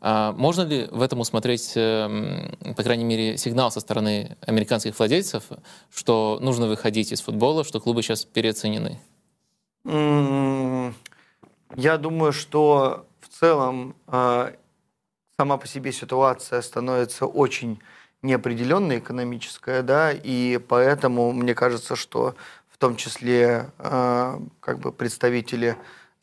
А можно ли в этом усмотреть, по крайней мере, сигнал со стороны американских владельцев, что нужно выходить из футбола, что клубы сейчас переоценены? Я думаю, что в целом сама по себе ситуация становится очень неопределенная экономическая, да, и поэтому мне кажется, что в том числе э, как бы представители э,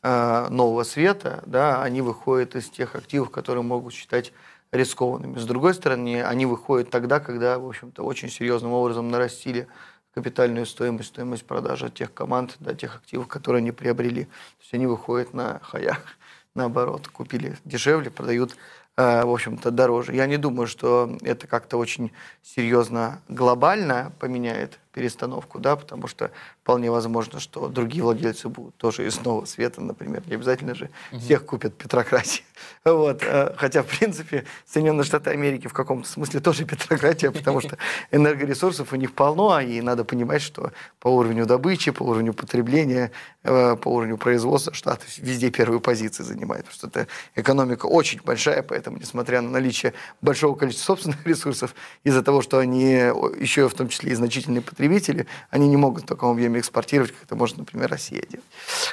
нового света, да, они выходят из тех активов, которые могут считать рискованными. С другой стороны, они выходят тогда, когда, в общем-то, очень серьезным образом нарастили капитальную стоимость, стоимость продажи тех команд, да, тех активов, которые они приобрели. То есть они выходят на хаях, наоборот, купили дешевле, продают Э, в общем-то, дороже. Я не думаю, что это как-то очень серьезно глобально поменяет перестановку, да, потому что вполне возможно, что другие владельцы будут тоже из нового света, например, не обязательно же угу. всех купят Петрократии. Вот. Э, хотя, в принципе, Соединенные Штаты Америки в каком-то смысле тоже Петрократия, потому что энергоресурсов у них полно, и надо понимать, что по уровню добычи, по уровню потребления, э, по уровню производства Штаты везде первые позиции занимают, потому что это экономика очень большая, поэтому, несмотря на наличие большого количества собственных ресурсов, из-за того, что они еще в том числе и значительные потребители, потребители, они не могут в таком объеме экспортировать, как это может, например, Россия делать.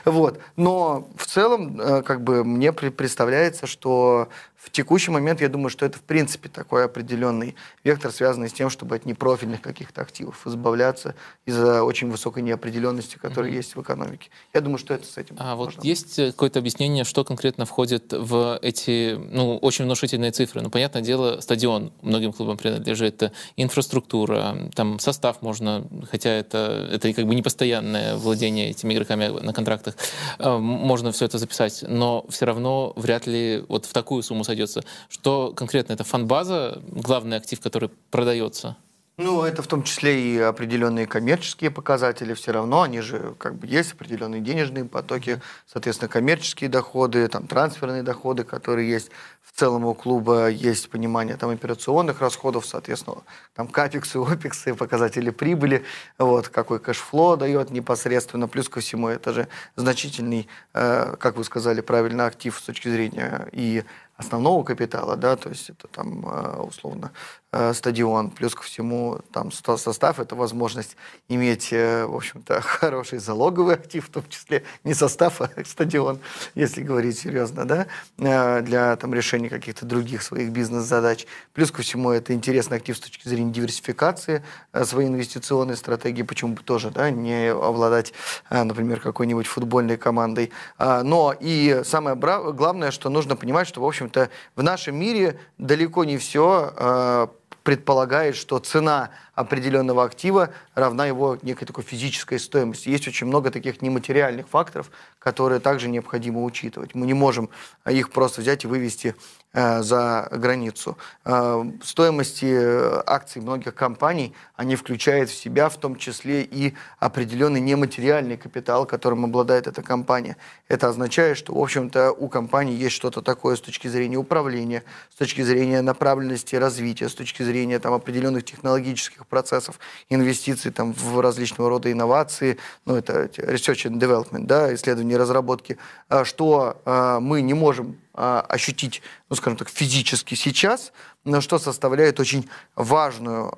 Вот. Но в целом, э, как бы, мне представляется, что в текущий момент я думаю, что это в принципе такой определенный вектор, связанный с тем, чтобы от непрофильных каких-то активов избавляться из-за очень высокой неопределенности, которая mm-hmm. есть в экономике. Я думаю, что это с этим. А можно. вот есть э, какое-то объяснение, что конкретно входит в эти, ну, очень внушительные цифры? Ну, понятное дело, стадион многим клубам принадлежит, инфраструктура, там состав можно, хотя это, это как бы непостоянное владение этими игроками на контрактах, э, можно все это записать, но все равно вряд ли вот в такую сумму сойдется. Что конкретно это фан-база, главный актив, который продается? Ну, это в том числе и определенные коммерческие показатели все равно, они же как бы есть определенные денежные потоки, соответственно, коммерческие доходы, там трансферные доходы, которые есть в целом у клуба, есть понимание там операционных расходов, соответственно, там капексы, опексы, показатели прибыли, вот, какой кэшфло дает непосредственно, плюс ко всему это же значительный, э, как вы сказали правильно, актив с точки зрения и основного капитала, да, то есть это там э, условно э, стадион, плюс ко всему там состав, это возможность иметь, э, в общем-то, хороший залоговый актив, в том числе не состав, а стадион, если говорить серьезно, да, для там решения каких-то других своих бизнес-задач. Плюс ко всему это интересный актив с точки зрения диверсификации своей инвестиционной стратегии, почему бы тоже, да, не обладать, например, какой-нибудь футбольной командой. А, но и самое главное, что нужно понимать, что, в общем общем-то, в нашем мире далеко не все э, предполагает, что цена определенного актива равна его некой такой физической стоимости. Есть очень много таких нематериальных факторов, которые также необходимо учитывать. Мы не можем их просто взять и вывести э, за границу. Э, стоимости э, акций многих компаний, они включают в себя в том числе и определенный нематериальный капитал, которым обладает эта компания. Это означает, что, в общем-то, у компании есть что-то такое с точки зрения управления, с точки зрения направленности развития, с точки зрения там, определенных технологических процессов, инвестиций там, в различного рода инновации, ну, это research and development, да, исследования и разработки, а, что а, мы не можем а, ощутить, ну, скажем так, физически сейчас, но что составляет очень важную,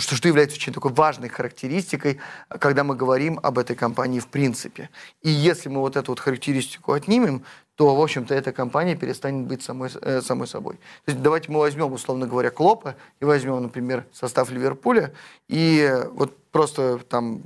что, что является очень такой важной характеристикой, когда мы говорим об этой компании в принципе. И если мы вот эту вот характеристику отнимем, то, в общем-то, эта компания перестанет быть самой, э, самой собой. То есть давайте мы возьмем, условно говоря, Клопа и возьмем, например, состав Ливерпуля и вот просто там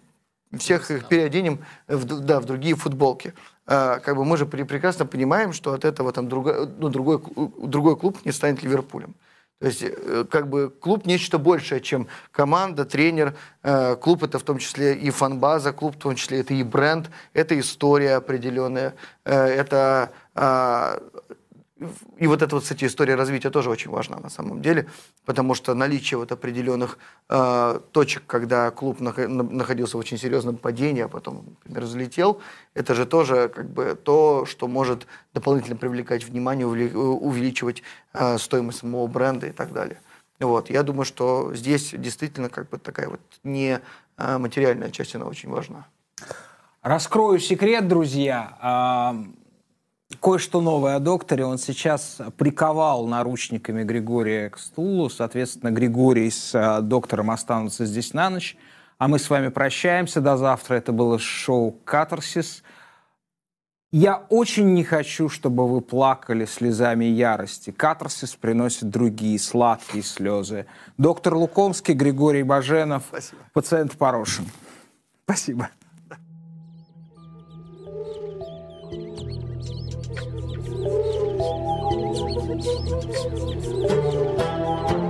всех их переоденем в, да, в другие футболки. А, как бы мы же прекрасно понимаем, что от этого там другой, ну, другой, другой клуб не станет Ливерпулем. То есть, э, как бы клуб нечто большее, чем команда, тренер. Э, клуб это в том числе и фанбаза, клуб в том числе это и бренд, это история определенная, э, это а, и вот эта вот, кстати, история развития тоже очень важна на самом деле, потому что наличие вот определенных э, точек, когда клуб находился в очень серьезном падении, а потом, например, взлетел, это же тоже как бы то, что может дополнительно привлекать внимание, увеличивать э, стоимость самого бренда и так далее. Вот. Я думаю, что здесь действительно как бы такая вот не материальная часть, она очень важна. Раскрою секрет, друзья кое-что новое о докторе. Он сейчас приковал наручниками Григория к стулу. Соответственно, Григорий с а, доктором останутся здесь на ночь. А мы с вами прощаемся до завтра. Это было шоу «Катарсис». Я очень не хочу, чтобы вы плакали слезами ярости. Катарсис приносит другие сладкие слезы. Доктор Лукомский, Григорий Баженов, Спасибо. пациент Порошин. Спасибо. Thank you.